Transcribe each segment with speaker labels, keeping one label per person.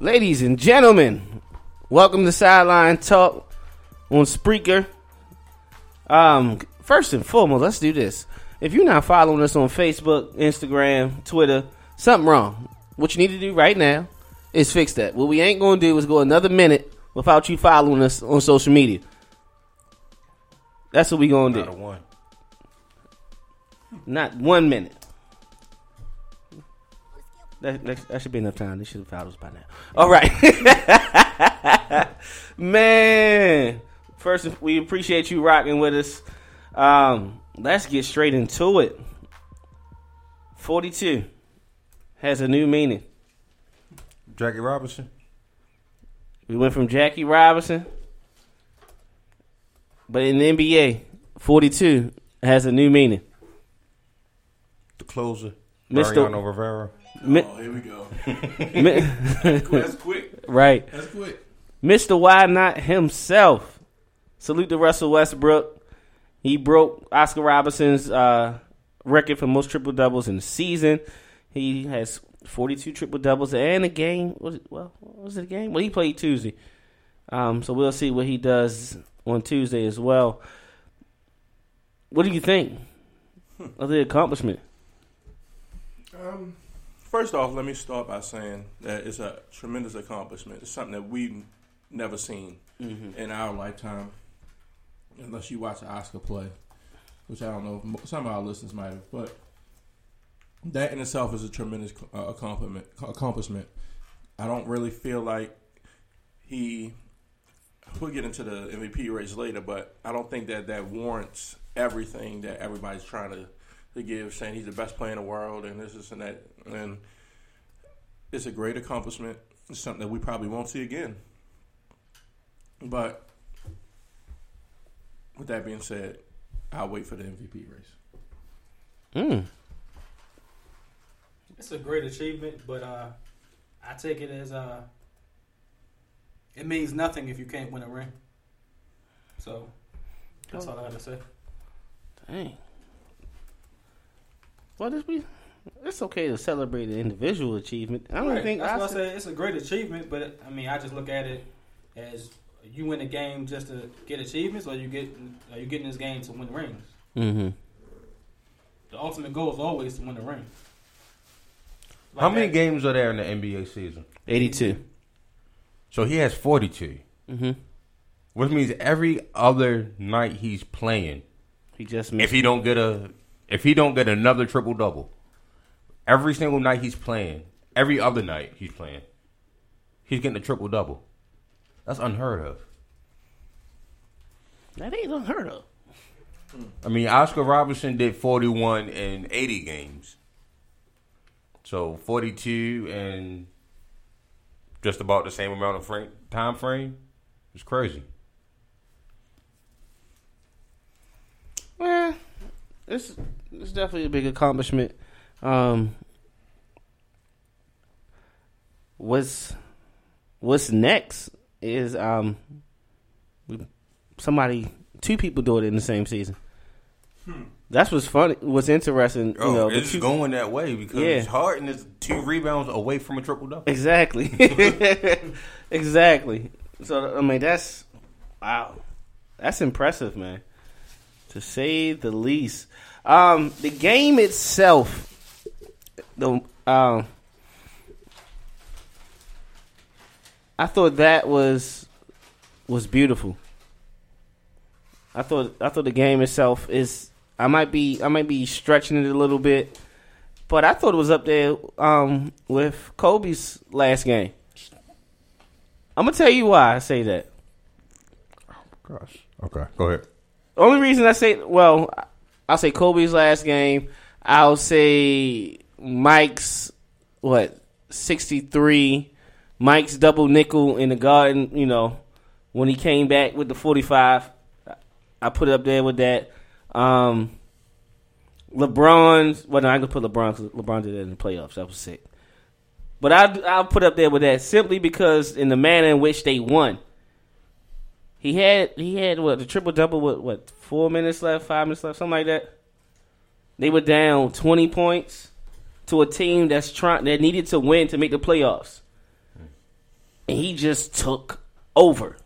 Speaker 1: Ladies and gentlemen, welcome to Sideline Talk on Spreaker. Um, first and foremost, let's do this. If you're not following us on Facebook, Instagram, Twitter, something wrong. What you need to do right now is fix that. What we ain't gonna do is go another minute without you following us on social media. That's what we gonna do.
Speaker 2: Not a one.
Speaker 1: Not one minute. That, that, that should be enough time. They should have followed us by now. All right. Man. First, we appreciate you rocking with us. Um, let's get straight into it. 42 has a new meaning.
Speaker 2: Jackie Robinson.
Speaker 1: We went from Jackie Robinson, but in the NBA, 42 has a new meaning.
Speaker 2: The closer.
Speaker 1: Mr.
Speaker 2: Mariano Rivera.
Speaker 1: Mi-
Speaker 3: Oh, here we go. That's quick.
Speaker 1: right.
Speaker 3: That's quick.
Speaker 1: Mr. Why Not himself. Salute to Russell Westbrook. He broke Oscar Robertson's uh, record for most triple doubles in the season. He has 42 triple doubles and a game. Was it, well, was it a game? Well, he played Tuesday. Um, so we'll see what he does on Tuesday as well. What do you think of the accomplishment?
Speaker 3: Um, first off, let me start by saying that it's a tremendous accomplishment. It's something that we've never seen in our lifetime, unless you watch an Oscar play, which I don't know if some of our listeners might have. But that in itself is a tremendous uh, accomplishment. Accomplishment. I don't really feel like he. We'll get into the MVP race later, but I don't think that that warrants everything that everybody's trying to, to give, saying he's the best player in the world and this, this, and that. And it's a great accomplishment. It's something that we probably won't see again. But with that being said, I'll wait for the MVP race.
Speaker 1: Mm.
Speaker 4: It's a great achievement, but uh, I take it as uh, it means nothing if you can't win a ring. So that's all I have to say.
Speaker 1: Dang. Well, this we. It's okay to celebrate an individual achievement. I don't
Speaker 4: Right,
Speaker 1: think
Speaker 4: that's why I
Speaker 1: Oscar-
Speaker 4: say it's a great achievement, but I mean, I just look at it as you win a game just to get achievements, or you get are you getting this game to win rings?
Speaker 1: Mhm.
Speaker 4: The ultimate goal is always to win the ring. Like
Speaker 2: How many
Speaker 4: that-
Speaker 2: games are there in the NBA season?
Speaker 1: 82.
Speaker 2: So he has 42.
Speaker 1: Mm-hmm.
Speaker 2: Which means every other night he's playing,
Speaker 1: He just
Speaker 2: if he don't get a if he don't get another triple double, every single night he's playing, every other night he's playing, he's getting a triple double. That's unheard of.
Speaker 1: that ain't unheard of.
Speaker 2: I mean, Oscar Robertson did 41 in 80 games. So 42 and just about the same amount of frame, time frame. It's crazy.
Speaker 1: Well, it's it's definitely a big accomplishment. Um, what's what's next is um, somebody two people do it in the same season. That's what's funny. What's interesting, you
Speaker 2: Oh,
Speaker 1: know,
Speaker 2: it's going that way because
Speaker 1: Yeah.
Speaker 2: Harden is two rebounds away from a triple double.
Speaker 1: Exactly. exactly. So I mean that's wow. That's impressive, man. To say the least. Um the game itself the um I thought that was was beautiful. I thought I thought the game itself is I might be I might be stretching it a little bit, but I thought it was up there um, with Kobe's last game. I'm gonna tell you why I say that.
Speaker 2: Gosh. Okay, go ahead.
Speaker 1: Only reason I say well, I'll say Kobe's last game. I'll say Mike's what sixty three. Mike's double nickel in the garden. You know when he came back with the forty five. I put it up there with that. Um, LeBron's well, no, I can put LeBron because LeBron did it in the playoffs. That was sick. But I I'll put up there with that simply because in the manner in which they won. He had he had what the triple double with what four minutes left, five minutes left, something like that. They were down twenty points to a team that's trying that needed to win to make the playoffs, and he just took over,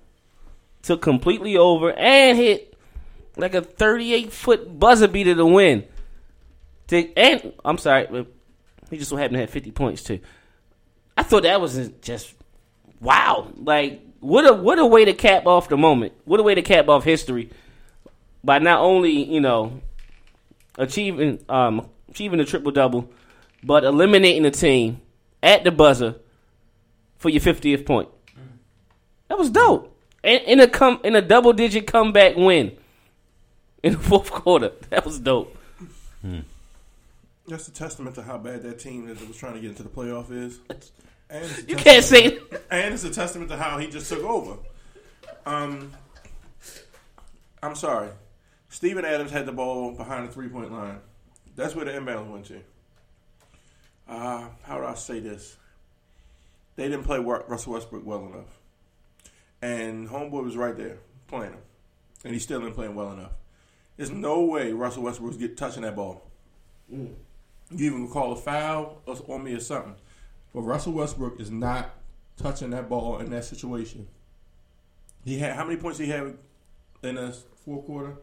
Speaker 1: took completely over, and hit like a thirty-eight foot buzzer beater to win. And I'm sorry, he just so happened to have fifty points too. I thought that was just wow. Like what a what a way to cap off the moment. What a way to cap off history by not only you know achieving um achieving a triple double, but eliminating the team at the buzzer for your fiftieth point. That was dope. And in a come in a double digit comeback win in the fourth quarter. That was dope.
Speaker 3: That's a testament to how bad that team is that was trying to get into the playoff is. And
Speaker 1: You can't say
Speaker 3: And it's a testament to how he just took over. Um, I'm sorry. Steven Adams had the ball behind the three point line. That's where the inbounds went to. Uh, how do I say this? They didn't play Russell Westbrook well enough. And Homeboy was right there playing him. And he still didn't play him well enough. There's no way Russell Westbrook was get, touching that ball. You even call a foul or- on me or something. But Russell Westbrook is not touching that ball in that situation. He had how many points he had in the fourth quarter?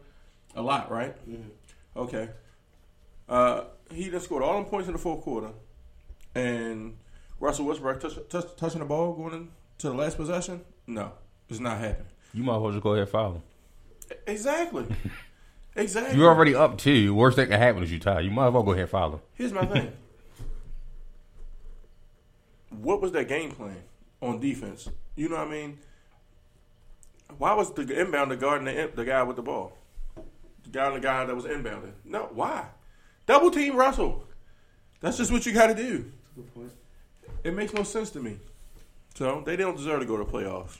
Speaker 3: A lot, right? Okay. Uh, he just scored all them points in the fourth quarter, and Russell Westbrook touch, touch, touching the ball going into the last possession. No, it's not happening.
Speaker 2: You might as well just go ahead and foul him.
Speaker 3: Exactly. exactly.
Speaker 2: You're already up two. Worst that can happen is you tie. You might as well go ahead and foul him.
Speaker 3: Here's my thing. what was their game plan on defense? You know what I mean? Why was the inbound the guarding the, the guy with the ball? The guy the guy that was inbounding. No, why? Double team Russell. That's just what you got to do. It makes no sense to me. So they don't deserve to go to playoffs.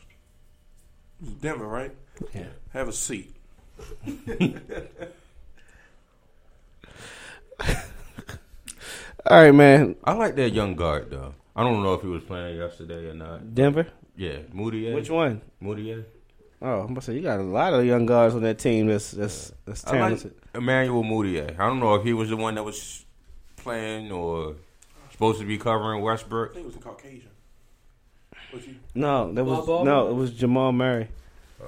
Speaker 3: It's Denver, right?
Speaker 1: Yeah.
Speaker 3: Have a seat.
Speaker 1: All right, man.
Speaker 2: I like that young guard though. I don't know if he was playing yesterday or not.
Speaker 1: Denver.
Speaker 2: Yeah, Moody.
Speaker 1: Which one?
Speaker 2: Moody.
Speaker 1: Oh, I'm gonna say you got a lot of young guards on that team. That's that's that's
Speaker 2: I like
Speaker 1: talented.
Speaker 2: Emmanuel Mudiay. I don't know if he was the one that was playing or supposed to be covering Westbrook?
Speaker 3: I think it was a Caucasian. Was he?
Speaker 1: No, that was
Speaker 4: Bob
Speaker 1: no, it was Jamal Murray.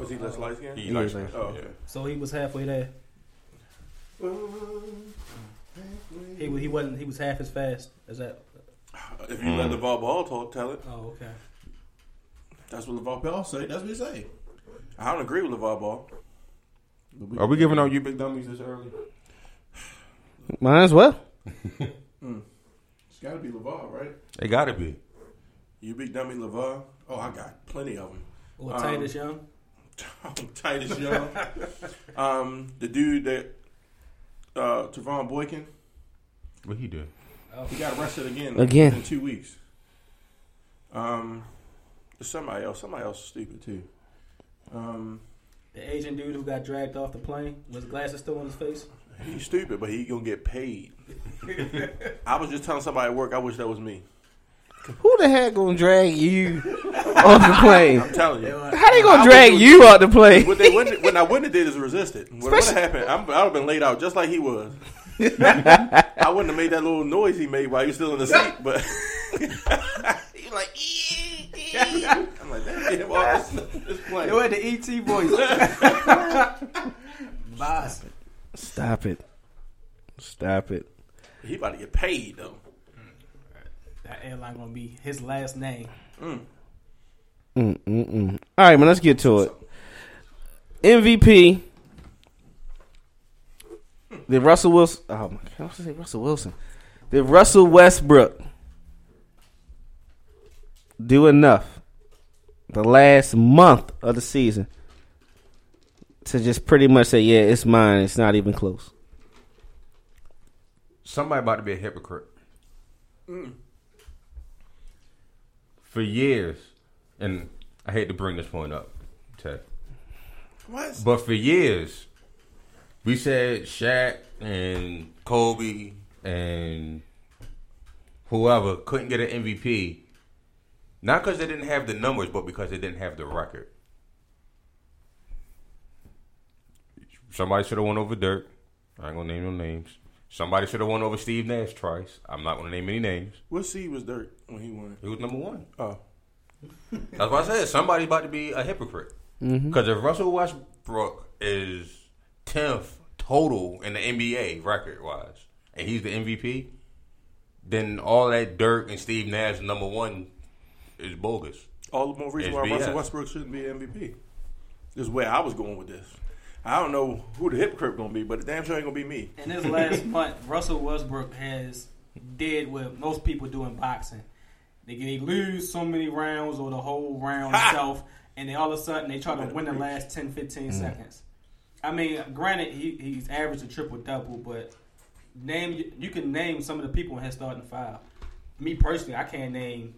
Speaker 3: Was he less light skinned?
Speaker 2: He
Speaker 1: He
Speaker 2: likes
Speaker 1: was.
Speaker 3: Oh, okay.
Speaker 4: So he was halfway there. He wa- he wasn't. He was half as fast as that.
Speaker 3: If you let LeVar Ball talk, tell it.
Speaker 4: Oh, okay.
Speaker 3: That's what LeVar Ball say. That's what he say. I don't agree with LeVar Ball.
Speaker 2: Are we giving out you big dummies this early?
Speaker 1: Might as well. Hmm.
Speaker 3: It's got to be LeVar, right?
Speaker 2: It got to be.
Speaker 3: You big dummy LeVar. Oh, I got plenty of them.
Speaker 4: Or
Speaker 3: Um,
Speaker 4: Titus Young.
Speaker 3: Titus Young. um, the dude that uh, Trevone Boykin,
Speaker 2: What he do?
Speaker 3: he got arrested again.
Speaker 1: Again.
Speaker 3: in two weeks. Um, somebody else. Somebody else is stupid too. Um,
Speaker 4: The Asian dude who got dragged off the plane was glasses still on his face.
Speaker 3: he's stupid, but he gonna get paid. I was just telling somebody at work. I wish that was me.
Speaker 1: Who the heck gonna drag you off the plane?
Speaker 3: I'm telling you.
Speaker 1: How they gonna
Speaker 3: I
Speaker 1: drag
Speaker 3: would-
Speaker 1: you out the plane?
Speaker 3: What they wouldn't, what I wouldn't have did is resisted. What would have happened? I'm, I would have been laid out just like he was. I wouldn't have made that little noise he made while he was still in the seat, but he was like, "Ee, ee." I'm like, damn, well, this, this plane.
Speaker 4: Yo, had the ET voice. Boss.
Speaker 1: Stop it. Stop it.
Speaker 3: He about to get paid though. Mm.
Speaker 4: That airline gonna be his last name.
Speaker 1: Mm-mm-mm. All right, man. Let's get to it. MVP Did Russell Wilson? Oh my God, I was gonna say Russell Wilson. Did Russell Westbrook do enough the last month of the season to just pretty much say, "Yeah, it's mine. It's not even close."
Speaker 2: Somebody about to be a hypocrite. Mm. For years, and I hate to bring this point up, Ted,
Speaker 3: What?
Speaker 2: but for years, we said Shaq and Kobe and whoever couldn't get an MVP, not because they didn't have the numbers, but because they didn't have the record. Somebody should have won over Dirk. I ain't gonna name no names. Somebody should have won over Steve Nash twice. I'm not gonna name any names.
Speaker 3: What seed was Dirk when he won?
Speaker 2: He was number one.
Speaker 3: Oh,
Speaker 2: That's why I said somebody's about to be a hypocrite. Mm-hmm. Because if Russell Westbrook is tenth total in the NBA record wise, and he's the MVP, then all that Dirk and Steve Nash number one is bogus.
Speaker 3: all the more reason
Speaker 2: It's
Speaker 3: why
Speaker 2: BS.
Speaker 3: Russell Westbrook shouldn't be MVP. This is where I was going with this. I don't know who the hypocrite gonna be, but the damn sure ain't gonna be me.
Speaker 4: In this last month, Russell Westbrook has did what most people do in boxing. They, they lose so many rounds or the whole round
Speaker 3: Ha!
Speaker 4: itself, and then all of a sudden they try to win the last 10, 15
Speaker 2: Mm.
Speaker 4: seconds. I mean, granted, he, he's averaged a triple double, but name you can name some of the people in his starting five. Me personally, I can't name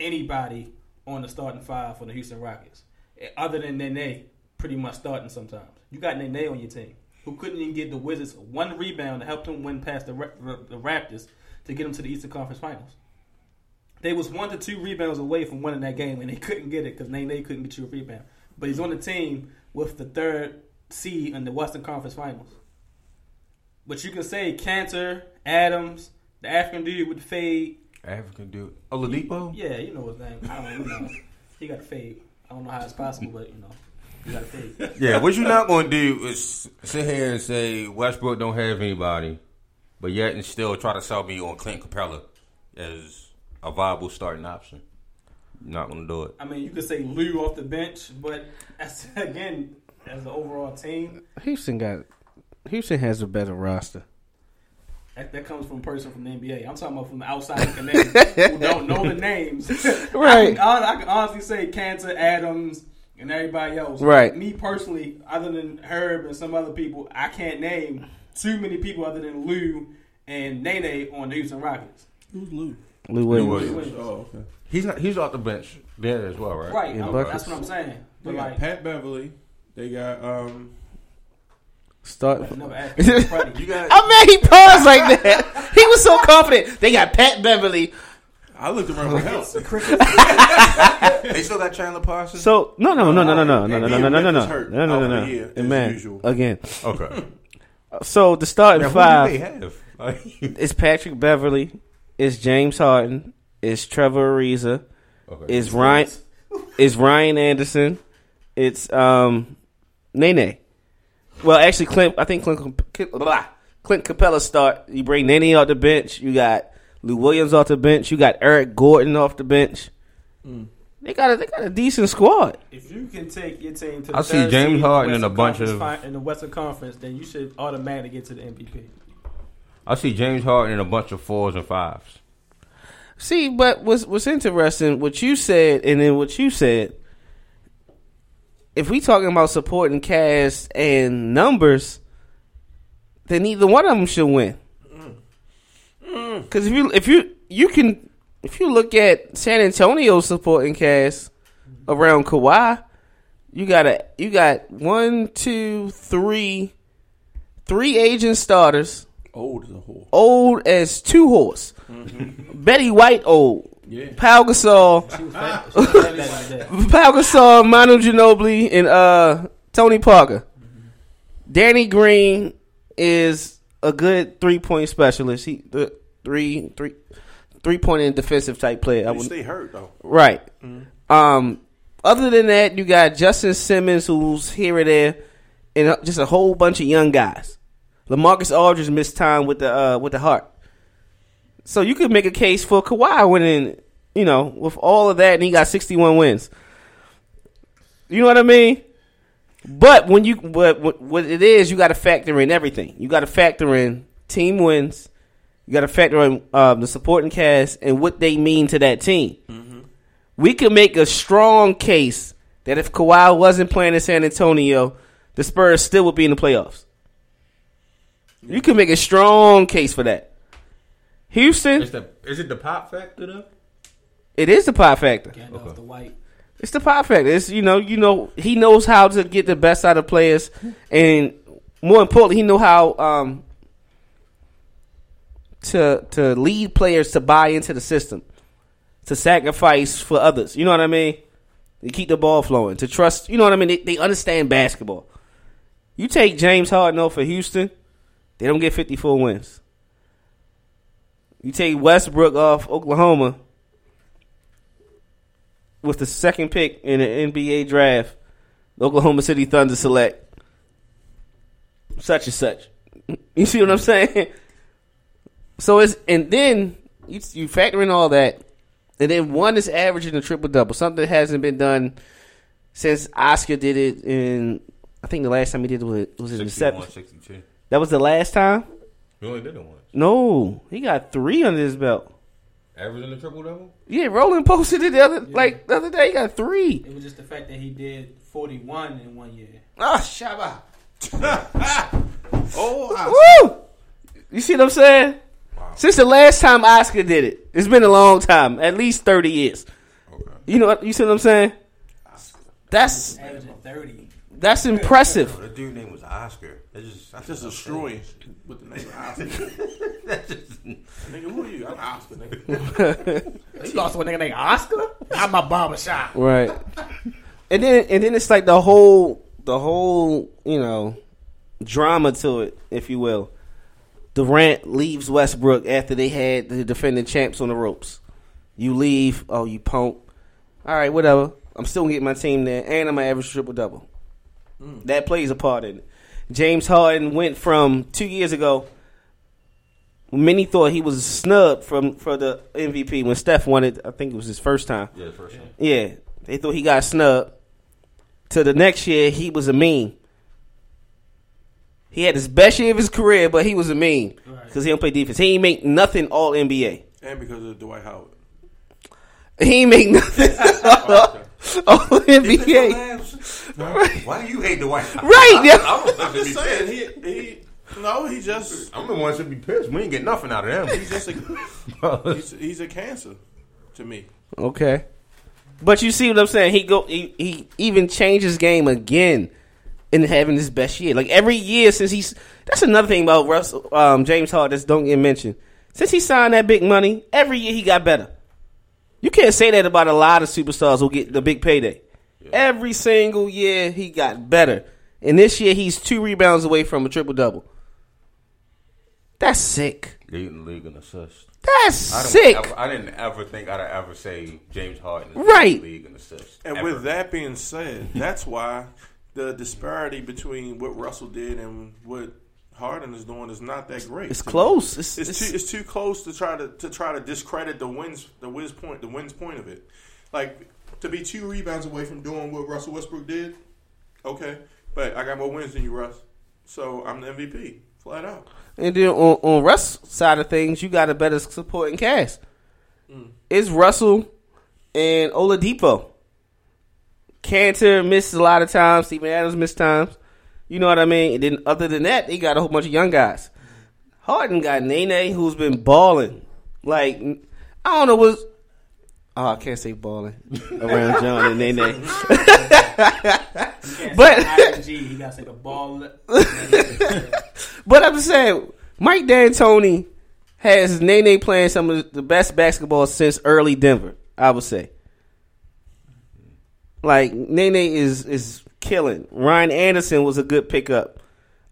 Speaker 4: anybody on the starting five for the Houston Rockets other than Nene, pretty much starting sometimes. You got Nene on your team who couldn't even get the Wizards one rebound to help them win past the, the Raptors to get them to the Eastern Conference Finals. They was one to two rebounds away from winning that game, and they couldn't get it because Nene couldn't get you a rebound. But he's on the team with the third seed in the Western Conference Finals. But you can say Kanter, Adams, the African dude with the fade.
Speaker 2: African dude. Oladipo?
Speaker 4: Yeah, you know his name. I don't know. He got a fade. I don't know how it's possible, but you know, he got.
Speaker 2: Yeah, what you're not going to do is sit here and say Westbrook don't have anybody, but yet and still try to sell me on Clint Capela as a viable starting option. Not going to do it.
Speaker 4: I mean, you could say Lou off the bench, but as, again, as the overall team,
Speaker 1: Houston got Houston has a better roster.
Speaker 4: that, that comes from a person from the NBA. I'm talking about from the outside looking in who don't know the names.
Speaker 1: Right.
Speaker 4: I can, hon- I can honestly say Kanter, Adams, and everybody else.
Speaker 1: Right.
Speaker 4: Me personally, other than Herb and some other people, I can't name too many people other than Lou and Nene on the Houston Rockets.
Speaker 3: Who's Lou?
Speaker 1: Lou Williams.
Speaker 2: Williams.
Speaker 3: Oh, okay.
Speaker 2: He's not. He's off the bench there as well, right?
Speaker 4: Right.
Speaker 1: In
Speaker 4: I'm- that's what I'm saying.
Speaker 3: They
Speaker 4: But
Speaker 3: got
Speaker 4: like,
Speaker 3: Pat Beverley. They got um.
Speaker 1: Start.
Speaker 4: another African Freddie.
Speaker 2: You got.
Speaker 1: I mean, he paused like that. He was so confident. They got Pat Beverley.
Speaker 3: I looked around for help.
Speaker 2: They still got Chandler Parsons.
Speaker 1: So no, no, no, no, no, no, no, no, no, no, no, no, no,
Speaker 3: Memphis hurt
Speaker 1: no, no,
Speaker 3: out
Speaker 1: no,
Speaker 3: for
Speaker 1: no.
Speaker 3: the year,
Speaker 1: And
Speaker 3: as
Speaker 1: man,
Speaker 3: usual.
Speaker 1: again.
Speaker 2: okay.
Speaker 1: So the starting
Speaker 2: Now, who
Speaker 1: five
Speaker 2: do they have? Like,
Speaker 1: is Patrick Beverley, is James Harden, is Trevor Ariza,
Speaker 2: okay.
Speaker 1: is Ryan, is Ryan Anderson, it's um Nene. Well, actually, Clint. I think Clint. Blah, Clint Capela start. You bring Nene off the bench. You got Lou Williams off the bench. You got Eric Gordon off the bench. Hmm. They got a they got a decent squad.
Speaker 4: If you can take your team to the
Speaker 2: I see James
Speaker 4: seed in
Speaker 2: Harden and a bunch of-
Speaker 4: in the Western Conference, then you should automatically get to the MVP.
Speaker 2: I see James Harden and a bunch of fours and fives.
Speaker 1: See, but what's what's interesting, what you said, and then what you said. If we talking about supporting cast and numbers, then either one of them should win. Because if you if you you can if you look at San Antonio's supporting cast around Kawhi, you got a you got one, two, three, three agent starters,
Speaker 3: Old as a horse.
Speaker 1: old as two horse. Betty White old.
Speaker 3: Yeah.
Speaker 1: Pau Gasol,
Speaker 4: She was fat, she was fat back in the day.
Speaker 1: Pau Gasol, Manu Ginobili, and uh, Tony Parker. Danny Green is a good three point specialist. He the three three three point and defensive type player. I
Speaker 3: They
Speaker 1: would,
Speaker 3: stay hurt though.
Speaker 1: right. Um. Other than that, you got Justin Simmons, who's here or there, and uh, just a whole bunch of young guys. Lamarcus Aldridge missed time with the uh, with the heart. So you could make a case for Kawhi winning, you know, with all of that, and he got 61 wins. You know what I mean? But when you but what- what it is, you got to factor in everything. You got to factor in team wins. You got to factor in um, the supporting cast and what they mean to that team. We can make a strong case that if Kawhi wasn't playing in San Antonio, the Spurs still would be in the playoffs. You can make a strong case for that. Houston,
Speaker 2: Is the is it the pop factor though?
Speaker 1: it is the pop factor.
Speaker 4: Gandalf the White.
Speaker 1: It's the pop factor. It's you know, you know, he knows how to get the best out of players, and more importantly, he know how um to to lead players to buy into the system, to sacrifice for others. You know what I mean? To keep the ball flowing, to trust. You know what I mean? They, they understand basketball. You take James Harden off for Houston, they don't get fifty four wins. You take Westbrook off Oklahoma with the second pick in the NBA draft, the Oklahoma City Thunder select such and such. You see what I'm saying? So it's and then you, you factor in all that, and then one is averaging a triple double, something that hasn't been done since Oscar did it in. I think the last time he did it was, was in the
Speaker 2: 61,
Speaker 1: seven.
Speaker 2: 62.
Speaker 1: That was the last time.
Speaker 2: He only did it once.
Speaker 1: No, he got three under his belt.
Speaker 2: Averaging the triple double?
Speaker 1: Yeah, Roland posted it the other like the other day. He got three.
Speaker 4: It was just the fact that he did 41 in one year.
Speaker 1: Ah, Shabba.
Speaker 3: Oh, I,
Speaker 1: Woo! You see what I'm saying? Since the last time Oscar did it, it's been a long time, at least thirty years. You know, what- you see what I'm saying? That's
Speaker 4: 30.
Speaker 1: that's impressive.
Speaker 2: The dude name was Oscar. That's just that's
Speaker 3: just destroying with the name of Oscar. nigga, who are you? I'm Oscar, nigga.
Speaker 4: You lost to a nigga named Oscar? I'm my barbershop.
Speaker 1: Right. And then and then it's like the whole the whole, you know, drama to it, if you will. Durant leaves Westbrook after they had the defending champs on the ropes. You leave, oh you punk. All right, whatever. I'm still gonna get my team there, and I'm gonna average triple double. Hmm. That plays a part in it. James Harden went from two years ago. Many thought he was snubbed from for the MVP when Steph won it. I think it was his first time.
Speaker 2: Yeah, first time.
Speaker 1: Yeah, they thought he got snubbed. To the next year, he was a meme. He had his best year of his career, but he was a meme because he don't play defense. He ain't make nothing All NBA.
Speaker 3: And because of Dwight Howard.
Speaker 1: He ain't make nothing All NBA.
Speaker 2: Why do you hate the White House?
Speaker 1: Right, yeah.
Speaker 2: I'm, I'm,
Speaker 3: I'm just saying, he, he, no, he just,
Speaker 2: I'm the one that should be pissed. We ain't get nothing out of him.
Speaker 3: he's just a, he's, he's a cancer to me.
Speaker 1: Okay, but you see what I'm saying? He go. He, he even changed his game again in having his best year. Like every year since he's. That's another thing about Russell um, James Harden that don't get mentioned. Since he signed that big money, every year he got better. You can't say that about a lot of superstars who get the big payday. Every single year he got better, and this year he's two rebounds away from a triple double. That's sick.
Speaker 2: Leading the league in assists.
Speaker 1: That's
Speaker 2: I,
Speaker 1: sick.
Speaker 2: Ever, I didn't ever think I'd ever say James Harden is
Speaker 1: Right.
Speaker 2: leading the league in assists.
Speaker 3: And
Speaker 2: Ever.
Speaker 3: with that being said, that's why the disparity between what Russell did and what Harden is doing is not that great.
Speaker 1: It's close. It's,
Speaker 3: It's,
Speaker 1: it's-
Speaker 3: too it's too close to try to to try to discredit the wins the wins point the wins point of it. Like to be two rebounds away from doing what Russell Westbrook did. Okay, but I got more wins than you, Russ. So I'm the MVP, flat out.
Speaker 1: And then on, on Russ' side of things, you got a better supporting cast. Mm. It's Russell and Oladipo. Kanter missed a lot of times. Steven Adams missed times. You know what I mean? And then other than that, they got a whole bunch of young guys. Harden got Nene, who's been balling. Like I don't know what's. Oh, I can't say balling around John and Nene. But-
Speaker 4: he got to take a ball.
Speaker 1: But I'm just saying, Mike D'Antoni has Nene playing some of the best basketball since early Denver. I would say, like Nene is is killing. Ryan Anderson was a good pickup.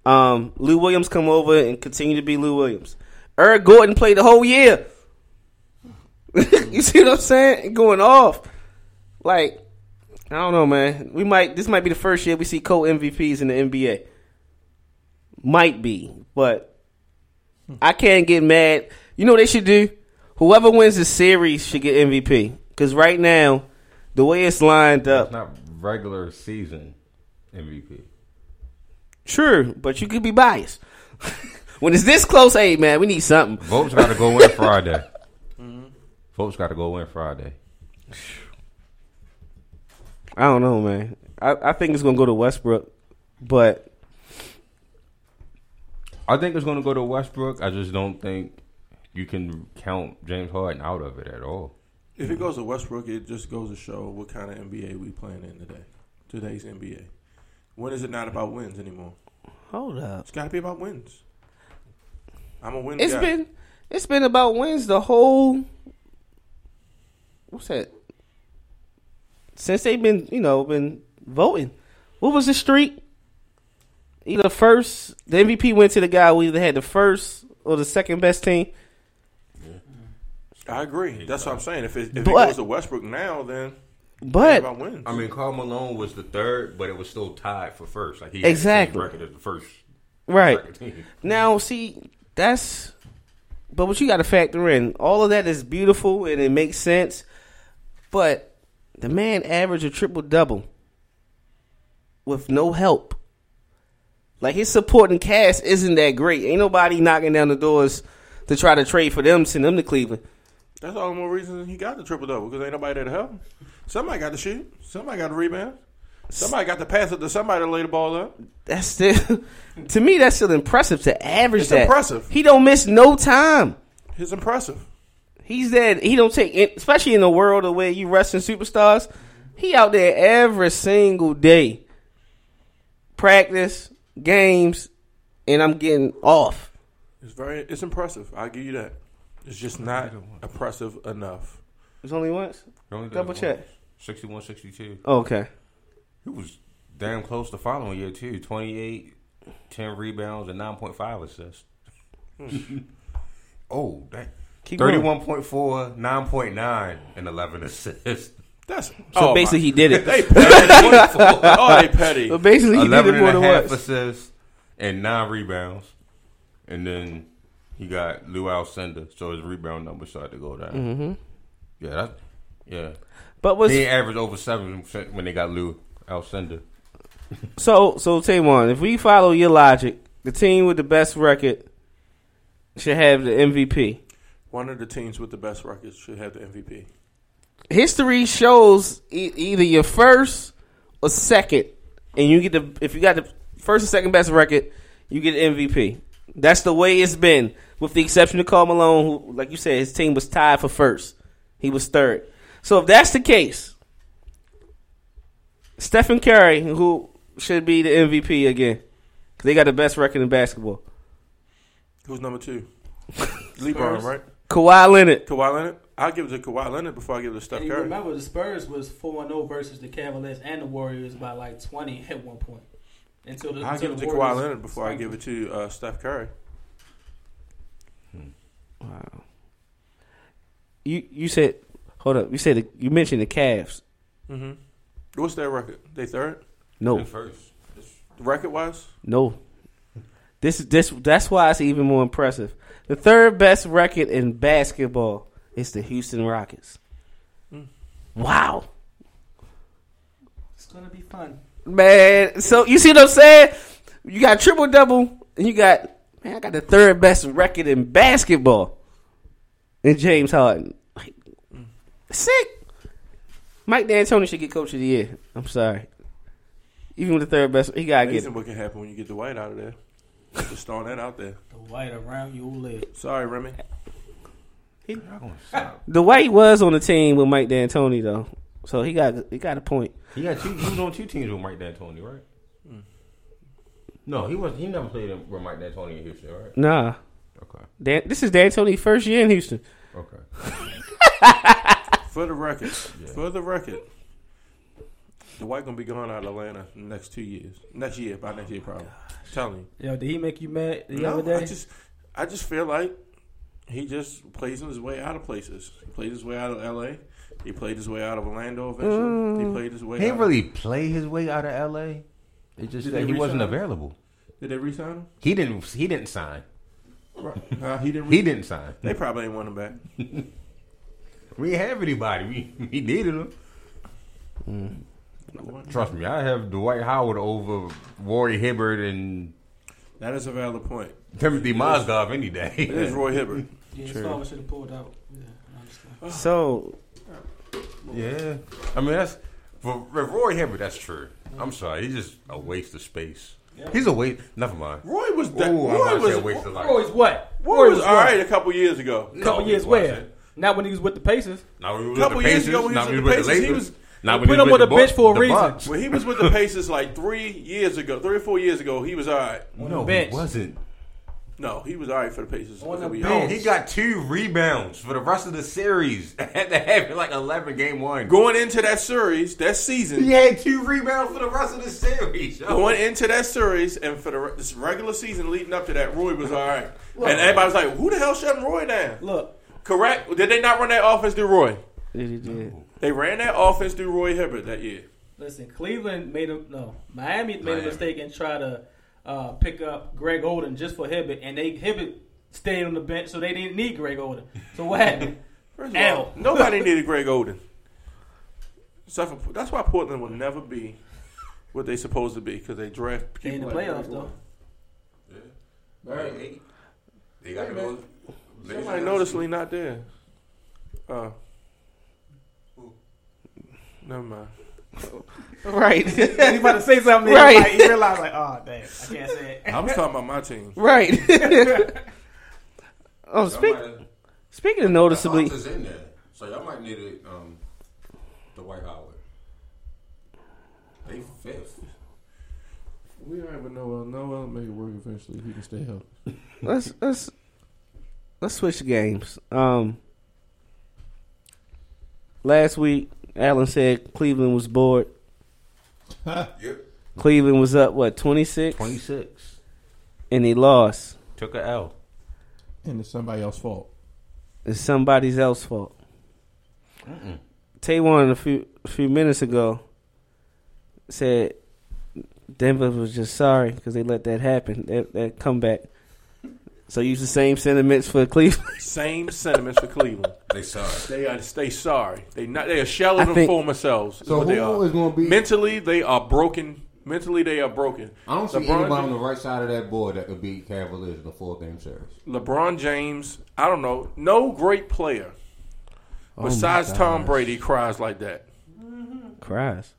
Speaker 1: Um, Lou Williams come over and continue to be Lou Williams. Eric Gordon played the whole year. you see what I'm saying? Going off. Like, I don't know, man. We might this might be the first year we see co MVPs in the NBA. Might be, but I can't get mad. You know what they should do? Whoever wins the series should get MVP. Because right now, the way it's lined up.
Speaker 2: It's not regular season. MVP.
Speaker 1: Sure, but you could be biased. when it's this close, hey man, we need something.
Speaker 2: Votes got to go in Friday. Votes got to go in Friday.
Speaker 1: I don't know, man. I, I think it's gonna go to Westbrook, but
Speaker 2: I think it's going to go to Westbrook. I just don't think you can count James Harden out of it at all.
Speaker 3: If it goes to Westbrook, it just goes to show what kind of NBA we playing in today. Today's NBA. When is it not about wins anymore?
Speaker 1: hold up.
Speaker 3: It's got to be about wins. I'm a win
Speaker 1: It's
Speaker 3: guy.
Speaker 1: been it's been about wins the whole what's that? Since they've been, you know, been voting. What was the streak? Either first the MVP went to the guy who either had the first or the second best team.
Speaker 3: I agree. That's what I'm saying. If it, if it goes to Westbrook now, then
Speaker 1: But
Speaker 3: about wins.
Speaker 2: I mean, Karl Malone was the third, but it was still tied for first. Like he
Speaker 1: Exactly.
Speaker 2: had the record as the first
Speaker 1: right. Now, see, that's. But what you got to factor in, all of that is beautiful and it makes sense. But the man averaged a triple double with no help. Like his supporting cast isn't that great. Ain't nobody knocking down the doors to try to trade for them, send them to Cleveland.
Speaker 3: That's all the more reason he got the triple double because ain't nobody there to help him. Somebody got to shoot. Somebody got to rebound. Somebody got to pass it to somebody to lay the ball up.
Speaker 1: That's still, to me, that's still impressive to average
Speaker 3: It's
Speaker 1: that.
Speaker 3: impressive.
Speaker 1: He don't miss no time.
Speaker 3: It's impressive.
Speaker 1: He's that he don't take especially in the world of where you wrestling superstars. He out there every single day, practice, games, and I'm getting off.
Speaker 3: It's very. It's impressive. I'll give you that. It's just not impressive enough.
Speaker 1: It's only once.
Speaker 2: He only did
Speaker 1: Double
Speaker 2: it
Speaker 1: check.
Speaker 2: once. 61 62.
Speaker 1: Oh, okay.
Speaker 2: He was damn close the following year, too. 28, 10 rebounds, and 9.5 assists. Hmm. oh, that.
Speaker 1: Keep going.
Speaker 2: 31.4, 9.9, and 11 assists.
Speaker 3: That's
Speaker 1: So
Speaker 3: oh,
Speaker 1: basically,
Speaker 3: my-
Speaker 1: he did it.
Speaker 3: they petty. oh, they petty.
Speaker 1: So basically, he did
Speaker 2: 11
Speaker 1: it more
Speaker 2: and a
Speaker 1: than
Speaker 2: half
Speaker 1: once.
Speaker 2: assists and 9 rebounds. And then he got Lew Alcindor, so his rebound number started to go down.
Speaker 1: Mm-hmm.
Speaker 2: Yeah, that, yeah.
Speaker 1: But was
Speaker 2: They averaged over seven percent when they got Lew Alcindor.
Speaker 1: so so Tamon, if we follow your logic, the team with the best record should have the MVP.
Speaker 3: One of the teams with the best records should have the MVP.
Speaker 1: history shows e- either your first or second, and you get the if you got the first or second best record, you get the MVP. That's the way it's been, with the exception of Karl Malone, who, like you said, his team was tied for first. He was third. So if that's the case, Stephen Curry, who should be the MVP again, because they got the best record in basketball.
Speaker 3: Who's number two? LeBron, right?
Speaker 1: Kawhi Leonard.
Speaker 3: Kawhi Leonard. I'll give it to Kawhi Leonard before I give it to Steph
Speaker 4: And
Speaker 3: Curry.
Speaker 4: remember the Spurs was four and zero versus the Cavaliers and the Warriors by like twenty at one point. Until the
Speaker 3: I'll
Speaker 4: until
Speaker 3: give it
Speaker 4: the
Speaker 3: to Kawhi
Speaker 4: Warriors
Speaker 3: Leonard before I give it to uh, Steph Curry.
Speaker 1: Wow. You you said hold up. You said the, you mentioned the Cavs.
Speaker 3: Mm-hmm. What's their record? They third
Speaker 1: No,
Speaker 2: And first.
Speaker 3: record wise.
Speaker 1: no. This is this that's why it's even more impressive. The third best record in basketball is the Houston Rockets. Wow,
Speaker 4: It's gonna be fun.
Speaker 1: man. So you see what I'm saying? You got triple double, and you got man. I got the third best record in basketball. And James Harden, like, sick. Mike D'Antoni should get Coach of the Year. I'm sorry. Even with the third best, he gotta get
Speaker 3: Amazing
Speaker 1: it.
Speaker 3: what can happen when you get the white out of there. Just throwing that out there.
Speaker 4: The white around your leg.
Speaker 3: Sorry, Remy.
Speaker 2: Y'all gonna stop.
Speaker 1: Dwight was on the team with Mike D'Antoni though, so he got he got a point.
Speaker 2: He got two. He was on two teams with Mike D'Antoni, right? Mm. No, he was. He never played with Mike D'Antoni in Houston, right?
Speaker 1: Nah,
Speaker 2: Okay.
Speaker 1: Dan, this is Dan D'Antoni's first year in Houston.
Speaker 2: Okay.
Speaker 3: For the record, for the record, the white gonna be gone out of Atlanta in the next two years. Next year, by next year, probably. telling you.
Speaker 4: Yo, did he make you mad the
Speaker 3: No,
Speaker 4: other day?
Speaker 3: I just, I just feel like he just plays his way out of places. He played his way out of L.A. He played his way out of Orlando. Eventually, he mm. played his way.
Speaker 2: He
Speaker 3: out
Speaker 2: didn't really play his way out of L.A. It just
Speaker 3: Did
Speaker 2: that he wasn't
Speaker 3: him?
Speaker 2: available.
Speaker 3: Did they resign him?
Speaker 2: He didn't. He didn't sign.
Speaker 3: Right. Uh, he didn't.
Speaker 2: He didn't sign.
Speaker 3: They probably ain't want him back.
Speaker 2: We didn't have anybody. We we needed him. Trust me, I have Dwight Howard over Roy Hibbert and
Speaker 3: That is a valid point.
Speaker 2: Timofey Mozgov any day.
Speaker 3: It is
Speaker 2: day.
Speaker 3: Roy Hibbert.
Speaker 4: Yeah, his father should have pulled out. Yeah,
Speaker 1: So
Speaker 2: yeah, I mean that's for, for Roy Hibbert. That's true. I'm sorry, he's just a waste of space. He's a waste. Never mind.
Speaker 3: Roy was that.
Speaker 2: Ooh,
Speaker 3: Roy
Speaker 2: about to say a
Speaker 3: was.
Speaker 2: waste of life.
Speaker 4: Roy's what?
Speaker 3: Roy was all right a couple years ago.
Speaker 4: A couple
Speaker 2: No,
Speaker 4: years
Speaker 2: he
Speaker 4: where?
Speaker 2: wasn't.
Speaker 4: When he was with the Pacers.
Speaker 2: Not when he was
Speaker 3: Couple
Speaker 2: with the
Speaker 3: years
Speaker 2: Pacers.
Speaker 3: ago when he was
Speaker 2: when
Speaker 3: with
Speaker 2: he
Speaker 3: the
Speaker 2: was with
Speaker 3: Pacers, he was-
Speaker 2: Not
Speaker 4: Put
Speaker 2: when he
Speaker 4: him
Speaker 2: was
Speaker 4: on
Speaker 2: with
Speaker 4: the bench for a
Speaker 2: the
Speaker 4: reason.
Speaker 2: Bucks.
Speaker 3: When he was with the Pacers like three years ago, three or four years ago, he was all right.
Speaker 2: No, he wasn't.
Speaker 3: No, he was all right for the Pacers.
Speaker 4: On the bench.
Speaker 2: he got two rebounds for the rest of the series. Had to have like eleven game one.
Speaker 3: Going into that series, that season,
Speaker 2: He had two rebounds for the rest of the series. yo.
Speaker 3: going into that series, and for the this regular season leading up to that, Roy was all right. And everybody was like, "Who the hell shutting Roy down?"
Speaker 4: Look,
Speaker 3: Correct? Did they not run that offense through Roy?
Speaker 1: did he did.
Speaker 3: They ran that offense through Roy Hibbert that year.
Speaker 4: listen, Cleveland made a no. Miami made
Speaker 2: Miami.
Speaker 4: a mistake and tried to uh, pick up Greg Oden just for Hibbert, and they Hibbert stayed on the bench, so they didn't need Greg Oden. So what happened?
Speaker 3: First of
Speaker 4: L.
Speaker 3: all, nobody needed Greg Oden. Except for- That's why Portland will never be what they supposed to be because they draft
Speaker 4: They in the
Speaker 3: like
Speaker 4: playoffs
Speaker 3: Greg
Speaker 4: though.
Speaker 2: Right. They got to go.
Speaker 3: Somebody noticeably not there. Uh, never mind.
Speaker 1: Right.
Speaker 4: He about to say something,
Speaker 1: Right.
Speaker 4: right? He realized like, oh damn, I can't say it.
Speaker 3: I was talking about my team.
Speaker 1: right. oh, speak,
Speaker 2: Somebody-
Speaker 1: speaking of noticeably,
Speaker 2: The is in there, so y'all might need it. Um, Dwight Howard. They fifth.
Speaker 3: We don't even know. Uh, Noah make it work eventually. He can stay healthy.
Speaker 1: let's let's let's switch games. Um, last week, Allen said Cleveland was bored.
Speaker 2: Yep.
Speaker 1: Cleveland was up what twenty six?
Speaker 2: Twenty six.
Speaker 1: and they lost.
Speaker 2: Took a L.
Speaker 3: And it's somebody else's fault.
Speaker 1: It's somebody else's fault. Taywan a few a few minutes ago said Denver was just sorry because they let that happen that that comeback. So use the same sentiments for Cleveland.
Speaker 3: Same sentiments for Cleveland.
Speaker 2: They sorry.
Speaker 3: They are they sorry. They not they are shell of
Speaker 1: I
Speaker 3: their
Speaker 1: think-
Speaker 3: former selves. is
Speaker 5: So
Speaker 3: what they
Speaker 5: who
Speaker 3: are.
Speaker 5: is going to be?
Speaker 3: Mentally, they are broken. Mentally, they are broken.
Speaker 5: I don't see
Speaker 3: LeBron
Speaker 5: anybody on the right side of that board that could beat Cavaliers in a four game series.
Speaker 3: LeBron James. I don't know. No great player oh
Speaker 1: my
Speaker 3: besides Tom
Speaker 1: gosh.
Speaker 3: Brady cries like that.
Speaker 1: Cries.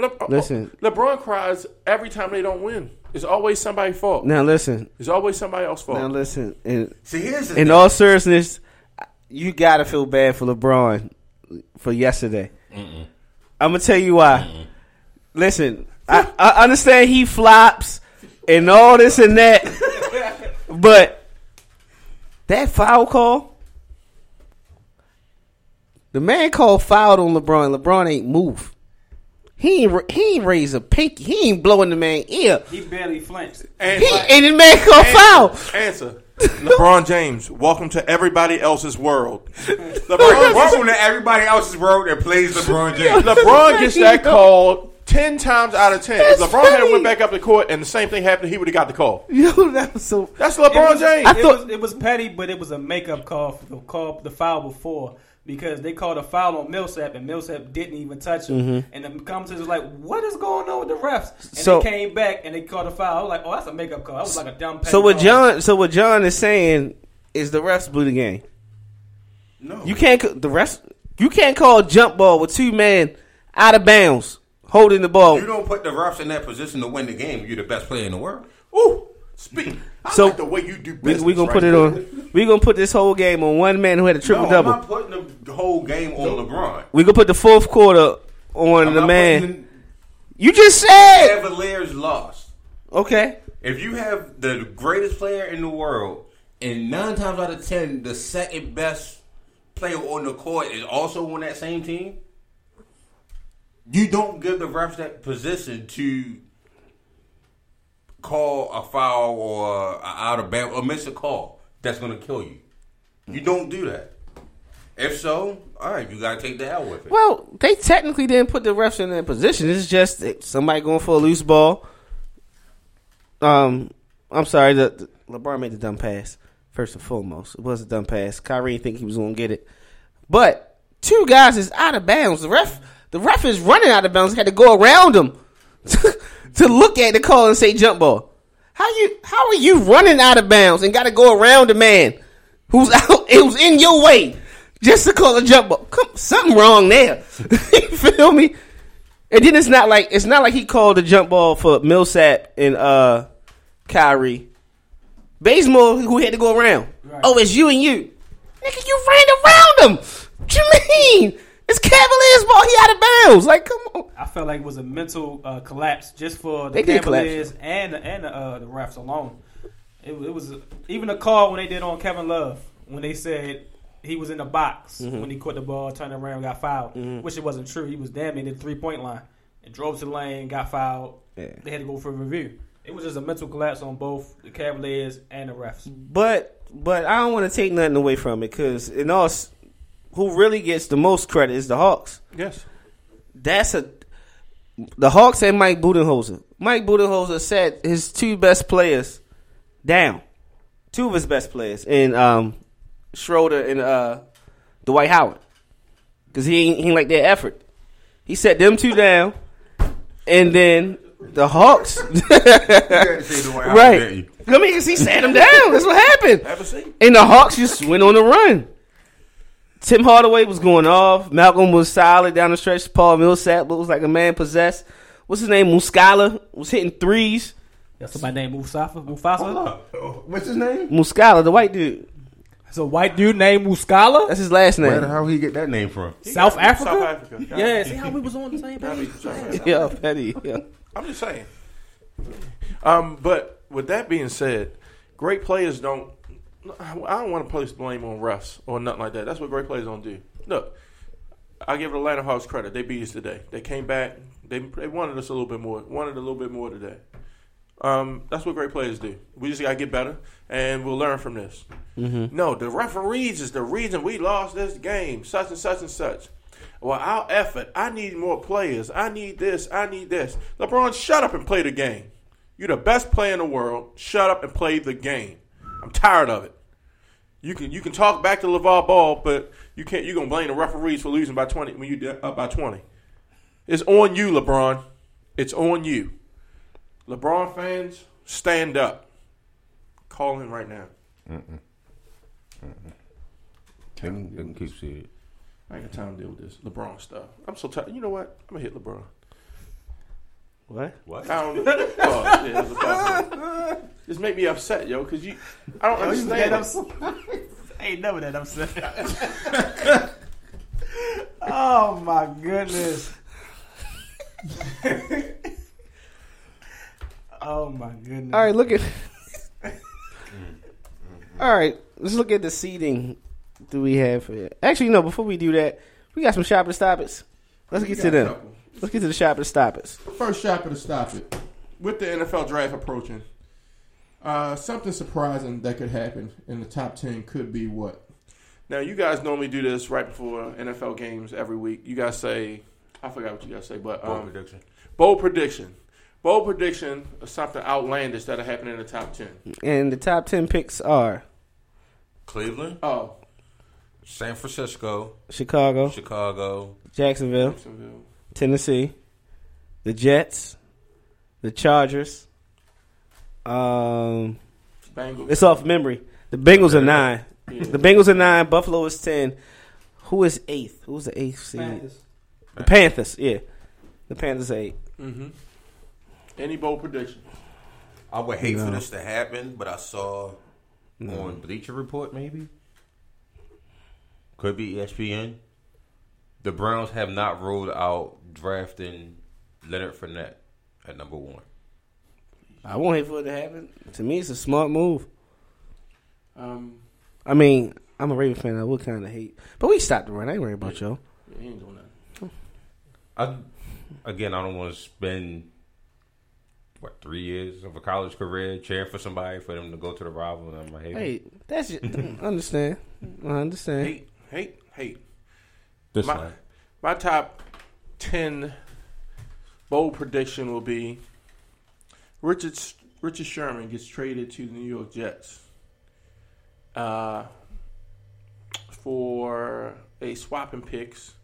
Speaker 3: Le- uh,
Speaker 1: Listen.
Speaker 3: Uh, LeBron cries every time they don't win. It's always somebody's fault.
Speaker 1: Now listen.
Speaker 3: It's always somebody else's fault.
Speaker 1: Now listen. In,
Speaker 2: See, here's the
Speaker 1: in
Speaker 2: thing.
Speaker 1: all seriousness, you gotta feel bad for LeBron for yesterday. I'm gonna tell you why. Listen, I, I understand he flops and all this and that, but that foul call, the man called foul on LeBron. LeBron ain't move. He ain't, ra- he ain't raise a pinky. He ain't blowing the man ear.
Speaker 4: He barely flinched.
Speaker 3: and,
Speaker 1: He and the man called foul.
Speaker 3: answer. LeBron James, welcome to everybody else's world. LeBron,
Speaker 2: Welcome to everybody else's world that plays LeBron James.
Speaker 3: LeBron gets that call ten times out of ten.
Speaker 1: That's
Speaker 3: if LeBron had went back up the court and the same thing happened, he would have got the call.
Speaker 1: Yo, that was so.
Speaker 3: That's LeBron
Speaker 4: it was,
Speaker 3: James.
Speaker 1: I
Speaker 4: it,
Speaker 1: thought-
Speaker 4: was, it was petty, but it was a makeup call for the call the foul before because they called a foul on Millsap and Millsap didn't even touch him. Mm-hmm. And the commentators was like, "What is going on with the refs?" And
Speaker 1: So-
Speaker 4: they came back and they called a foul. I was like, "Oh, that's a makeup call." That was like a dumb.
Speaker 1: So what
Speaker 4: call.
Speaker 1: John? So what John is saying is the refs blew the game.
Speaker 2: No.
Speaker 1: You can't the refs. You can't call a jump ball with two men out of bounds holding the ball.
Speaker 2: You don't put the refs in that position to win the game. You're the best player in the world.
Speaker 3: Ooh, speak. I
Speaker 1: So,
Speaker 3: like the way you do
Speaker 1: We
Speaker 3: business.
Speaker 1: we gonna
Speaker 3: right
Speaker 1: put it on. We gonna put this whole game on one man who had a triple
Speaker 2: no,
Speaker 1: double.
Speaker 2: I'm not putting the whole game on LeBron.
Speaker 1: We gonna put the fourth quarter on
Speaker 2: I'm
Speaker 1: the man.
Speaker 2: putting
Speaker 1: You just said
Speaker 2: Cavaliers lost.
Speaker 1: okay.
Speaker 2: If you have the greatest player in the world, and nine times out of ten, the second best player on the court is also on that same team, you don't give the refs that position to call a foul or a out of bounds or miss a call that's going to kill you. You don't do that. If so, all right, you got to take the L with it.
Speaker 1: Well, they technically didn't put the refs in that position. It's just somebody going for a loose ball. Um, I'm sorry, the, the- LeBron made the dumb pass. First and foremost, it was a dumb pass. Kyrie didn't think he was going to get it, but two guys is out of bounds. The ref, The ref is running out of bounds. Had to go around him to look at the call and say jump ball. How you? How are you running out of bounds and got to go around the man who's out? It was in your way just to call a jump ball. Come, something wrong there. you feel me? And then it's not like it's not like he called a jump ball for Millsap and uh Kyrie. Bazemore who had to go around. Oh, it's you and you. Nigga, you ran around him. What you mean? It's Cavaliers ball. He out of bounds. Like, come on.
Speaker 4: I felt like it was a mental uh, collapse just for the
Speaker 1: They
Speaker 4: Cavaliers and and uh, the refs alone. It, it was even a call when they did on Kevin Love when they said he was in the box
Speaker 1: Mm-hmm.
Speaker 4: when he caught the ball, turned around, got fouled, which it wasn't true. He was damn near the three point line and drove to the lane, got fouled.
Speaker 1: Yeah.
Speaker 4: They had to go for a review. It was just a mental collapse on both the Cavaliers and the refs.
Speaker 1: But but I don't want to take nothing away from it because in all, who really gets the most credit is the Hawks.
Speaker 3: Yes.
Speaker 1: That's a the Hawks and Mike Budenholzer. Mike Budenholzer set his two best players down. Two of his best players in um, Schroeder and uh, Dwight Howard because he ain't, he ain't like their effort. He set them two down, and then the Hawks. right. I mean, 'cause he sat them down. That's what happened.
Speaker 3: Have a seat.
Speaker 1: And the Hawks just went on a run. Tim Hardaway was going off. Malcolm was solid down the stretch. Paul Millsap was like a man possessed. What's his name? Muscala was hitting threes.
Speaker 4: That's my name, Mustafa. Mufasa.
Speaker 5: What's his name?
Speaker 1: Muscala, the white dude.
Speaker 4: It's a white dude named Muscala.
Speaker 1: That's his last
Speaker 2: Where the
Speaker 1: name.
Speaker 2: hell he get that name from?
Speaker 4: South Africa.
Speaker 3: South Africa.
Speaker 4: Yeah, see how we was on the same
Speaker 3: Gotta
Speaker 4: page.
Speaker 1: Yeah, Petty. Yeah.
Speaker 3: I'm just saying. Um, but with that being said, great players don't. I don't want to place blame on refs or nothing like that. That's what great players don't do. Look, I give the Atlanta Hawks credit. They beat us today. They came back. They they wanted us a little bit more. Wanted a little bit more today. Um, that's what great players do. We just gotta get better, and we'll learn from this. No, the referees is the reason we lost this game. Such and such and such. Well, our effort. I need more players. I need this. I need this. LeBron, shut up and play the game. You're the best player in the world. Shut up and play the game. I'm tired of it. You can you can talk back to LeVar Ball, but you can't. You're gonna blame the referees for losing by 20 when you up uh, by 20. It's on you, LeBron. It's on you. LeBron fans, stand up. Call him right now.
Speaker 2: They can, they can keep seeing.
Speaker 3: I ain't got time to deal with this LeBron stuff. I'm so tired. You know what? I'm gonna hit LeBron.
Speaker 1: What?
Speaker 3: I don't know. oh, yeah, it's about Just make me upset, yo, because you. I don't understand. it.
Speaker 4: I ain't never that upset. oh my goodness. oh my goodness.
Speaker 1: All right, look at. All right, let's look at the seating. Do we have here? Actually, no. Before we do that, we got some shopping stoppers. Let's get to
Speaker 3: got a
Speaker 1: them.
Speaker 3: Couple.
Speaker 1: Let's get to the shopper to stop stoppers.
Speaker 5: First shot to stop it.
Speaker 3: With the NFL draft approaching,
Speaker 5: Uh, something surprising that could happen in the top ten could be what?
Speaker 3: now you guys normally do this right before NFL games every week. You guys say, I forgot what you guys say, but
Speaker 2: Bold
Speaker 3: um,
Speaker 2: prediction.
Speaker 3: bold prediction. Bold prediction of something outlandish that'll happen in the top ten.
Speaker 1: And the top ten picks are
Speaker 2: Cleveland,
Speaker 3: Oh,
Speaker 2: San Francisco,
Speaker 1: Chicago,
Speaker 2: Chicago,
Speaker 1: Jacksonville,
Speaker 3: Jacksonville.
Speaker 1: Tennessee, the Jets, the Chargers. Um,
Speaker 3: Bengals.
Speaker 1: it's off memory. The Bengals are nine. The Bengals are nine. Buffalo is ten. Who is eighth? Who's the eighth seed? The Panthers. Yeah, the Panthers eight.
Speaker 3: Mm-hmm. Any bold prediction?
Speaker 2: I would hate for this to happen, but I saw on Bleacher Report maybe could be E ESPN. The Browns have not ruled out drafting Leonard Fournette at number one.
Speaker 1: I won't hate for it to happen. To me, it's a smart move.
Speaker 3: Um,
Speaker 1: I mean, I'm a Raven fan. I would kind of hate, but we stopped the run. I ain't worried about y'all.
Speaker 3: he ain't doing that.
Speaker 2: I again, I don't want to spend what three years of a college career cheering for somebody for them to go to the rival, and I'm like, hey,
Speaker 1: Hey, that's just, understand. I understand.
Speaker 3: Hate, hate, hate.
Speaker 2: this
Speaker 3: my-
Speaker 2: line.
Speaker 3: My top ten bold prediction will be Richard Richard Sherman gets traded to the New York Jets uh, for a swap swapping picks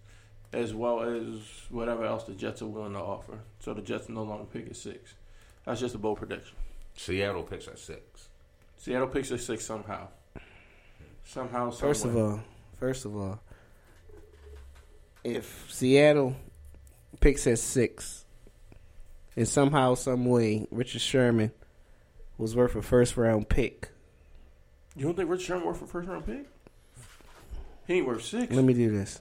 Speaker 3: as well as whatever else the Jets are willing to offer. So the Jets no longer pick at six. That's just a bold prediction.
Speaker 2: Seattle picks at six.
Speaker 3: Seattle picks at six somehow. Somehow,
Speaker 1: First of all, first of all, if Seattle picks at six, and somehow, some way, Richard Sherman was worth a first round pick.
Speaker 3: you don't think Richard Sherman was worth a first round pick? He ain't worth six.
Speaker 1: Let me do this.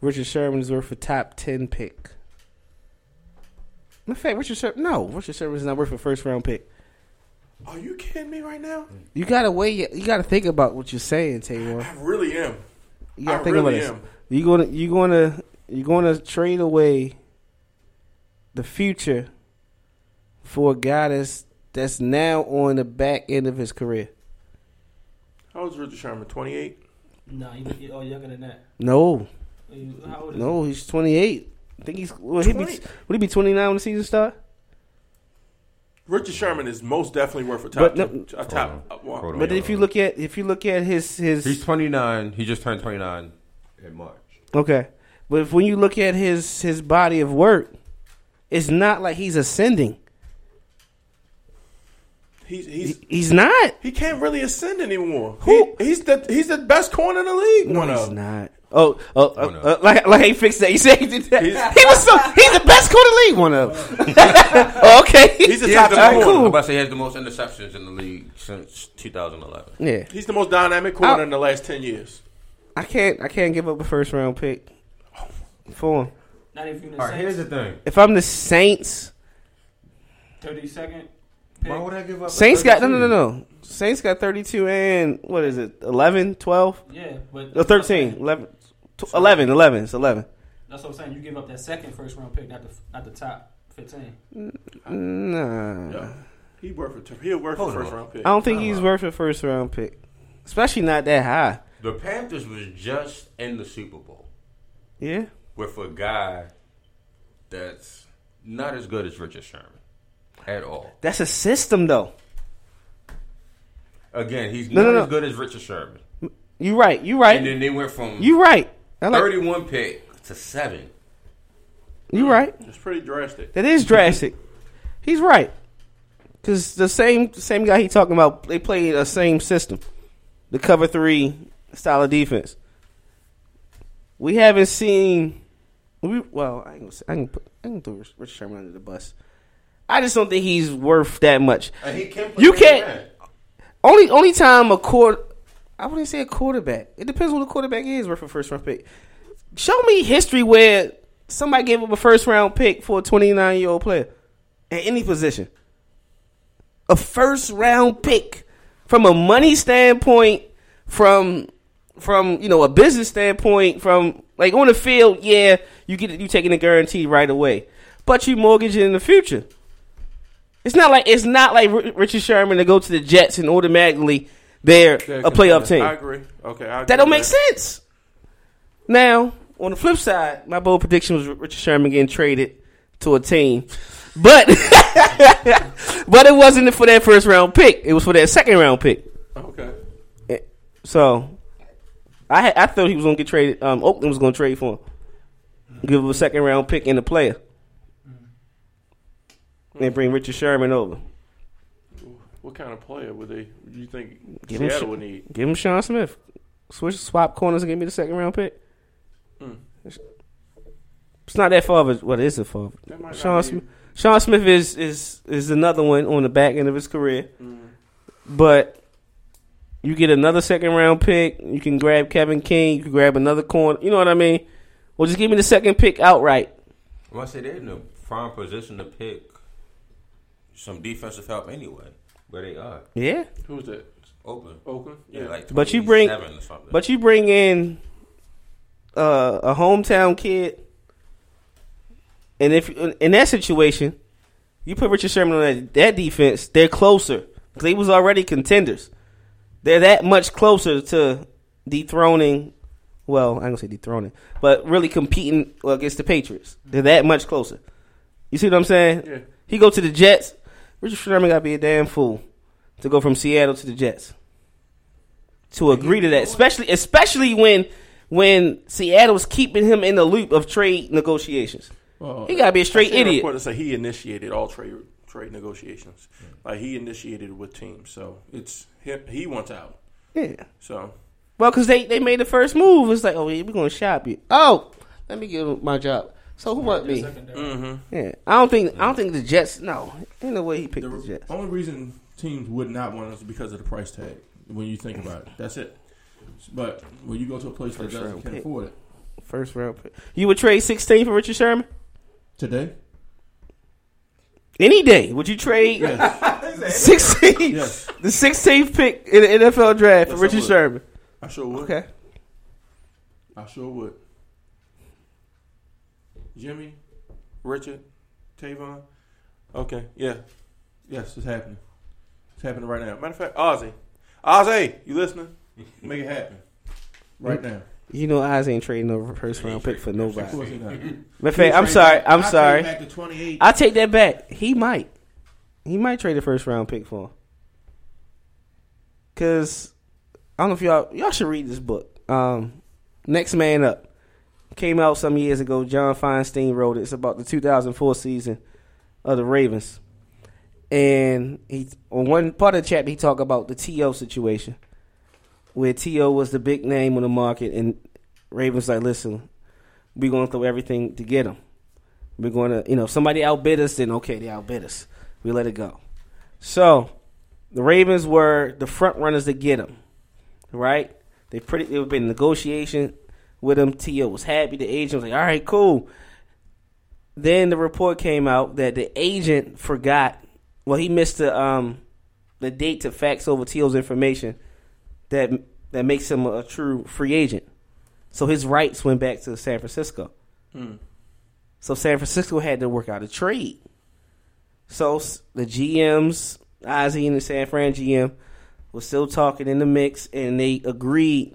Speaker 1: Richard Sherman is worth a top ten pick. In fact, Richard Sherman, no, Richard Sherman is not worth a first round pick.
Speaker 3: Are you kidding me right now?
Speaker 1: You gotta wait. You gotta think about what you're saying, Taylor.
Speaker 3: I really am.
Speaker 1: You gotta
Speaker 3: I
Speaker 1: think
Speaker 3: really
Speaker 1: about
Speaker 3: am.
Speaker 1: this. You gonna you gonna you gonna trade away the future for a guy that's that's now on the back end of his career.
Speaker 3: How old is Richard Sherman? Twenty eight.
Speaker 4: No, he, he, oh, younger than that.
Speaker 1: No,
Speaker 4: How old is
Speaker 1: no, he's 28. I think he's would he be
Speaker 3: 20?
Speaker 1: would he be 29 when the season start?
Speaker 3: Richard Sherman is most definitely worth a
Speaker 1: But
Speaker 3: top.
Speaker 1: no-
Speaker 3: a top. uh, one.
Speaker 2: Hold on.
Speaker 1: But if you look at if you look at his his
Speaker 2: He's 29. He just turned 29 in March.
Speaker 1: okay, but if when you look at his his body of work, it's not like he's ascending.
Speaker 3: He's he's
Speaker 1: He's not.
Speaker 3: he can't really ascend anymore.
Speaker 1: Who?
Speaker 3: He, he's the he's the best corner in the league.
Speaker 1: No,
Speaker 3: one
Speaker 1: he's
Speaker 3: of.
Speaker 1: not. Oh, oh,
Speaker 2: Oh, no.
Speaker 1: uh, like like he fixed that. He said he did that.
Speaker 3: He's-
Speaker 1: he was so he's the best corner in the league. One of them. oh, okay.
Speaker 3: He's the
Speaker 2: He
Speaker 3: top
Speaker 2: has the
Speaker 3: ten
Speaker 2: most,
Speaker 1: cool.
Speaker 2: I'm about to say he has the most interceptions in the league since 2011.
Speaker 1: yeah.
Speaker 3: He's the most dynamic corner
Speaker 1: I'll-
Speaker 3: in the last ten years.
Speaker 1: I can't I can't give up a first round pick for him.
Speaker 4: Not if you're the
Speaker 2: All right, here's
Speaker 4: Saints.
Speaker 2: the thing.
Speaker 1: If I'm the Saints,
Speaker 4: 30 second
Speaker 2: Why would I give up? a
Speaker 1: Saints got no no
Speaker 2: 32?
Speaker 1: no no. Saints got 32 and what is it? 11, 12,
Speaker 4: Yeah, but
Speaker 1: no, 13, 11, tw- 11, 11. It's 11.
Speaker 4: That's what I'm saying. You give up that second first round pick, not the not the top 15.
Speaker 1: Nah.
Speaker 3: Yeah. He worth it. He worth a
Speaker 2: Hold
Speaker 3: first
Speaker 2: on.
Speaker 3: round pick.
Speaker 1: I don't think he's worth a first round pick, especially not that high.
Speaker 2: The Panthers was just in the Super Bowl
Speaker 1: Yeah.
Speaker 2: With a guy that's not as good as Richard Sherman at all.
Speaker 1: That's a system though.
Speaker 2: Again, he's
Speaker 1: No,
Speaker 2: not
Speaker 1: no, no.
Speaker 2: as good as Richard Sherman.
Speaker 1: You right. You right.
Speaker 2: And then they went from
Speaker 1: You right. Like,
Speaker 2: 31 pick to seven.
Speaker 1: you right.
Speaker 3: It's pretty drastic.
Speaker 1: That is drastic. He's right. Cause the same same guy he talking about, they play the same system, the cover three style of defense. We haven't seen. We well, I can I can put I can throw Richard Sherman under the bus. I just don't think he's worth that much.
Speaker 2: Uh, he can't
Speaker 1: You can't- Only only time a quarter. I wouldn't say a quarterback. It depends what the quarterback is worth a first round pick. Show me history where somebody gave up a first round pick for a twenty nine year old player at any position. A first round pick from a money standpoint, from from you know a business standpoint, from like on the field, yeah, you get you taking a guarantee right away, but you mortgage it in the future. It's not like it's not like R- Richard Sherman to go to the Jets and automatically they're a playoff team.
Speaker 3: I agree. Okay, I agree
Speaker 1: That don't make sense. Now, on the flip side, my bold prediction was Richard Sherman getting traded to a team, but but it wasn't for that first round pick. It was for that second round pick.
Speaker 3: Okay.
Speaker 1: Eh, so, I had, I thought he was gonna get traded. Um, Oakland was gonna trade for him, give him a second round pick and a player, and bring Richard Sherman over.
Speaker 3: What kind of player would they? Do you think
Speaker 1: Give him
Speaker 3: Seattle
Speaker 1: sh-
Speaker 3: would need?
Speaker 1: Give him Sean Smith. Switch swap corners and give me the second round pick.
Speaker 3: Hmm.
Speaker 1: It's not that far of a what is it for?
Speaker 3: That might
Speaker 1: Sean
Speaker 3: be-
Speaker 1: Smith. Sean Smith is is is another one on the back end of his career,
Speaker 3: Mm.
Speaker 1: but you get another second round pick. You can grab Kevin King. You can grab another corner. You know what I mean? Well, just give me the second pick outright.
Speaker 2: Well, I say they're in a prime position to pick some defensive help anyway. Where they are,
Speaker 1: Yeah,
Speaker 3: Who's that?
Speaker 2: Oakland.
Speaker 3: Oakland.
Speaker 2: Yeah,
Speaker 3: Yeah.
Speaker 2: like
Speaker 1: But you bring-
Speaker 2: or something.
Speaker 1: but you bring in uh, a hometown kid, and if in that situation, you put Richard Sherman on that, that defense, they're closer because they was already contenders. They're that much closer to dethroning. Well, I'm gonna say dethroning, but really competing well, against the Patriots. They're that much closer. You see what I'm saying?
Speaker 3: Yeah.
Speaker 1: He go to the Jets. Richard Sherman got to be a damn fool to go from Seattle to the Jets. To agree to that, especially especially when when Seattle was keeping him in the loop of trade negotiations.
Speaker 5: Well,
Speaker 1: He got to be a straight idiot.
Speaker 3: that say he initiated all trade trade negotiations. Like he initiated with teams, so it's he, he wants out.
Speaker 1: Yeah.
Speaker 3: So
Speaker 1: Well, because they, they made the first move. It's like, oh, yeah, we're going to shop you. Oh, let me give my job. So who want me? Mm-hmm. Yeah, I don't think I don't think the Jets. No, ain't the way he picked the,
Speaker 5: the
Speaker 1: Jets.
Speaker 5: only reason teams would not want us because of the price tag. When you think about it, that's it. But when you go to a place that
Speaker 1: First
Speaker 5: doesn't can
Speaker 1: pick.
Speaker 5: afford it
Speaker 1: First round pick. You would trade sixteen for Richard Sherman
Speaker 5: today,
Speaker 1: any day? Would you trade sixteen?
Speaker 5: yes,
Speaker 1: The sixteenth pick in the NFL draft for
Speaker 3: Yes, I
Speaker 1: Richard
Speaker 3: would.
Speaker 1: Sherman.
Speaker 3: I sure would.
Speaker 1: Okay.
Speaker 5: I sure would.
Speaker 3: Jimmy, Richard, Tavon. Okay, yeah,
Speaker 5: Yes, it's happening. It's happening right now.
Speaker 3: Matter of fact, Ozzy, Ozzy, you listening?
Speaker 5: Make it happen right mm-hmm. now.
Speaker 1: You know, Oz ain't trading no first round pick for
Speaker 5: Of
Speaker 1: nobody.
Speaker 5: course he.
Speaker 1: Matter of fact, I'm sorry. I'm
Speaker 5: I
Speaker 1: sorry.
Speaker 5: Back to 28.
Speaker 1: I take that back. He might. He might trade a first round pick for him. Cause I don't know if y'all y'all should read this book. Um, Next Man Up came out some years ago. John Feinstein wrote it. It's about the 2004 season of the Ravens, and he on one part of the chapter he talked about the T.O. situation, where T.O. was the big name on the market, and Ravens like, listen, we're gonna throw everything to get him. We're going to, you know, if somebody outbid us, then okay, they outbid us. We let it go. So the Ravens were the front runners to get him, right? They pretty, they been in negotiation with him. T.O. was happy. The agent was like, all right, cool. Then the report came out that the agent forgot. Well, he missed the um the date to fax over T.O.'s information that that makes him a true free agent. So his rights went back to San Francisco. So San Francisco had to work out a trade. So the GMs, Ozzy and the San Fran GM, was still talking in the mix, and they agreed.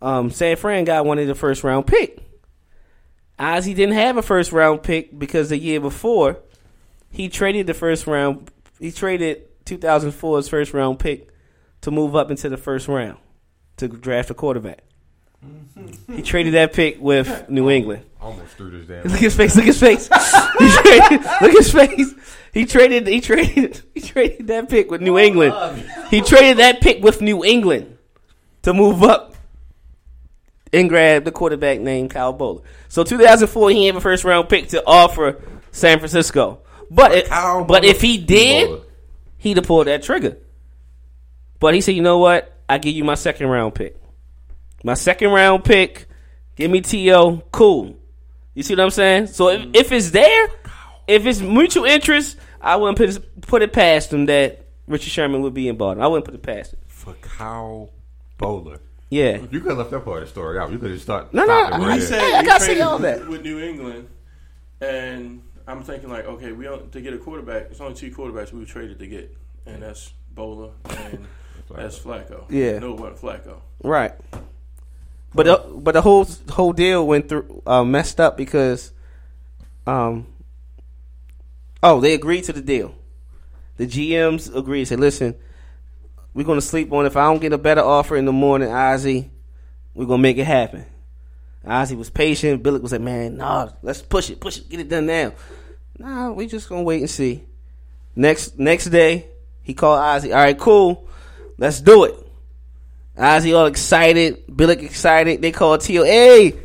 Speaker 1: Um, San Fran got one of the first round pick. Ozzy didn't have a first round pick because the year before he traded the first round. He traded 2004's first round pick to move up into the first round to draft a quarterback. He traded that pick with New England.
Speaker 2: Almost threw this damn.
Speaker 1: Look at his face. Look at his face. he traded, look at his face. He traded. He traded. He traded that pick with New England. He traded that pick with New England to move up and grab the quarterback named Kyle Boller. So 2004, he had a first round pick to offer San Francisco. But it, but if he did, he'd have pulled that trigger. But he said, you know what? I give you my second round pick. My second round pick. Give me To. Cool. You see what I'm saying? So if, if it's there, if it's mutual interest, I wouldn't put it, put it past him that Richard Sherman would be in Baltimore. I wouldn't put it past him.
Speaker 2: for Kyle Boller.
Speaker 1: Yeah.
Speaker 2: You could have left that part of the story out. You could have started.
Speaker 1: No, no,
Speaker 2: stopped it
Speaker 1: I-
Speaker 2: right
Speaker 3: He said
Speaker 1: Hey, I gotta see all that.
Speaker 3: with New England, and I'm thinking like, okay, we don't, to get a quarterback. It's only two quarterbacks we traded to get, and that's Boller and that's Flacco.
Speaker 1: Yeah.
Speaker 3: no, wasn't Flacco.
Speaker 1: Right. But the, but the whole whole deal went through uh, messed up because, um, oh, they agreed to the deal. The GMs agreed. Said, listen, we're gonna sleep on. it. If I don't get a better offer in the morning, Ozzy, we're gonna make it happen. Ozzy was patient. Billick was like, man, nah, let's push it, push it, get it done now. Nah, we just gonna wait and see. Next next day, he called Ozzy. All right, cool, let's do it. Ozzy all excited, Billick excited. They call T.O., hey,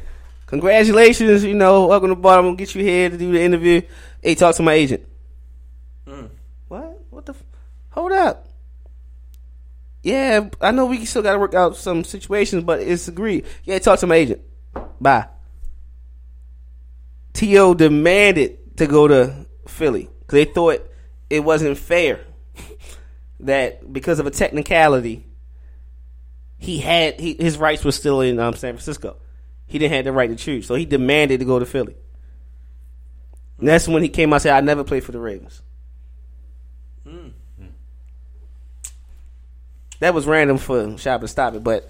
Speaker 1: congratulations, you know, welcome to gonna get you here to do the interview. Hey, talk to my agent. Hmm. What? What the? F- Hold up. Yeah, I know we still got to work out some situations, but it's agreed. Yeah, talk to my agent. Bye. T.O. demanded to go to Philly because they thought it wasn't fair that because of a technicality, he had he, his rights were still in um, San Francisco. He didn't have the right to choose, so he demanded to go to Philly. And that's when he came out and said, "I never played for the Ravens." That was random for Shop to Stop It, but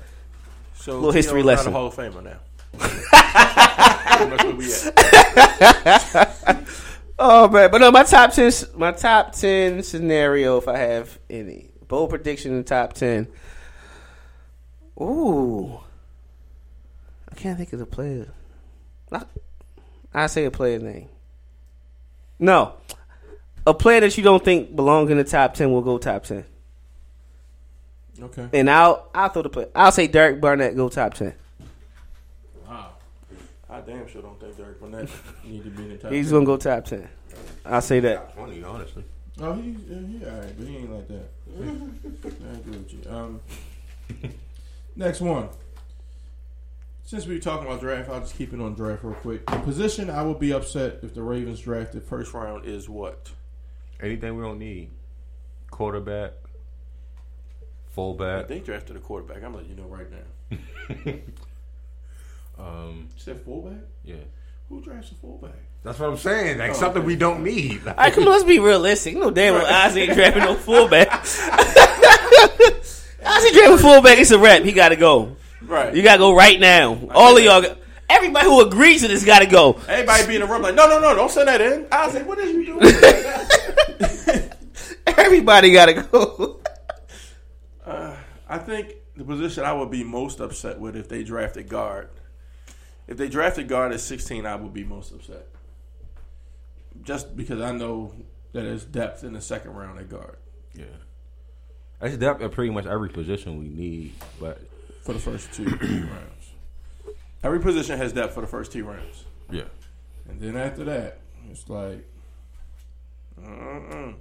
Speaker 3: So
Speaker 1: Little history lesson.
Speaker 3: Hall of Famer now. That's where we at.
Speaker 1: Oh man, but no, my top ten, my top ten scenario, if I have any bold prediction in the top ten. Ooh, I can't think of the player. I, I say a player name. No, a player that you don't think belongs in the top ten will go top ten.
Speaker 3: Okay.
Speaker 1: And I'll I'll throw the play. I'll say Derek Barnett go top ten.
Speaker 3: Wow. I damn sure don't think Derek Barnett need to be in the top.
Speaker 1: He's
Speaker 3: 10.
Speaker 1: gonna go top ten. I'll say that.
Speaker 2: Twenty, honestly.
Speaker 3: Oh, he, yeah, he alright, but he ain't like that. I agree with you. Um, next one. Since we were talking about draft, I'll just keep it on draft real quick. The position I would be upset if the Ravens drafted first round is what?
Speaker 2: Anything we don't need. Quarterback.
Speaker 3: If
Speaker 2: Fullback.
Speaker 3: they drafted a quarterback, I'm gonna let you know right now.
Speaker 2: Um,
Speaker 3: You said fullback?
Speaker 2: yeah.
Speaker 3: Who drafts a fullback?
Speaker 2: That's what I'm saying. Like something we don't need.
Speaker 1: All right, come on, let's be realistic. No damn well Oz ain't drafting no fullback. Oz ain't drafting fullback. It's a rep. He got to go.
Speaker 3: Right.
Speaker 1: You got to go right now. All of y'all. Got, everybody who agrees to this got to go.
Speaker 3: Everybody be in the room like, no, no, no, don't send that in. I was like, what is you doing?
Speaker 1: Everybody got to go.
Speaker 3: I think the position I would be most upset with if they drafted guard. If they drafted guard at 16, I would be most upset. Just because I know that there's depth in the second round at guard
Speaker 2: Yeah. That's depth at pretty much every position we need, but
Speaker 3: for the first two rounds. Every position has depth for the first two rounds.
Speaker 2: yeah.
Speaker 3: And then after that, it's like, mm-mm.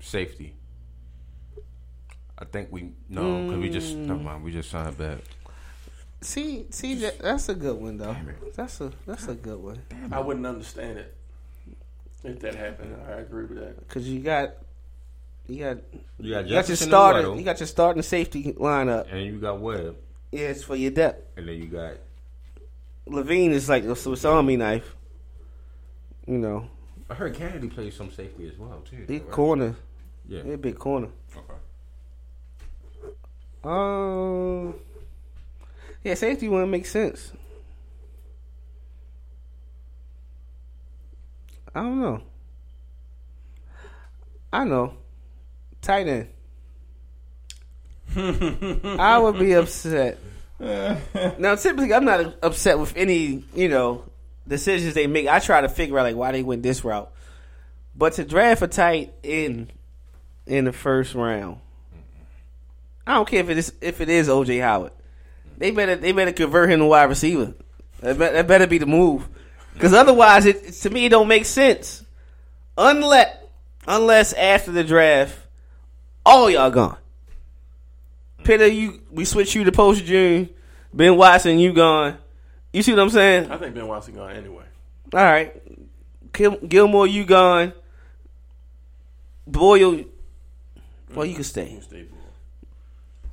Speaker 2: Safety. I think we no because we just mm. never mind. We just signed back.
Speaker 1: See, see, that, that's a good one though. That's a that's a good one
Speaker 3: I wouldn't understand it if that happened. I agree with that.
Speaker 1: because you got you got
Speaker 2: You got
Speaker 1: you got your
Speaker 2: Jefferson
Speaker 1: starter. You got your starting safety lineup.
Speaker 2: and you got Webb,
Speaker 1: Yeah, it's for your depth.
Speaker 2: and then you got
Speaker 1: Levine is like a Swiss Army knife. You know,
Speaker 2: I heard Kennedy plays some safety as well too.
Speaker 1: big
Speaker 2: right?
Speaker 1: corner.
Speaker 2: Yeah.
Speaker 1: Yeah, big corner.
Speaker 2: Okay.
Speaker 1: Um, yeah, safety wouldn't make sense. I don't know. I know. Tight end. I would be upset. now, typically, I'm not upset with any, you know, decisions they make. I try to figure out like why they went this route. But to draft a tight end in the first round, I don't care if it is if it is OJ Howard. They better they better convert him to wide receiver. That, be- that better be the move. Because otherwise, it to me it don't make sense. Unless unless after the draft, all y'all gone. Pitta, you we switch you to post June. Ben Watson, you gone. You see what I'm saying?
Speaker 3: I think Ben Watson gone anyway.
Speaker 1: All right. Gil- Gillmore, you gone. Boyle, well, you can
Speaker 3: You can stay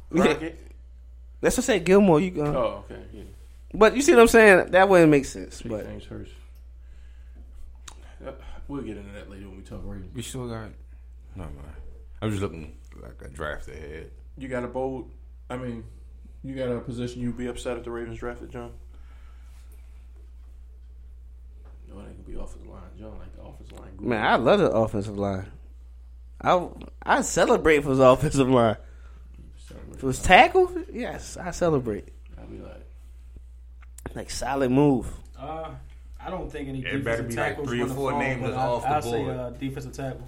Speaker 3: bull.
Speaker 1: Yeah.
Speaker 3: Crockett?
Speaker 1: Let's just say Gillmore, you gone.
Speaker 3: Oh, okay. Yeah.
Speaker 1: But you see what I'm saying? That wouldn't make sense.
Speaker 3: Take
Speaker 1: But
Speaker 3: James Hurst. Uh, We'll get into that later when we talk Ravens.
Speaker 2: We still got. No mind. I'm just looking like a draft ahead.
Speaker 3: You got a bold. I mean, you got a position you'd be upset if the Ravens drafted John. No, it ain't gonna be offensive line. John like the offensive line. guru.
Speaker 1: man, I love the offensive line. I I celebrate for his offensive line. If it was tackle, yes, I celebrate.
Speaker 3: I'd be like,
Speaker 1: Like solid move.
Speaker 4: Uh, I don't think any
Speaker 2: It better
Speaker 4: defensive
Speaker 2: be like
Speaker 4: tackles
Speaker 2: three or four
Speaker 4: fall,
Speaker 2: names
Speaker 4: but
Speaker 2: that's
Speaker 4: I,
Speaker 2: off the
Speaker 4: I'll say
Speaker 2: board.
Speaker 4: uh, defensive tackle.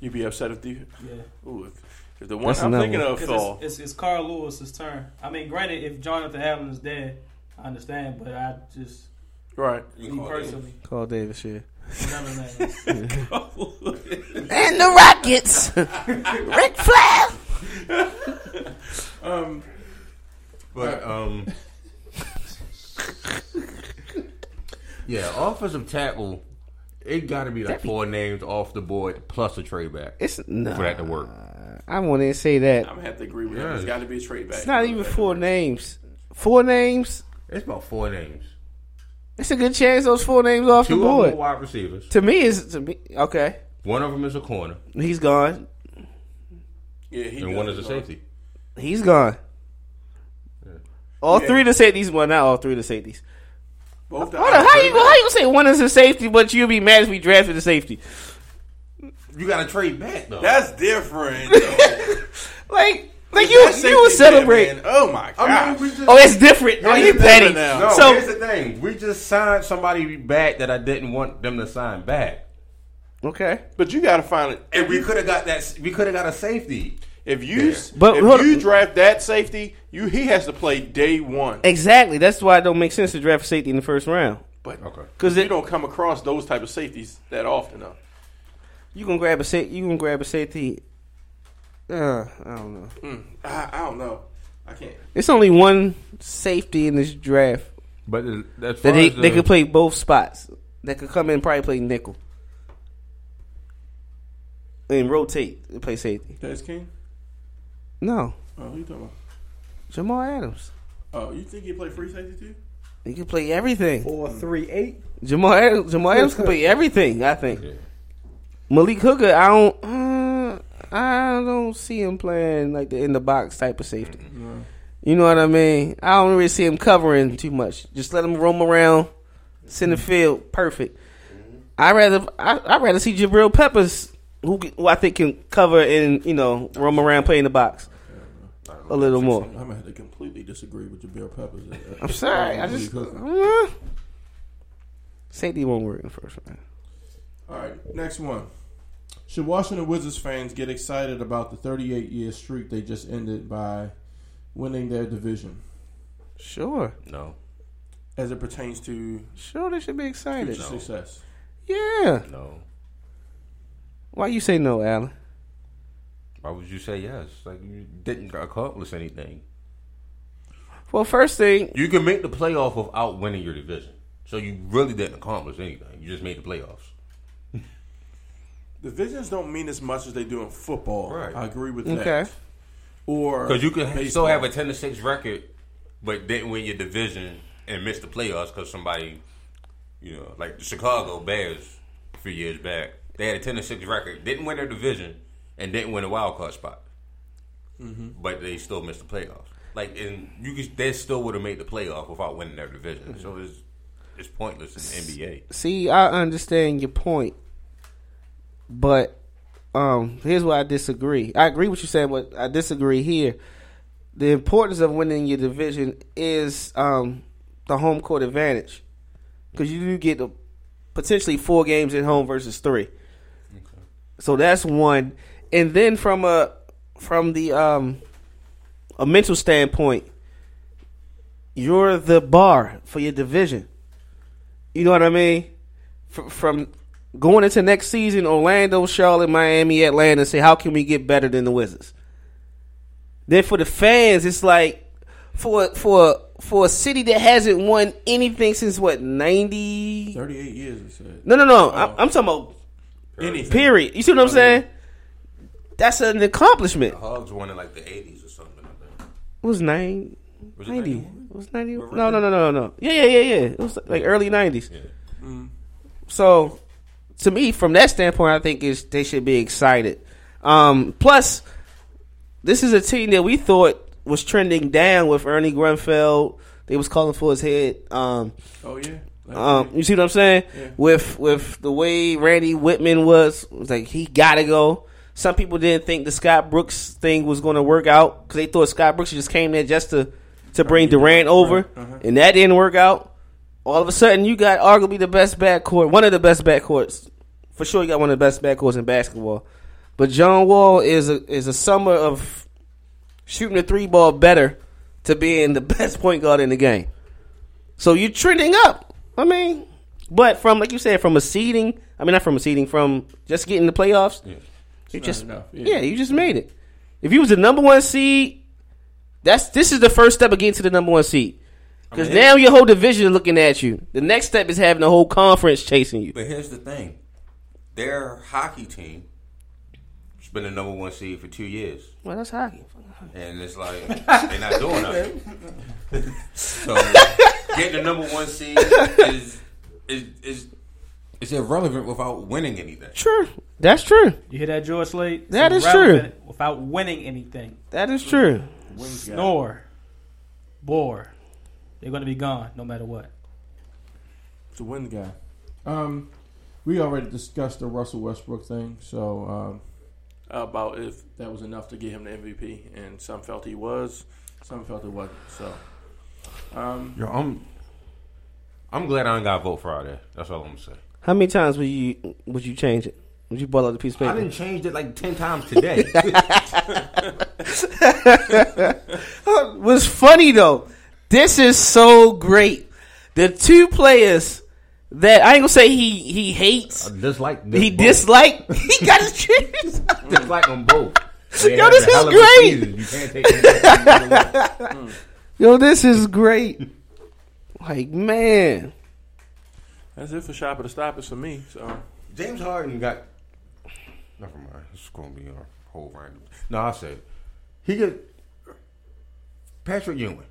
Speaker 3: you'd be upset if the.
Speaker 4: Yeah.
Speaker 3: Ooh, if, if the one
Speaker 1: That's
Speaker 3: I'm
Speaker 1: another
Speaker 3: thinking of fall.
Speaker 4: it's, it's, it's Carl Lewis's turn. I mean, granted, if Jonathan Allen is dead, I understand, but I just,
Speaker 3: Right.
Speaker 4: me personally,
Speaker 1: Call Davis here.
Speaker 4: none of that.
Speaker 1: And the Rockets, Ric Flair.
Speaker 3: Um.
Speaker 2: But um, yeah, offensive tackle. It got to be like four names off the board plus a trade back
Speaker 1: It's no.
Speaker 2: for that to work.
Speaker 1: I wouldn't say that.
Speaker 3: I'm gonna have to agree with him.
Speaker 2: Yeah.
Speaker 3: It's got to be a trade back.
Speaker 1: It's not even four names. Four names.
Speaker 2: It's about four names.
Speaker 1: It's a good chance those four names off
Speaker 2: Two
Speaker 1: the
Speaker 2: of them
Speaker 1: board.
Speaker 2: are wide receivers.
Speaker 1: To me, is to me okay.
Speaker 2: One of them is a corner,
Speaker 1: He's gone.
Speaker 3: Yeah, he
Speaker 2: and one
Speaker 3: does
Speaker 2: is a
Speaker 3: go.
Speaker 2: safety.
Speaker 1: He's gone. All
Speaker 3: Yeah.
Speaker 1: three of the safeties. Well, not all three of the safeties.
Speaker 3: Both the
Speaker 1: Hold on, how you how you gonna say one is a safety, but you'll be mad if we drafted a safety?
Speaker 2: You got to trade back though.
Speaker 3: That's different. though.
Speaker 1: Like, Like you, you would celebrate.
Speaker 5: man. Oh my
Speaker 2: I
Speaker 5: god!
Speaker 2: mean,
Speaker 1: Oh, it's different. Oh, you
Speaker 5: it's
Speaker 1: petty.
Speaker 5: now.
Speaker 2: no,
Speaker 1: So
Speaker 2: here's the thing. We just signed somebody back that I didn't want them to sign back.
Speaker 1: okay,
Speaker 5: but you got to find it.
Speaker 2: And we could have got that. We could have got a safety.
Speaker 5: If you
Speaker 2: Yeah.
Speaker 1: But
Speaker 5: if
Speaker 1: hold-
Speaker 5: you draft that safety, you he has to play day one.
Speaker 1: exactly. That's why it don't make sense to draft a safety in the first round.
Speaker 5: But
Speaker 2: Okay.
Speaker 1: Because
Speaker 5: you don't come across those type of safeties that often, though.
Speaker 1: you gonna grab a safety. You gonna grab a safety. Uh, I don't know.
Speaker 5: Mm, I, I don't know. I can't.
Speaker 1: It's only one safety in this draft
Speaker 2: But as
Speaker 1: that they,
Speaker 2: as
Speaker 1: they could play both spots. That could come in and probably play nickel and rotate and play safety.
Speaker 5: That's King.
Speaker 1: No,
Speaker 5: Oh, who you talking about?
Speaker 1: Jamal Adams.
Speaker 5: Oh, you think he play free safety too?
Speaker 1: He can play everything.
Speaker 6: Four, three, eight.
Speaker 1: Jamal Adams, Jamal Adams can play everything. I think.
Speaker 2: Yeah.
Speaker 1: Malik Hooker, I don't, uh, I don't see him playing like the in the box type of safety. You know what I mean? I don't really see him covering too much. Just let him roam around, center field, perfect. I rather, I I rather see Jabril Peppers, who, who I think can cover and you know roam around, play in the box a little more.
Speaker 5: I'm gonna have to completely disagree with Jabril Peppers.
Speaker 1: I'm sorry, I just uh, safety won't work in the first round.
Speaker 5: All right, next one. Should Washington Wizards fans get excited about the 38 year streak they just ended by winning their division,
Speaker 1: Sure,
Speaker 2: No,
Speaker 5: as it pertains to
Speaker 1: sure, they should be excited.
Speaker 5: future success?
Speaker 1: Yeah.
Speaker 2: no.
Speaker 1: Why you say no, Alan?
Speaker 2: Why would you say yes? Like you didn't accomplish anything.
Speaker 1: Well, first thing,
Speaker 2: You can make the playoff without winning your division. So you really didn't accomplish anything. You just made the playoffs.
Speaker 5: Divisions don't mean as much as they do in football.
Speaker 2: Right.
Speaker 5: I agree with
Speaker 1: Okay.
Speaker 5: that. Or
Speaker 2: Because you can
Speaker 5: baseball.
Speaker 2: still have a ten to six record, but didn't win your division and miss the playoffs because somebody, you know, like the Chicago Bears a few years back, they had a ten to six record, didn't win their division, and didn't win a wild card spot, but they still missed the playoffs. Like, and you could, they still would have made the playoff without winning their division. So it's it's pointless in the NBA.
Speaker 1: see, I understand your point, but um, here's where I disagree. I agree with you saying, but I disagree here. The importance of winning your division is um, the home court advantage because you do get the, potentially four games at home versus three. So that's one, and then from a from the um, a mental standpoint, you're the bar for your division. You know what I mean? F- from going into next season, Orlando, Charlotte, Miami, Atlanta, say how can we get better than the Wizards? Then for the fans, it's like for for for a city that hasn't won anything since what ninety?
Speaker 5: 38 years. It said
Speaker 1: No, no, no. I'm, I'm talking about
Speaker 5: anything.
Speaker 1: period. You see what I'm saying? That's an accomplishment.
Speaker 2: The Hogs won in like the eighties or something. I think.
Speaker 1: It was nine.
Speaker 2: Was it
Speaker 1: 90.
Speaker 2: 91?
Speaker 1: It was 90. No, no, no, no, no. Yeah, yeah, yeah, yeah. It was like early 90s.
Speaker 2: Yeah.
Speaker 1: So, to me, from that standpoint, I think is they should be excited. Um, plus, this is a team that we thought was trending down with Ernie Grunfeld. They was calling for his head. Um,
Speaker 5: Oh yeah.
Speaker 1: Um, you see what I'm saying?
Speaker 5: Yeah.
Speaker 1: With with the way Randy Wittman was, was like he gotta go. Some people didn't think the Scott Brooks thing was going to work out because they thought Scott Brooks just came there just to to bring Durant over,
Speaker 5: Uh-huh.
Speaker 1: and that didn't work out. All of a sudden, you got arguably the best backcourt, one of the best backcourts, for sure. You got one of the best backcourts in basketball. But John Wall is a is a summer of shooting the three ball better to being the best point guard in the game. So you're trending up. I mean, but from like you said, from a seeding. I mean, not from a seeding, from just getting the playoffs.
Speaker 2: Yeah.
Speaker 1: You just yeah.
Speaker 5: yeah.
Speaker 1: you just made it. If you was the number one seed, that's this is the first step of getting to the number one seed. Because
Speaker 2: I mean,
Speaker 1: now your whole division is looking at you. The next step is having the whole conference chasing you.
Speaker 2: But here's the thing: their hockey team has been the number one seed for two years,
Speaker 1: Well, that's hockey.
Speaker 2: and it's like they're not doing nothing. so getting the number one seed is is is is irrelevant without winning anything.
Speaker 1: True. That's true.
Speaker 4: You hear that, George Slade?
Speaker 1: That is true.
Speaker 4: Without winning anything,
Speaker 1: That is true.
Speaker 4: snore, bore, they're going to be gone no matter what.
Speaker 5: It's a win guy. Um, we already discussed the Russell Westbrook thing, so um,
Speaker 3: about if that was enough to get him the MVP, and some felt he was, some felt it wasn't. So, um,
Speaker 2: Yo, I'm I'm glad I ain't got to vote Friday. That's all I'm gonna say.
Speaker 1: How many times would you would you change it? Would you ball out the piece of paper?
Speaker 2: I
Speaker 1: paper?
Speaker 2: didn't change it like ten times today.
Speaker 1: What's funny though, this is so great. The two players that I ain't gonna say he he hates,
Speaker 2: I dislike.
Speaker 1: he
Speaker 2: both.
Speaker 1: dislike. He got his choose.
Speaker 2: dislike them both. They
Speaker 1: Yo,
Speaker 2: have
Speaker 1: this
Speaker 2: a hell
Speaker 1: is
Speaker 2: of a
Speaker 1: great.
Speaker 2: Season. You can't take them either way.
Speaker 1: Yo, this is great. Like man,
Speaker 3: that's it for shop of the stoppers for me. So,
Speaker 2: James Harden got. Never mind. It's going to be a whole random. No, I say he get Patrick Ewing.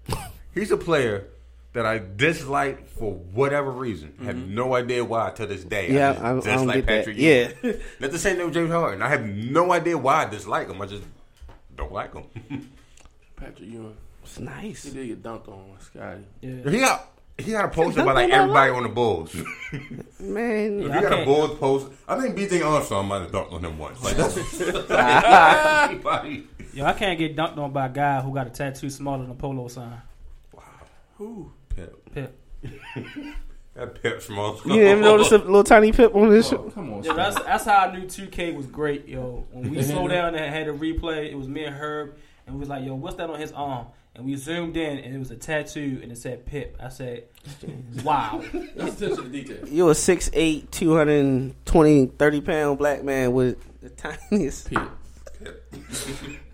Speaker 2: He's a player that I dislike for whatever reason. I have no idea why to this day.
Speaker 1: Mm-hmm. Yeah,
Speaker 2: just
Speaker 1: I- I don't
Speaker 2: dislike
Speaker 1: get that.
Speaker 2: Patrick
Speaker 1: Yeah.
Speaker 2: Ewing. That's the same thing with James Harden. I have no idea why I dislike him. I just don't like him.
Speaker 3: Patrick Ewing,
Speaker 1: it's nice.
Speaker 3: he did get dunked on, Scotty.
Speaker 4: Yeah.
Speaker 2: he got he got a poster by like everybody on the Bulls.
Speaker 1: Man, if
Speaker 2: you
Speaker 4: I
Speaker 2: got a
Speaker 4: can't-
Speaker 2: Bulls post, I think BJ Armstrong might have dunked on him once. Like that's everybody.
Speaker 4: Yo, I can't get dunked on by a guy who got a tattoo smaller than a polo sign. Wow.
Speaker 3: Who?
Speaker 2: Pip.
Speaker 4: Pip.
Speaker 2: That Pip small.
Speaker 1: you didn't even notice a little tiny pip on this.
Speaker 5: Oh, come on,
Speaker 4: Yo, that's that's how I knew 2K was great, yo. When we slowed down and had a replay, it was me and Herb, and we was like, yo, what's that on his arm? And we zoomed in, and it was a tattoo, and it said Pip. I said, wow.
Speaker 3: That's attention to detail.
Speaker 1: You're a 6'8", 220, 30 pound black man with the tiniest. Pip.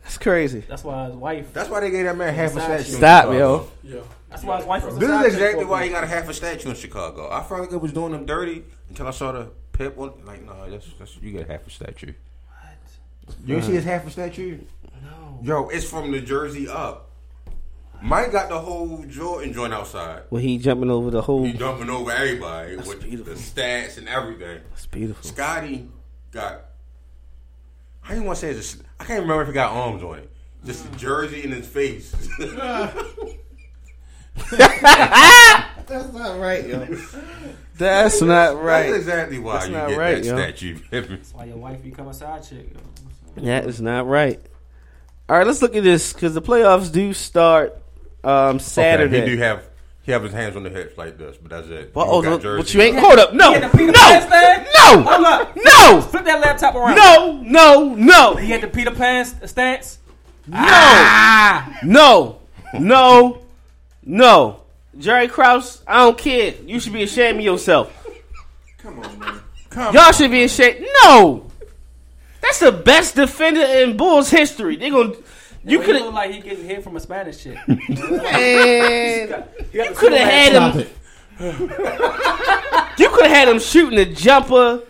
Speaker 1: That's crazy.
Speaker 4: That's why his wife.
Speaker 2: That's why they gave that man half a statue.
Speaker 1: Stop, yo.
Speaker 3: Yeah.
Speaker 4: That's why his wife was.
Speaker 2: This is exactly why he got a half a statue in Chicago. I felt like it was doing him dirty until I saw the Pip one. Like, no, that's, that's you get half a statue. What? You ain't see his half a statue?
Speaker 4: No.
Speaker 2: Yo, it's from the jersey up. Mike got the whole Jordan joint outside.
Speaker 1: When he jumping over the whole.
Speaker 2: He jumping over everybody with
Speaker 1: beautiful.
Speaker 2: the stats and everything.
Speaker 1: It's beautiful.
Speaker 2: Scotty got. I didn't want to say this. I can't remember if he got arms on it. Just a jersey in his face.
Speaker 1: That's not right, yo. That's not right.
Speaker 2: That's exactly why
Speaker 1: That's
Speaker 2: you
Speaker 1: not
Speaker 2: get
Speaker 1: right,
Speaker 2: that
Speaker 1: yo.
Speaker 2: statue.
Speaker 4: That's why your wife become a side chick. yo.
Speaker 1: That is not right. All right, let's look at this because the playoffs do start um, Saturday.
Speaker 2: Okay, he do have he have his hands on the hips like this, but that's it.
Speaker 1: Well, oh,
Speaker 2: got
Speaker 1: no, but you ain't.
Speaker 2: on.
Speaker 1: Hold up. No.
Speaker 4: He had the Peter
Speaker 1: No. No.
Speaker 4: Hold up.
Speaker 1: No.
Speaker 4: Flip that laptop around.
Speaker 1: No. No. No.
Speaker 4: He had the Peter Pan stance.
Speaker 1: No. No. No. No. Jerry Krause, I don't care. You should be ashamed of yourself.
Speaker 3: Come on, man. Come
Speaker 1: Y'all should be ashamed. No. That's the best defender in Bulls history. They gonna. You
Speaker 4: Well, he
Speaker 1: could
Speaker 4: look like he getting hit from a Spanish chick.
Speaker 1: Man, you could have had him. You could have had him shooting a jumper,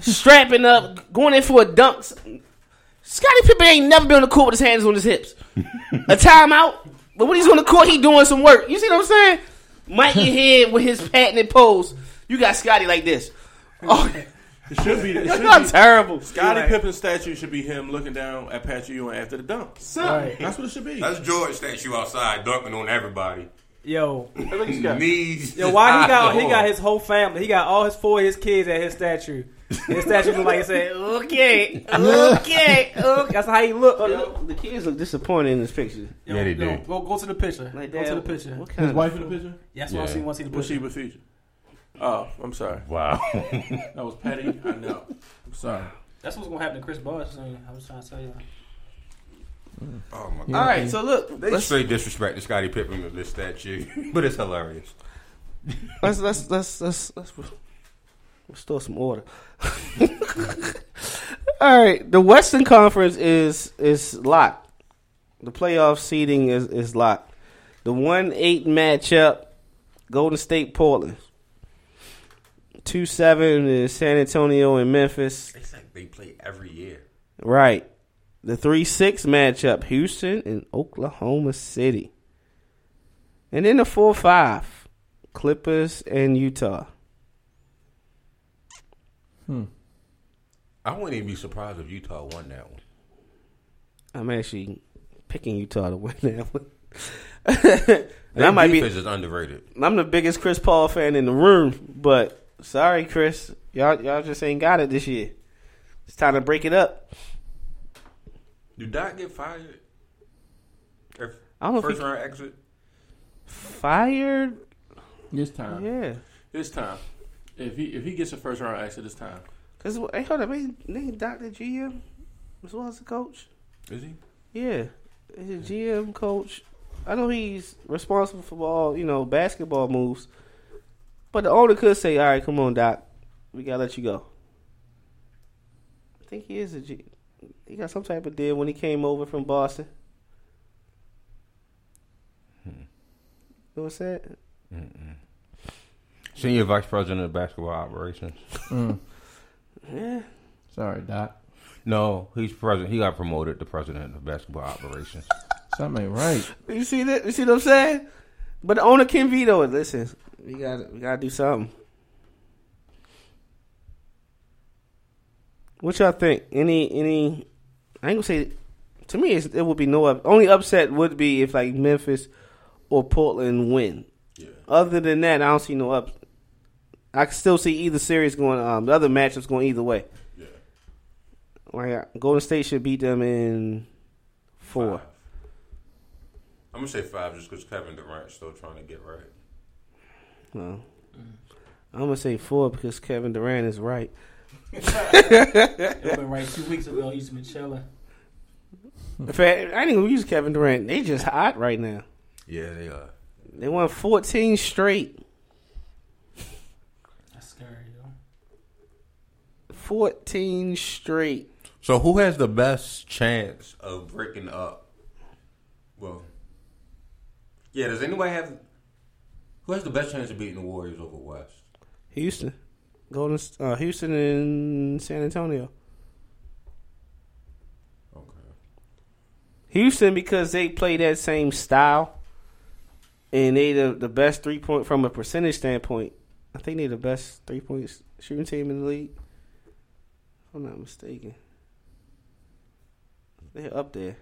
Speaker 1: strapping up, going in for a dunk. Scottie Pippen ain't never been on the court with his hands on his hips. A timeout, but when he's on the court, he doing some work. You see what I'm saying? Mike your head with his patented pose. You got Scotty like this. Oh,
Speaker 3: It should be. It should
Speaker 1: I'm
Speaker 3: be.
Speaker 1: terrible.
Speaker 3: Scottie
Speaker 4: Right.
Speaker 3: Pippen's statue should be him looking down at Patrick Ewing after the dunk.
Speaker 4: Right.
Speaker 5: That's what it should be.
Speaker 2: That's George statue outside dunking on everybody.
Speaker 4: Yo,
Speaker 2: Knees.
Speaker 4: yo, why he got he got his whole family. He got all his four of his kids at his statue. His statue look like it said, "Okay, okay, okay." That's how he look. Yo,
Speaker 1: The kids look disappointed in this picture.
Speaker 2: Yeah, they
Speaker 4: yo,
Speaker 2: do.
Speaker 4: Go go to the picture.
Speaker 1: Like
Speaker 4: go to the picture.
Speaker 1: What
Speaker 5: His wife
Speaker 1: of,
Speaker 5: in the picture.
Speaker 4: That's what I see. Want to see the
Speaker 3: Was she
Speaker 4: picture?
Speaker 3: with feature? Oh, I'm sorry.
Speaker 2: Wow.
Speaker 3: That was petty. I know. I'm sorry.
Speaker 4: That's what's gonna happen to Chris Bosh. soon. I was trying to tell you.
Speaker 2: oh my god.
Speaker 1: All right, so look,
Speaker 2: They
Speaker 1: let's,
Speaker 2: straight disrespect to Scottie Pippen with this statue, but it's hilarious.
Speaker 1: let's let's let's let's let's restore some order. All right, the Western Conference is is locked. The playoff seeding is is locked. The one eight matchup, Golden State Portland. Two seven is San Antonio and Memphis.
Speaker 2: It's like they play every year.
Speaker 1: Right. The three six matchup, Houston and Oklahoma City. And then the four five, Clippers and Utah. Hmm.
Speaker 2: I wouldn't even be surprised if Utah won that one.
Speaker 1: I'm actually picking Utah to win that one. and
Speaker 2: Their
Speaker 1: I might be
Speaker 2: defense is underrated.
Speaker 1: I'm the biggest Chris Paul fan in the room, but sorry, Chris. Y'all y'all just ain't got it this year. It's time to break it up.
Speaker 2: Do Doc get fired? If
Speaker 1: I don't know
Speaker 2: first
Speaker 1: he-
Speaker 2: round exit.
Speaker 1: Fired?
Speaker 5: This time,
Speaker 1: Yeah.
Speaker 3: this time. If he if he gets a first round exit, this time.
Speaker 1: Cause hey, hold up, ain't nigga Doctor GM as well as the coach.
Speaker 2: Is he?
Speaker 1: Yeah, he's a GM coach. I know he's responsible for all you know basketball moves, but the owner could say, "All right, come on, Doc, we gotta let you go." I think he is a G. He got some type of deal when he came over from Boston. Hmm. You know what's that?
Speaker 2: Senior vice president of basketball operations. Mm.
Speaker 1: Yeah,
Speaker 5: sorry, Doc.
Speaker 2: No, he's president. He got promoted to president of basketball operations.
Speaker 5: Something ain't right.
Speaker 1: you see that? You see what I'm saying? But the owner can veto it. Listen, we got we gotta do something. What y'all think? Any any? I ain't gonna say. To me, it's, it would be no up. Only upset would be if like Memphis or Portland win.
Speaker 3: Yeah.
Speaker 1: Other than that, I don't see no up. I can still see either series going. Um, the other matchups going either way.
Speaker 3: Yeah.
Speaker 1: Like uh, Golden State should beat them in four.
Speaker 2: Five. I'm gonna say five just because Kevin Durant's still trying to get right.
Speaker 1: Well, I'm gonna say four because Kevin Durant is right.
Speaker 4: Been right two weeks ago. Eastman Chiller.
Speaker 1: In fact, I ain't even use Kevin Durant. They just hot right now.
Speaker 2: Yeah, they are.
Speaker 1: They won 14 straight.
Speaker 4: That's scary, yo.
Speaker 1: 14 straight.
Speaker 2: So who has the best chance of breaking up? Well, yeah. Does anybody have? Who has the best chance of beating the Warriors over West?
Speaker 1: Houston, Golden, uh, Houston and San Antonio.
Speaker 2: Okay.
Speaker 1: Houston because they play that same style, and they the the best three point from a percentage standpoint. I think they're the best three point shooting team in the league. If I'm not mistaken. They're up there.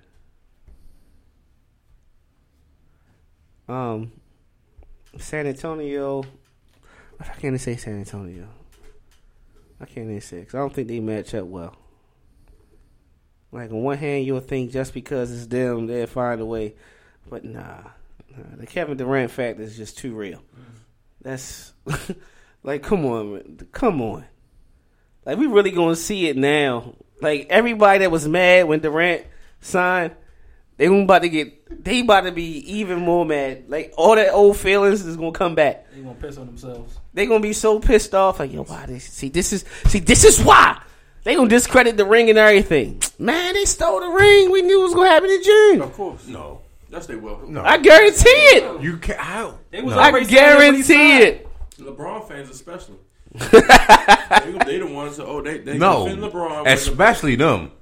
Speaker 1: Um, San Antonio. I can't even say San Antonio. I can't even say because I don't think they match up well. Like on one hand, you'll think just because it's them, they'll find a way, but nah, nah the Kevin Durant factor is just too real. That's like, come on, man. come on. Like we really gonna see it now. Like everybody that was mad when Durant signed, they going about to get, they about to be even more mad. Like all that old feelings is gonna come back.
Speaker 4: They gonna piss on themselves.
Speaker 1: They gonna be so pissed off. Like yo, why this? See, this is see, this is why they gonna discredit the ring and everything. Man, they stole the ring. We knew it was gonna happen in June.
Speaker 3: Of course.
Speaker 2: No,
Speaker 3: Yes, they will.
Speaker 2: no.
Speaker 1: I guarantee it.
Speaker 2: you can't. How?
Speaker 4: They was
Speaker 2: No.
Speaker 1: I
Speaker 4: already saying that when he
Speaker 1: guarantee it.
Speaker 3: LeBron fans especially. they, they the ones that oh they they
Speaker 2: No,
Speaker 3: defend LeBron. when
Speaker 2: especially them.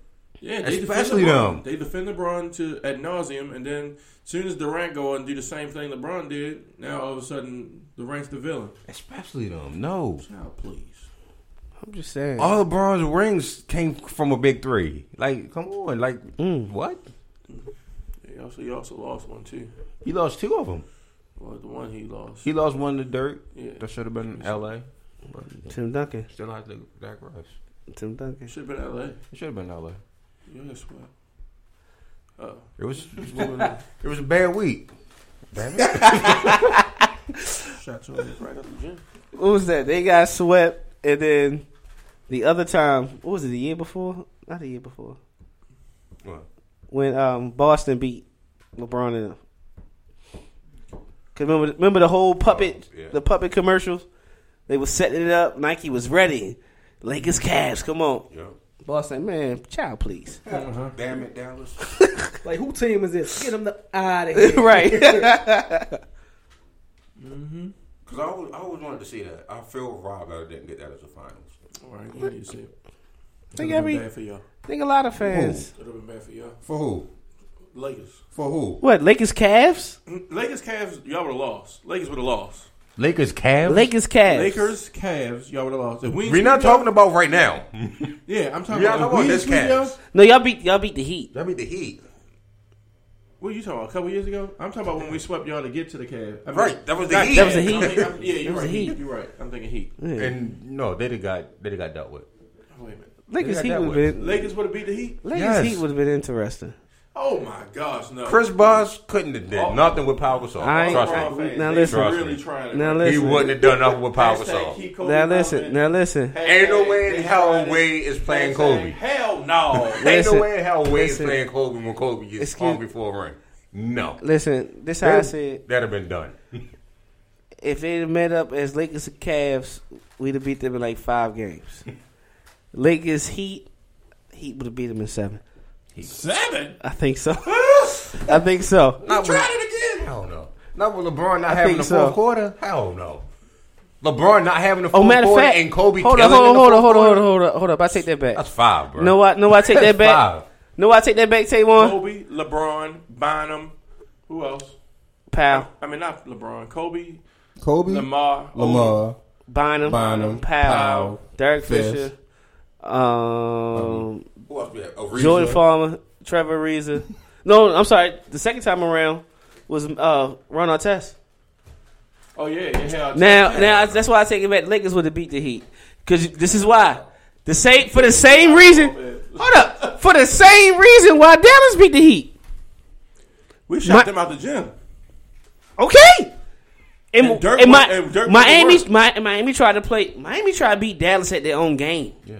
Speaker 3: The, yeah, they
Speaker 2: especially
Speaker 3: defend LeBron.
Speaker 2: them.
Speaker 3: They defend LeBron to ad nauseum, and then as soon as Durant go and do the same thing LeBron did, now all of a sudden Durant's the villain.
Speaker 2: Especially them. No.
Speaker 3: Child, please.
Speaker 1: I'm just saying.
Speaker 2: All LeBron's rings came from a big three. Like, come on. Like, mm. what?
Speaker 3: He also he also lost one too.
Speaker 2: He lost two of them.
Speaker 3: Well, the one he lost.
Speaker 2: He lost one to Dirk.
Speaker 3: Yeah.
Speaker 2: That should have been L.A.
Speaker 1: Tim Duncan.
Speaker 2: Still had to digress.
Speaker 1: Tim Duncan.
Speaker 3: Should have been L.A.
Speaker 2: It should have been L.A.
Speaker 3: Yeah, that's what. Oh,
Speaker 2: It was. it was a bad week. Damn it.
Speaker 3: shot right up the gym.
Speaker 1: What was that? They got swept, and then the other time, what was it? The year before? Not the year before.
Speaker 2: What?
Speaker 1: When um, Boston beat LeBron and. Cause remember, remember the whole puppet,
Speaker 2: Oh, yeah.
Speaker 1: the puppet commercials. They were setting it up. Nike was ready. Lakers, Cavs, come on.
Speaker 2: Yeah.
Speaker 1: Boston, man, child, please. Uh-huh.
Speaker 2: Damn it, Dallas.
Speaker 4: Like, who team is this? Get them the out of here.
Speaker 1: right. Mm-hmm.
Speaker 2: Because I always, I always wanted to see that. I feel robbed that I didn't get that as a finals.
Speaker 3: All right, you need to see it.
Speaker 1: think
Speaker 3: It'd have been
Speaker 1: every,
Speaker 3: bad for y'all.
Speaker 1: think a lot of fans.
Speaker 3: It'd have been bad for y'all.
Speaker 2: For who?
Speaker 3: Lakers.
Speaker 2: For who?
Speaker 1: What Lakers, Cavs?
Speaker 3: Mm, Lakers, Cavs, y'all would have lost. Lakers would have lost.
Speaker 2: Lakers, Cavs.
Speaker 1: Lakers, Cavs.
Speaker 3: Lakers, Cavs, y'all would have lost. If we
Speaker 2: We're not talking about right now.
Speaker 3: Yeah, I'm talking
Speaker 2: Yeah,
Speaker 3: about.
Speaker 2: I'm
Speaker 3: If we
Speaker 2: about this
Speaker 3: sweep y'all,
Speaker 2: Cavs.
Speaker 1: No, y'all beat y'all beat the Heat.
Speaker 2: That mean the Heat.
Speaker 3: what are you talking about? A couple years ago? I'm talking about when we swept y'all to get to the Cavs. I mean,
Speaker 2: Right, that was the
Speaker 3: not
Speaker 2: Heat.
Speaker 1: That was the Heat.
Speaker 3: I mean, I'm- yeah, you're
Speaker 1: was
Speaker 3: right.
Speaker 1: the
Speaker 3: Heat.
Speaker 1: Heat.
Speaker 3: You're right. I'm thinking Heat.
Speaker 2: And no, they done got they done got dealt with.
Speaker 3: Oh, wait a minute.
Speaker 1: Lakers
Speaker 2: got
Speaker 1: Heat
Speaker 2: that
Speaker 1: would have been.
Speaker 5: Lakers would have beat the Heat.
Speaker 1: Lakers
Speaker 2: Yes.
Speaker 1: Heat would have been interesting.
Speaker 5: Oh my gosh, no.
Speaker 2: Chris Bosh couldn't have did
Speaker 5: Oh.
Speaker 2: nothing with Pau Gasol.
Speaker 1: I ain't-
Speaker 2: Trust
Speaker 1: I-
Speaker 2: me.
Speaker 1: now listen.
Speaker 5: really
Speaker 2: Trust
Speaker 5: trying to
Speaker 1: Now
Speaker 2: He wouldn't have done nothing with Pau
Speaker 5: Hashtag
Speaker 2: Gasol.
Speaker 5: keep
Speaker 1: Now listen. Now listen.
Speaker 2: Ain't no way in hell Wade is playing Kobe.
Speaker 5: Hell no.
Speaker 2: Ain't no way in hell Wade is playing Kobe when Kobe gets
Speaker 1: Excuse-
Speaker 2: hungry for a ring. No.
Speaker 1: Listen. This how I said.
Speaker 2: That'd have been done.
Speaker 1: If they'd have met up as Lakers and Cavs, we'd have beat them in like five games. Lakers Heat, Heat would have beat them in seven.
Speaker 5: Seven.
Speaker 1: I think so. I think so.
Speaker 2: Not
Speaker 5: Try
Speaker 2: with,
Speaker 5: it again.
Speaker 2: hell no. Not know. Not with LeBron not
Speaker 1: I
Speaker 2: having
Speaker 1: think
Speaker 2: the
Speaker 1: so.
Speaker 2: fourth quarter. Hell no. LeBron not having the
Speaker 1: Oh,
Speaker 2: fourth
Speaker 1: matter of
Speaker 2: quarter
Speaker 1: fact,
Speaker 2: and Kobe
Speaker 1: hold on,
Speaker 2: killing
Speaker 1: hold on,
Speaker 2: in
Speaker 1: hold on, hold on, hold on, hold on, hold up. I take that back.
Speaker 2: That's five, bro.
Speaker 1: No, what? No, I take that
Speaker 2: That's
Speaker 1: back.
Speaker 2: five.
Speaker 1: No, I take that back. Take one.
Speaker 5: Kobe, LeBron, Bynum. Who else?
Speaker 1: Powell,
Speaker 5: I mean, not LeBron. Kobe,
Speaker 6: Kobe,
Speaker 5: Lamar,
Speaker 6: Lamar,
Speaker 1: Bynum,
Speaker 6: Bynum,
Speaker 1: Powell,
Speaker 6: Powell,
Speaker 1: Derek
Speaker 6: Fish.
Speaker 1: Fisher, um,
Speaker 2: Who else we have? Oh, Ariza.
Speaker 1: Jordan Farmar, Trevor Ariza. No, I'm sorry. The second time around was uh, Ron Artest.
Speaker 5: Oh yeah, yeah. hell,
Speaker 1: Now,
Speaker 5: yeah.
Speaker 1: now that's why I take it back. Lakers would have beat the Heat because this is why. The same for the same reason. Hold up, for the same reason why Dallas beat the Heat.
Speaker 5: we shot
Speaker 1: My-
Speaker 5: them out the gym.
Speaker 1: Okay. And,
Speaker 5: And Dirk
Speaker 1: and
Speaker 5: wa-
Speaker 1: my,
Speaker 5: and Dirk
Speaker 1: Miami,
Speaker 5: wasn't
Speaker 1: my, Miami tried to play. Miami tried to beat Dallas at their own game,
Speaker 2: Yeah.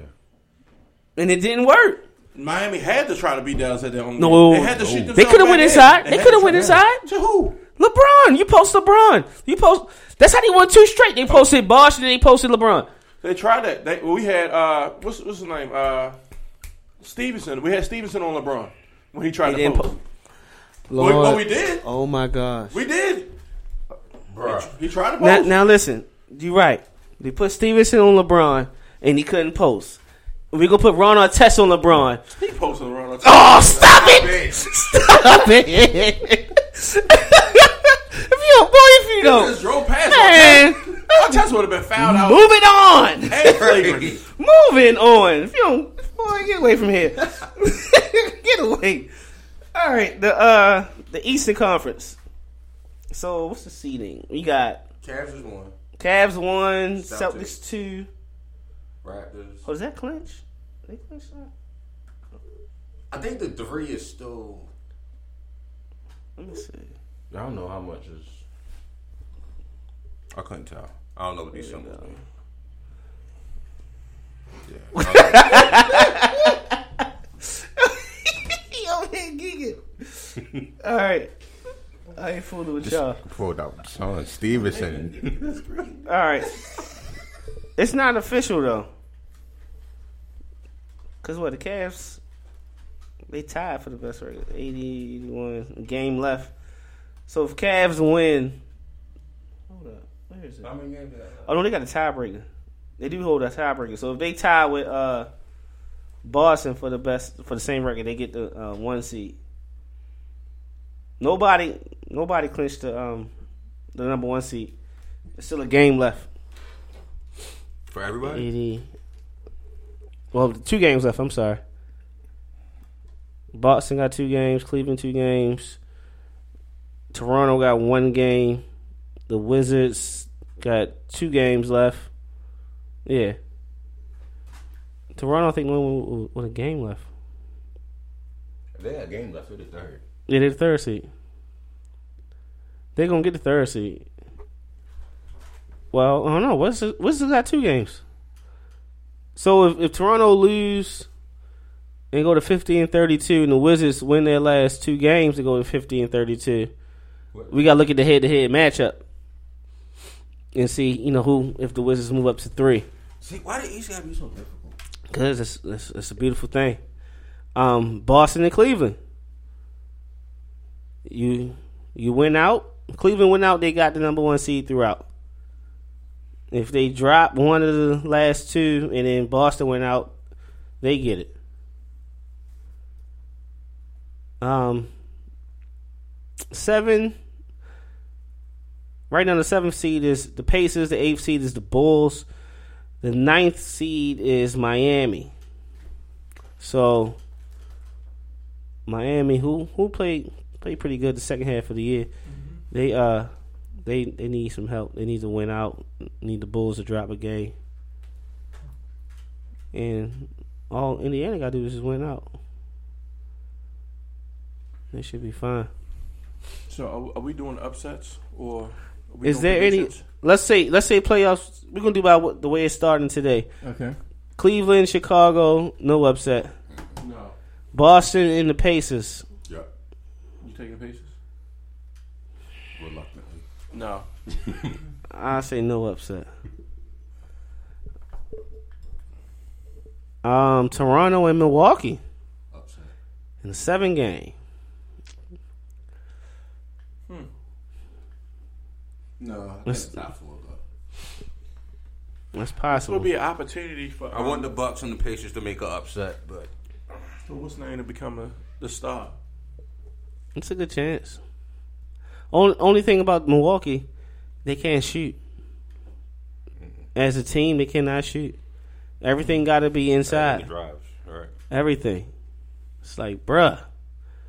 Speaker 1: And it didn't work.
Speaker 5: Miami had to try to beat Dallas at their own.
Speaker 1: No,
Speaker 5: game. they had to shoot
Speaker 1: they could have went inside. They
Speaker 5: had
Speaker 1: could have went inside.
Speaker 5: To who?
Speaker 1: LeBron, you post LeBron. You post. That's how they won two straight. They posted Bosh and then they posted LeBron.
Speaker 5: They tried that. They, we had uh, what's what's his name? Uh, Stevenson. We had Stevenson on LeBron when he tried
Speaker 1: They
Speaker 5: to
Speaker 1: didn't
Speaker 5: post.
Speaker 1: po-
Speaker 5: Well, well, we did.
Speaker 1: Oh my gosh.
Speaker 5: We did.
Speaker 2: Bruh.
Speaker 5: He tried to post.
Speaker 1: Now, now listen. You're right. They put Stevenson on LeBron and he couldn't post. We gonna put Ron Artest on LeBron.
Speaker 5: he posted around.
Speaker 1: Oh, stop it! Stop it! if you don't, boy, if you
Speaker 5: He just
Speaker 1: don't,
Speaker 5: drove past.
Speaker 1: man,
Speaker 5: Artest would have been fouled out.
Speaker 1: moving on.
Speaker 5: Flagrant.
Speaker 1: Moving on. If you don't, boy, get away from here. get away. All right, the uh the Eastern Conference. So what's the seeding? We got
Speaker 2: Cavs is one.
Speaker 1: Cavs one,
Speaker 2: Celtics.
Speaker 1: Celtics two.
Speaker 2: Raptors.
Speaker 1: Oh, is that clinch? They clinch that?
Speaker 2: I think the three is still.
Speaker 1: Let me see.
Speaker 2: I don't know how much is. I couldn't tell. I don't know what these symbols mean. Yeah.
Speaker 1: Yo, man, gigging. All right. I ain't fooling with y'all.
Speaker 2: Pulled out son Stevenson.
Speaker 1: All right. It's not official though. Cause what the Cavs, they tied for the best record, 81 game left. So if Cavs win, hold up, where is it? How many games? Oh no, they got a tiebreaker. They do hold a tiebreaker. So if they tie with uh, Boston for the best for the same record, they get the uh, one seed. Nobody, nobody clinched the um, the number one seed. There's still a game left.
Speaker 2: For everybody?
Speaker 1: 80. Well, two games left. I'm sorry. Boston got two games. Cleveland two games. Toronto got one game. The Wizards got two games left. Yeah. Toronto, I think, won with a game left.
Speaker 2: They had a game left for the third.
Speaker 1: Yeah, they're the third seed. They're gonna get the third seed. Well, I don't know. What's Wizards got two games. So if, if Toronto lose and go to fifty and thirty two, and the Wizards win their last two games to go to fifty and thirty two, we gotta look at the head to head matchup and see, you know, who if the Wizards move up to three.
Speaker 2: See, why did East gotta be so difficult?
Speaker 1: Cause it's, it's it's a beautiful thing. Um, Boston and Cleveland. You you went out. Cleveland went out. They got the number one seed throughout. If they drop one of the last two, and then Boston went out, they get it. Um, seven. Right now, the seventh seed is the Pacers. The eighth seed is the Bulls. The ninth seed is Miami. So Miami, who who played played pretty good the second half of the year, they uh they they need some help. They need to win out. Need the Bulls to drop a game. And all Indiana got to do is just win out. They should be fine.
Speaker 3: So are, are we doing upsets or? Are we
Speaker 1: Is there any? Let's say let's say playoffs. We're gonna do about what, the way it's starting today.
Speaker 5: Okay.
Speaker 1: Cleveland, Chicago, no upset.
Speaker 3: No.
Speaker 1: Boston and the Pacers.
Speaker 2: Yeah,
Speaker 3: You taking the Pacers?
Speaker 2: Reluctantly.
Speaker 3: No.
Speaker 1: I say no upset. Um, Toronto and Milwaukee
Speaker 2: Upset.
Speaker 1: in the seven game. Hmm.
Speaker 2: No, I think
Speaker 1: Let's-
Speaker 2: it's not full though.
Speaker 1: That's
Speaker 3: This
Speaker 1: possible.
Speaker 3: would be an opportunity for.
Speaker 2: I want the Bucks and the Pacers to make an upset, but
Speaker 3: for what's name to become a, the star.
Speaker 1: It's a good chance. Only only thing about Milwaukee, they can't shoot. Mm-hmm. As a team, they cannot shoot. Everything mm-hmm. got to be inside.
Speaker 2: drives. Right.
Speaker 1: Everything. It's like, bruh.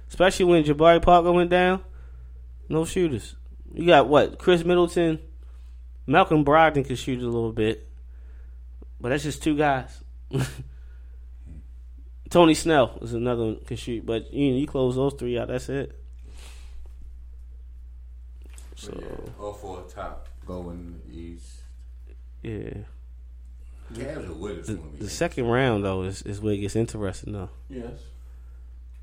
Speaker 1: Especially when Jabari Parker went down, no shooters. You got what? Khris Middleton, Malcolm Brogdon can shoot a little bit, but that's just two guys. Tony Snell is another one can shoot, but you you close those three out, that's it. So
Speaker 2: All oh four top going East.
Speaker 1: yeah,
Speaker 2: Cavs Wizards
Speaker 1: the, the second round though is, is where it gets interesting though.
Speaker 3: Yes.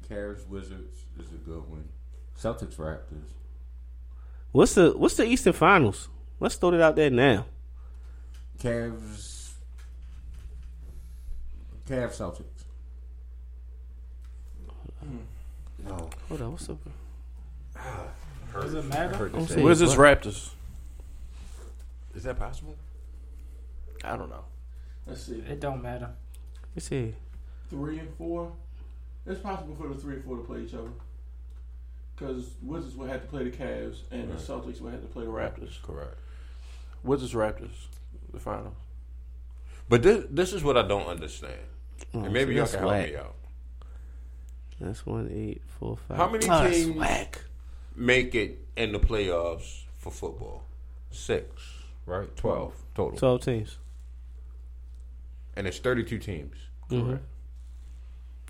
Speaker 2: Cavs Wizards is a good one. Celtics Raptors.
Speaker 1: What's the what's the Eastern Finals? Let's throw it out there now.
Speaker 2: Cavs. Cavs Celtics. No.
Speaker 1: Hold on, what's up? Ah.
Speaker 4: Does it matter?
Speaker 1: I'm saying,
Speaker 3: Wizards
Speaker 1: what?
Speaker 3: Raptors.
Speaker 2: Is that possible?
Speaker 3: I don't know. Let's see.
Speaker 4: It don't matter.
Speaker 1: Let me see.
Speaker 3: Three and four. It's possible for the three and four to play each other. Because Wizards will have to play the Cavs and
Speaker 2: Right.
Speaker 3: the Celtics will have to play the Raptors.
Speaker 2: Correct.
Speaker 3: Wizards Raptors, the final.
Speaker 2: But this this is what I don't understand.
Speaker 1: Oh,
Speaker 2: and maybe
Speaker 1: so
Speaker 2: y'all
Speaker 1: that's
Speaker 2: can help
Speaker 1: whack.
Speaker 2: me out.
Speaker 1: That's one eight four five.
Speaker 2: How many
Speaker 1: Oh, that's
Speaker 2: teams-
Speaker 1: whack.
Speaker 2: Make it in the playoffs for football. Six, right? Twelve total.
Speaker 1: Twelve teams.
Speaker 2: and it's thirty two teams.
Speaker 1: Mhm.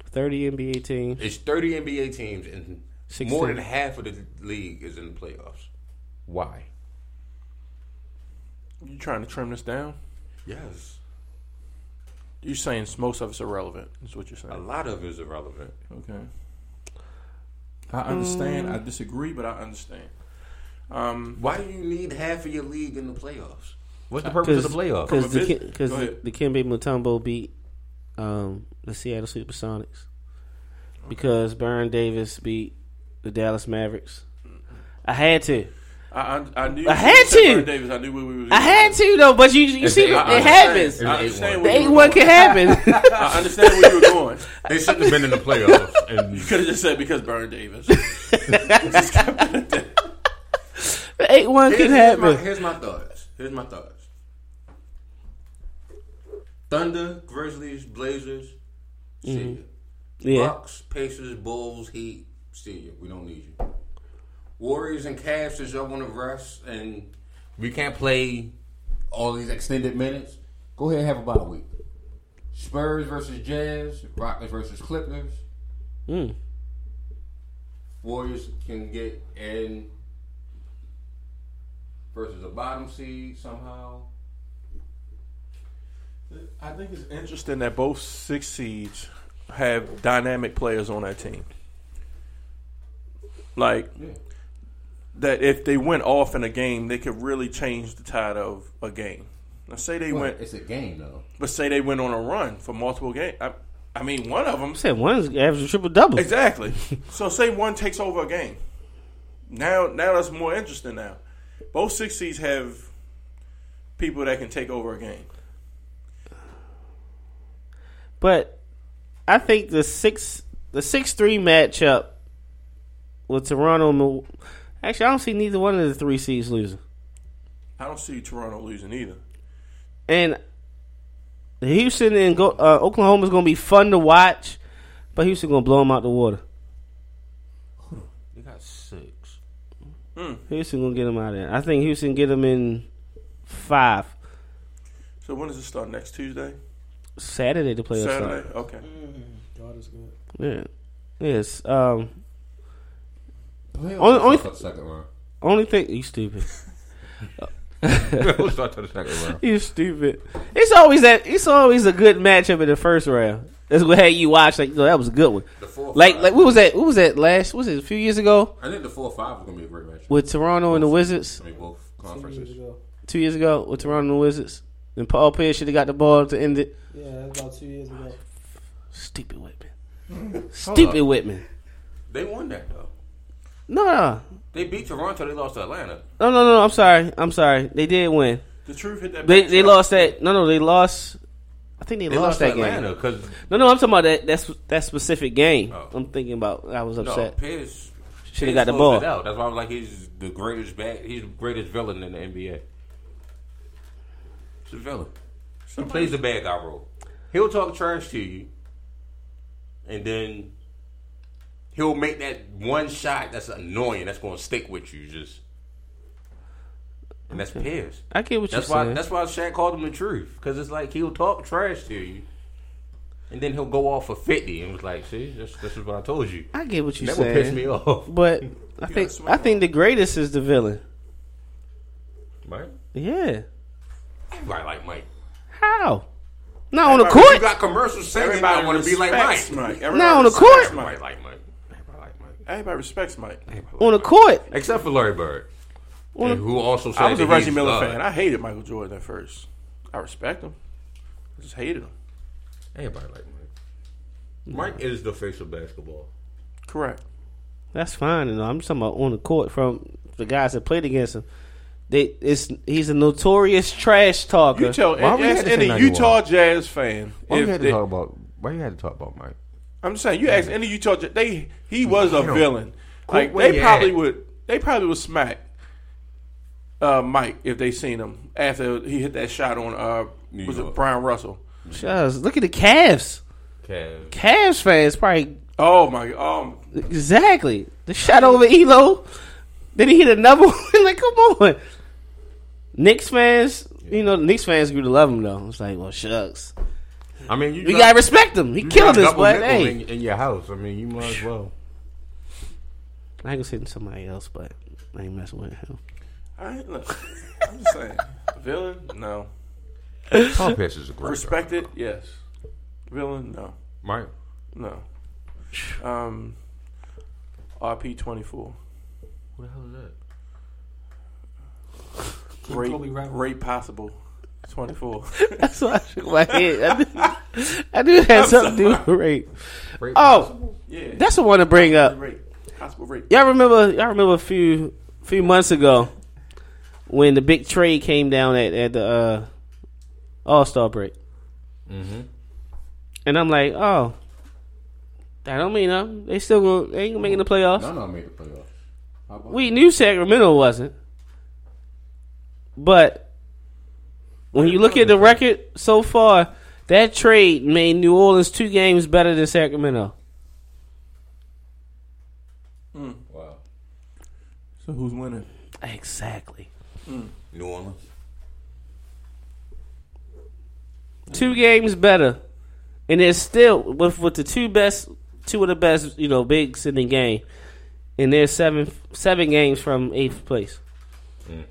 Speaker 1: Thirty NBA teams.
Speaker 2: It's thirty NBA teams and
Speaker 1: Six
Speaker 2: more than half of the league is in the playoffs. Why?
Speaker 3: You trying to trim this down?
Speaker 2: Yes.
Speaker 3: You're saying most of it's irrelevant. Is what you're saying.
Speaker 2: A lot of it is irrelevant.
Speaker 3: Okay. I understand. I disagree, but I understand. Um,
Speaker 2: Why do you need half of your league in the playoffs? What's the purpose of the playoffs?
Speaker 1: Because the,
Speaker 3: bus-
Speaker 1: cause the, the Kimbe Mutombo beat um, the Seattle Supersonics. Because Baron Davis beat the Dallas Mavericks. I had to.
Speaker 3: I, I, I knew.
Speaker 1: I had to.
Speaker 3: Davis. I knew where we was.
Speaker 1: I had to though, but you you
Speaker 2: It's
Speaker 1: see
Speaker 2: the
Speaker 1: it happens.
Speaker 2: It's
Speaker 3: I understand
Speaker 2: eight
Speaker 1: The eight one can happen.
Speaker 3: I understand where you were going.
Speaker 2: They shouldn't have been in the playoffs. And
Speaker 3: You could have just said because Baron Davis.
Speaker 1: eight one
Speaker 2: here's,
Speaker 1: can
Speaker 2: here's my,
Speaker 1: happen.
Speaker 2: here's my thoughts. Here's my thoughts. Thunder, Grizzlies, Blazers. See mm-hmm. ya.
Speaker 1: Yeah.
Speaker 2: Bucks, Pacers, Bulls, Heat. See you. We don't need you. Warriors and Cavs, since y'all want to rest and we can't play all these extended minutes, go ahead and have a bye week. Spurs versus Jazz, Rockets versus Clippers.
Speaker 1: Mm.
Speaker 2: Warriors can get in versus a bottom seed somehow.
Speaker 3: I think it's interesting that both six seeds have dynamic players on that team. Like
Speaker 2: Yeah.
Speaker 3: that, if they went off in a game, they could really change the tide of a game. Now, say they
Speaker 2: Well,
Speaker 3: went,
Speaker 2: it's a game though.
Speaker 3: but say they went on a run for multiple games. I, I mean, one of them
Speaker 1: I said one's average triple double.
Speaker 3: Exactly. so say one takes over a game. Now, now that's more interesting. Now, both six seeds have people that can take over a game.
Speaker 1: But I think the six the six three matchup with Toronto actually I don't see neither one of the three seeds losing.
Speaker 3: I don't see Toronto losing either.
Speaker 1: And Houston and go, uh, Oklahoma is going to be fun to watch, but Houston going to blow them out the water.
Speaker 2: They got six.
Speaker 1: Houston going to get them out of there. I think Houston get them in five.
Speaker 3: So when does it start? Next Tuesday.
Speaker 1: Saturday the playoffs start.
Speaker 3: Saturday. Okay.
Speaker 4: God is good.
Speaker 1: Yeah. Yes. Um.
Speaker 2: Only,
Speaker 1: Only- only-
Speaker 2: the second round.
Speaker 1: Only thing you stupid.
Speaker 2: we'll start to the second round.
Speaker 1: You stupid. It's always that. It's always a good matchup in the first round. That's what had you watch. Like, yo, that was a good one.
Speaker 2: The four,
Speaker 1: Like,
Speaker 2: five.
Speaker 1: like what was that? What was that last? What was it a few years ago
Speaker 2: I think the four five was gonna be a great match.
Speaker 1: with Toronto and the Wizards?
Speaker 2: I mean, both
Speaker 4: Two years
Speaker 2: conferences.
Speaker 4: ago.
Speaker 1: Two years ago with Toronto and the Wizards, and Paul Pierce should have got the ball to end it.
Speaker 4: Yeah, that was about two years ago.
Speaker 1: Stupid Wittman. Stupid Wittman.
Speaker 2: They won that though.
Speaker 1: No, no,
Speaker 2: They beat Toronto. They lost to Atlanta.
Speaker 1: no, no, no. I'm sorry. I'm sorry. They did win.
Speaker 3: The truth hit that.
Speaker 1: They they lost that. No, no, they lost. I think they,
Speaker 2: They
Speaker 1: lost,
Speaker 2: lost,
Speaker 1: that
Speaker 2: Atlanta
Speaker 1: game.
Speaker 2: because
Speaker 1: No, no, I'm talking about that. That's that specific game.
Speaker 2: Oh.
Speaker 1: I'm thinking about. I was
Speaker 2: no,
Speaker 1: upset.
Speaker 2: Pierce
Speaker 1: Should have got the ball.
Speaker 2: out. That's why I was like, he's the greatest bad. He's the greatest villain in the NBA. He's a villain. He plays the bad guy role. He'll talk trash to you, and then he'll make that one shot that's annoying. That's going to stick with you. Just and that's Pierce.
Speaker 1: I get what
Speaker 2: That's
Speaker 1: you're
Speaker 2: why.
Speaker 1: saying.
Speaker 2: That's why Shaq called him the truth because it's like he'll talk trash to you, and then he'll go off for fifty and was like, "See, this, this is what I told you."
Speaker 1: I get what you're
Speaker 2: That would piss me off,
Speaker 1: But I think I think the greatest is the villain.
Speaker 2: right?
Speaker 1: Yeah.
Speaker 2: Everybody like Mike.
Speaker 1: How? Not on the court.
Speaker 2: You got commercials saying
Speaker 3: Everybody
Speaker 2: want to be like Mike.
Speaker 3: Mike. Everybody
Speaker 1: Now on the
Speaker 3: respects
Speaker 1: court.
Speaker 2: Everybody like Mike. Everybody like Mike.
Speaker 3: Everybody respects Mike.
Speaker 2: Everybody
Speaker 1: On the
Speaker 2: Mike.
Speaker 1: court.
Speaker 2: Except for Larry Bird, and who also said
Speaker 3: I was a Reggie Miller
Speaker 2: God.
Speaker 3: fan. I hated Michael Jordan at first. I respect him. I just hated him.
Speaker 2: Everybody like Mike. Mike is the face of basketball.
Speaker 3: Correct.
Speaker 1: That's fine. You know, I'm just talking about on the court from the guys that played against him. They, it's he's a notorious trash talker.
Speaker 3: You tell
Speaker 2: Why we had
Speaker 3: ask any Utah Jazz fan.
Speaker 2: Why
Speaker 3: if
Speaker 2: you had to
Speaker 3: they-
Speaker 2: talk about? Why you had to talk about Mike?
Speaker 3: I'm just saying, you ask any Utah, they he was a villain. Like they probably would they probably would smack uh, Mike if they seen him after he hit that shot on uh
Speaker 2: New
Speaker 3: was
Speaker 2: York.
Speaker 3: it Bryon Russell?
Speaker 1: Shucks, look at the Cavs.
Speaker 2: Cavs.
Speaker 1: Cavs fans probably
Speaker 3: Oh my um
Speaker 1: exactly the shot over Ehlo. Then he hit another one. like, come on. Knicks fans, you know, Knicks fans grew to love him though. It's like, well, shucks.
Speaker 2: I mean, you
Speaker 1: We
Speaker 2: drop-
Speaker 1: gotta respect him. He killed
Speaker 2: drop
Speaker 1: us, but hey,
Speaker 2: in, in your house. I mean, you might as well.
Speaker 1: I ain't gonna somebody else, but I ain't messing with him.
Speaker 3: I ain't look, I'm just saying. Villain? No.
Speaker 2: Paul Pierce is a great
Speaker 3: Respected? Yes. Villain? No.
Speaker 2: Mike.
Speaker 3: No. Um RP twenty four.
Speaker 2: What the hell is that?
Speaker 3: Great
Speaker 4: Kobe
Speaker 3: great possible. Twenty four.
Speaker 1: That's why I shook my head. I knew, I knew it had something to do with rape.
Speaker 2: Great
Speaker 1: Oh,
Speaker 3: yeah.
Speaker 1: that's the one to bring up.
Speaker 3: rape. Possible rape.
Speaker 1: Y'all remember? Y'all remember a few few months ago when the big trade came down at at the uh, All Star break,
Speaker 2: Mm-hmm.
Speaker 1: and I'm like, oh, that don't mean nothing. They still gonna they ain't gonna make the playoffs.
Speaker 2: No, no, made the playoffs.
Speaker 1: We knew Sacramento wasn't, but when you look at the record so far, that trade made New Orleans two games better than Sacramento.
Speaker 2: Wow.
Speaker 3: So who's winning?
Speaker 1: Exactly.
Speaker 2: New Orleans.
Speaker 1: two games better, and they're still with with the two best, two of the best, you know, bigs in the game, and they're seven seven games from eighth place.
Speaker 2: Mm.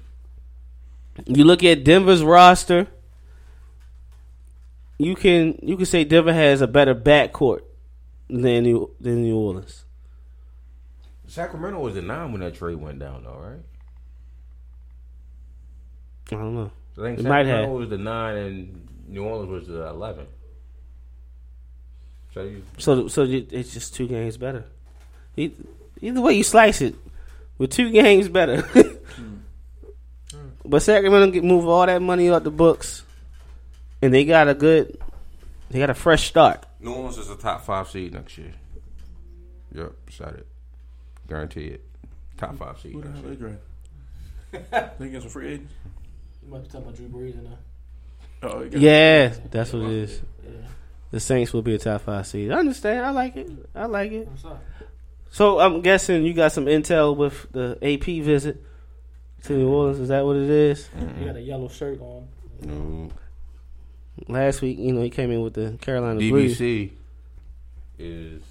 Speaker 1: You look at Denver's roster. You can you can say Denver has a better backcourt than New than New Orleans.
Speaker 2: Sacramento was the nine when that trade went down, though, right?
Speaker 1: I don't know.
Speaker 2: I think
Speaker 1: It might
Speaker 2: Sacramento
Speaker 1: have.
Speaker 2: was the nine and New Orleans was the eleven. So you,
Speaker 1: So so it- it's just two games better. Either way you slice it, with two games better. But Sacramento get move all that money out the books, and they got a good, they got a fresh start.
Speaker 2: New Orleans is a top five seed next year. Yep, said it. Guarantee it. Top five seed.
Speaker 3: Who the
Speaker 2: next
Speaker 3: hell
Speaker 2: year.
Speaker 3: they draft? they get some free agents?
Speaker 4: You might be talking about Drew Brees and uh,
Speaker 3: Oh,
Speaker 1: Yeah, that's what it is.
Speaker 4: yeah.
Speaker 1: The Saints will be a top five seed. I understand. I like it. I like it.
Speaker 4: What's up?
Speaker 1: So I'm guessing you got some intel with the AP visit to New Orleans. Is that what it is?
Speaker 4: You got a yellow shirt on.
Speaker 2: No.
Speaker 1: last week, you know, he came in with the Carolina Blues.
Speaker 2: DBC is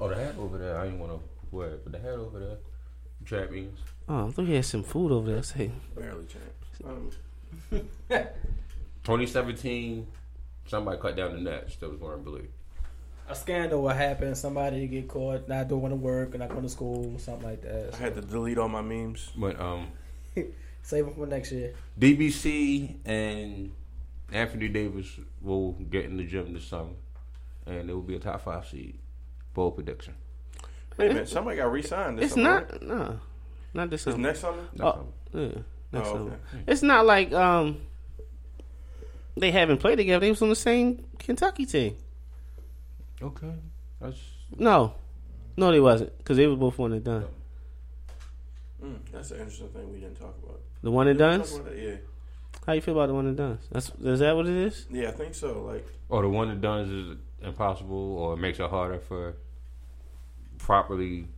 Speaker 2: oh the hat over there. I didn't want to wear it, but the hat over there, champions.
Speaker 1: Oh, I thought he had some food over there. Say,
Speaker 3: Barely champs. Um,
Speaker 2: 2017, somebody cut down the nets that was wearing blue.
Speaker 4: A scandal will happen. Somebody get caught not doing the work and not going to school, something like that.
Speaker 3: I had to delete all my memes.
Speaker 2: But um,
Speaker 4: Save them for next year.
Speaker 2: DMC and Anthony Davis will get in the gym this summer, and it will be a top five seed. Bold prediction.
Speaker 3: Wait a minute, somebody got re-signed. This
Speaker 1: it's
Speaker 3: summer,
Speaker 1: not
Speaker 3: right?
Speaker 1: no, not this
Speaker 3: It's
Speaker 1: summer.
Speaker 3: next summer.
Speaker 2: Next
Speaker 1: Oh,
Speaker 2: summer.
Speaker 1: yeah, next
Speaker 3: Oh,
Speaker 1: summer.
Speaker 3: okay.
Speaker 1: It's not like um they haven't played together. They was on the same Kentucky team.
Speaker 2: Okay, that's
Speaker 1: No, no, they wasn't because they were both one and done.
Speaker 3: Mm, that's an interesting thing we didn't talk about.
Speaker 1: The one and
Speaker 3: Talk
Speaker 1: done.
Speaker 3: Yeah,
Speaker 1: How you feel about the one and done? That's is that what it is?
Speaker 3: yeah, I think so. Like,
Speaker 2: or the one that does is impossible, or makes it harder for properly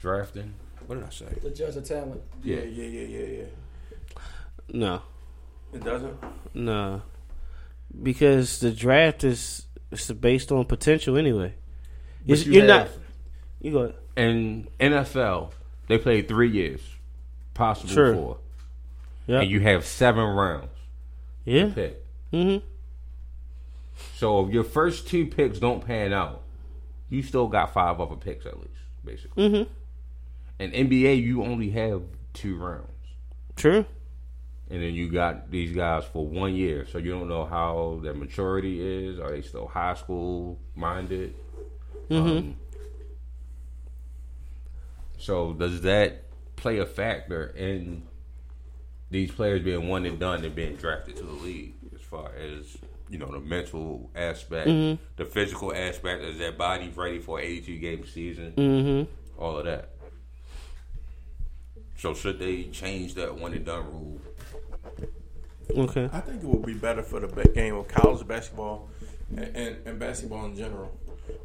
Speaker 2: drafting. What did I say?
Speaker 4: The judge of talent.
Speaker 3: yeah,
Speaker 2: Yeah.
Speaker 3: yeah, yeah, yeah, yeah.
Speaker 1: No,
Speaker 3: It doesn't.
Speaker 1: no, because the draft is is based on potential anyway.
Speaker 2: But
Speaker 1: It's-
Speaker 2: you
Speaker 1: you're not. You go. ahead.
Speaker 2: In NFL, they play three years, possible
Speaker 1: Sure.
Speaker 2: four,
Speaker 1: Yeah.
Speaker 2: and you have seven rounds
Speaker 1: Yeah.
Speaker 2: pick.
Speaker 1: Mm-hmm.
Speaker 2: So if your first two picks don't pan out, you still got five other picks at least, basically.
Speaker 1: Mm-hmm.
Speaker 2: In NBA, you only have two rounds.
Speaker 1: True.
Speaker 2: And then you got these guys for one year, so you don't know how their maturity is. Are they still high school minded? Um, so does that play a factor in these players being one and done and being drafted to the league? As far as you know, the mental aspect, the physical aspect, is their body ready for an 82 game season?
Speaker 1: Mm-hmm.
Speaker 2: All of that. So should they change that one and done rule?
Speaker 1: Okay.
Speaker 3: I think it would be better for the game of college basketball and, and, and basketball in general.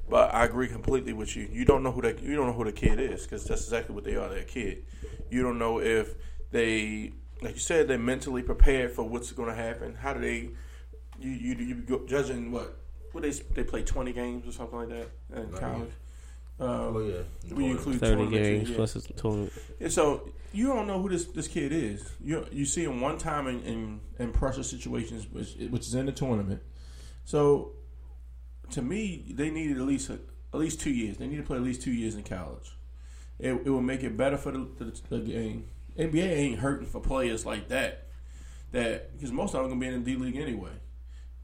Speaker 3: But I agree completely with you. You don't know who that you don't know who the kid is because that's exactly what they are. They're a kid. You don't know if they, like you said, they're mentally prepared for what's going to happen. How do they? You you you go judging what? What they they play twenty games or something like that in college. Um,
Speaker 2: yeah.
Speaker 3: we include
Speaker 1: Thirty games
Speaker 3: yeah.
Speaker 1: plus a tournament.
Speaker 3: Yeah, so you don't know who this this kid is. You you see him one time in, in, in pressure situations, which which is in the tournament. So to me, they needed at least a, at least two years. They need to play at least two years in college. It, it will make it better for the, the, the game. NBA ain't hurting for players like that. That because most of them gonna be in the D League anyway.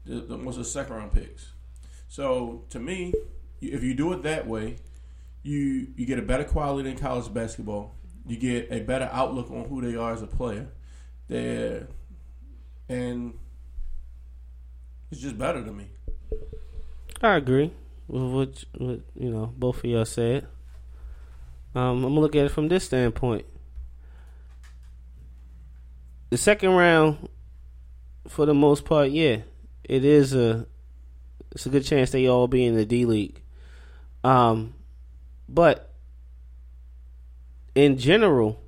Speaker 3: The, most of the second round picks. So to me, if you do it that way, you you get a better quality in college basketball. You get a better outlook on who they are as a player. They're and it's just better to me.
Speaker 1: I agree with what, what you know both of y'all said. Um, I'm gonna look at it from this standpoint. The second round, for the most part, yeah, it is a it's a good chance they all be in the D League. Um, but in general,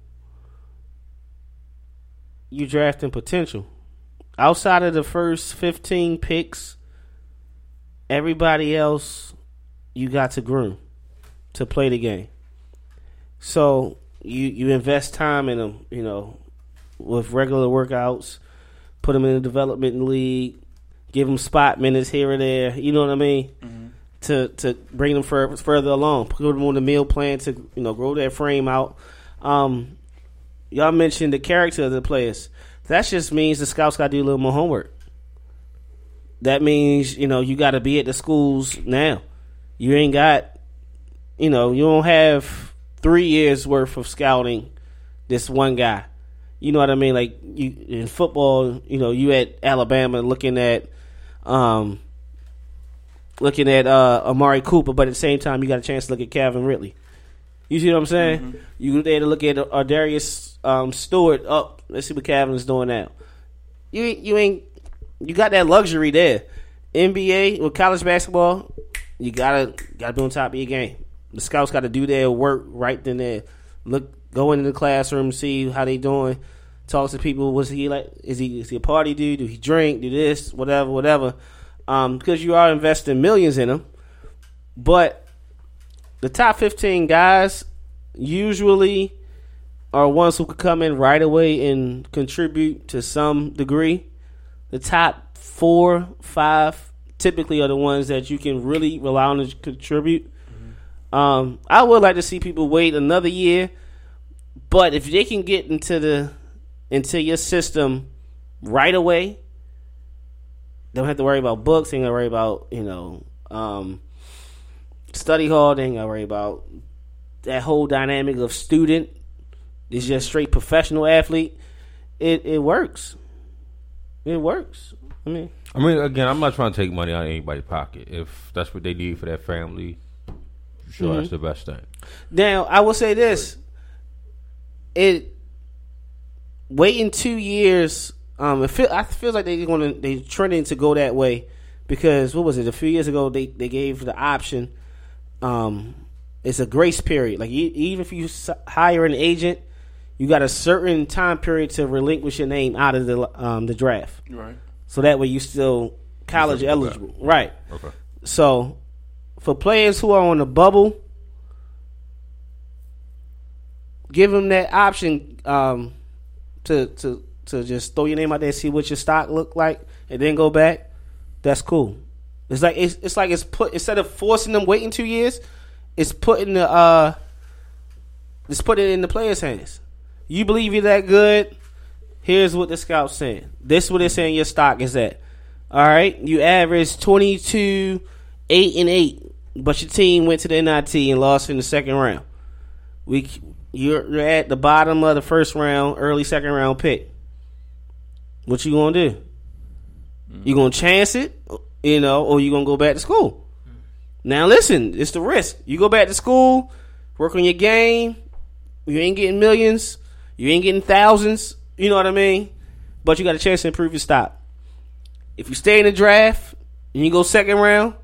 Speaker 1: you drafting potential. Outside of the first 15 picks, everybody else you got to groom to play the game. So you you invest time in them, you know, with regular workouts, put them in the development league, give them spot minutes here or there. You know what I mean? To to bring them fur, further along, put them on the meal plan to you know grow their frame out. Um, y'all mentioned the character of the players. That just means the scouts got to do a little more homework that means you know you got to be at the schools now. You ain't got, you know, you don't have three years worth of scouting this one guy. You know what I mean? Like you in football, you know, you at Alabama looking at, um, looking at uh, Amari Cooper, but at the same time you got a chance to look at Calvin Ridley. You see what I'm saying? You there to look at uh, Darius um, Stewart. Up, let's see what Calvin's doing now. You you ain't you got that luxury there. NBA with college basketball, you gotta gotta be on top of your game. The scouts got to do their work right then there. Look, go into the classroom, see how they doing. talks to people. What's he like? Is he is he a party dude? Do he drink? Do this? Whatever, whatever. Um, because you are investing millions in him, but the top fifteen guys usually are ones who could come in right away and contribute to some degree. The top four, five typically are the ones that you can really rely on to contribute. Um, I would like to see people wait another year, but if they can get into the into your system right away, don't have to worry about books. Ain't gotta worry about you know um, study hall. They ain't gotta worry about that whole dynamic of student. It's just straight professional athlete. It it works. It works. I mean,
Speaker 2: I mean, again, I'm not trying to take money out of anybody's pocket. If that's what they need for their family, sure, that's the best thing.
Speaker 1: Now, I will say this: it waiting two years. Um, it feel I feel like they're going to they trending to go that way because what was it? A few years ago, they they gave the option. Um, it's a grace period. Like even if you hire an agent, you got a certain time period to relinquish your name out of the um, the draft.
Speaker 3: Right.
Speaker 1: So that way you still college
Speaker 2: still go back.
Speaker 1: eligible, right?
Speaker 2: Okay.
Speaker 1: So, for players who are on the bubble, give them that option um, to to to just throw your name out there, see what your stock look like, and then go back. That's cool. It's like it's, it's like it's put instead of forcing them waiting two years, it's putting the uh, it's putting it in the players' hands. You believe you're that good? Here's what the scout's saying. This is what they're saying your stock is at. All right, you averaged 22, eight and eight, but your team went to the NIT and lost in the second round. We you're, you're at the bottom of the first round, early second round pick. What you gonna do? You gonna chance it, you know, or you gonna go back to school? Now listen, it's the risk. You go back to school, work on your game. You ain't getting millions. You ain't getting thousands. You know what I mean? But you got a chance to improve your stock. If you stay in the draft and you go second round,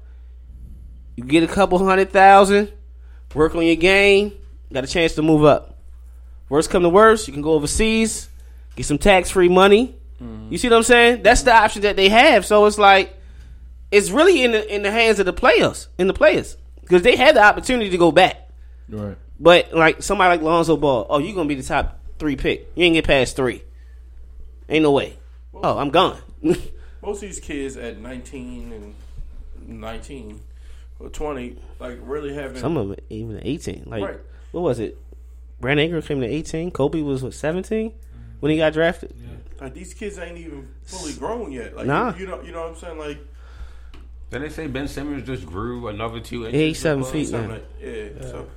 Speaker 1: you get a couple hundred thousand. Work on your game. Got a chance to move up. Worst come to worst, you can go overseas, get some tax free money. Mm-hmm. You see what I'm saying? That's the option that they have. So it's like it's really in the in the hands of the players, in the players, because they had the opportunity to go back.
Speaker 5: Right.
Speaker 1: But like somebody like Lonzo Ball, oh, you're gonna be the top three pick. You ain't get past three. Ain't no way. Oh, I'm gone.
Speaker 3: Most of these kids at 19 and 19 or 20, like really having.
Speaker 1: Some of it even at 18. Like
Speaker 3: Right.
Speaker 1: what was it? Brandon Ingram came to 18. Kobe was what 17 when he got drafted.
Speaker 3: like these kids ain't even fully grown yet. Like
Speaker 1: Nah.
Speaker 3: you, you know, you know what I'm saying? Like
Speaker 2: Did they say Ben Simmons just grew another two inches?
Speaker 1: He's seven feet
Speaker 3: something
Speaker 1: now.
Speaker 3: like yeah. So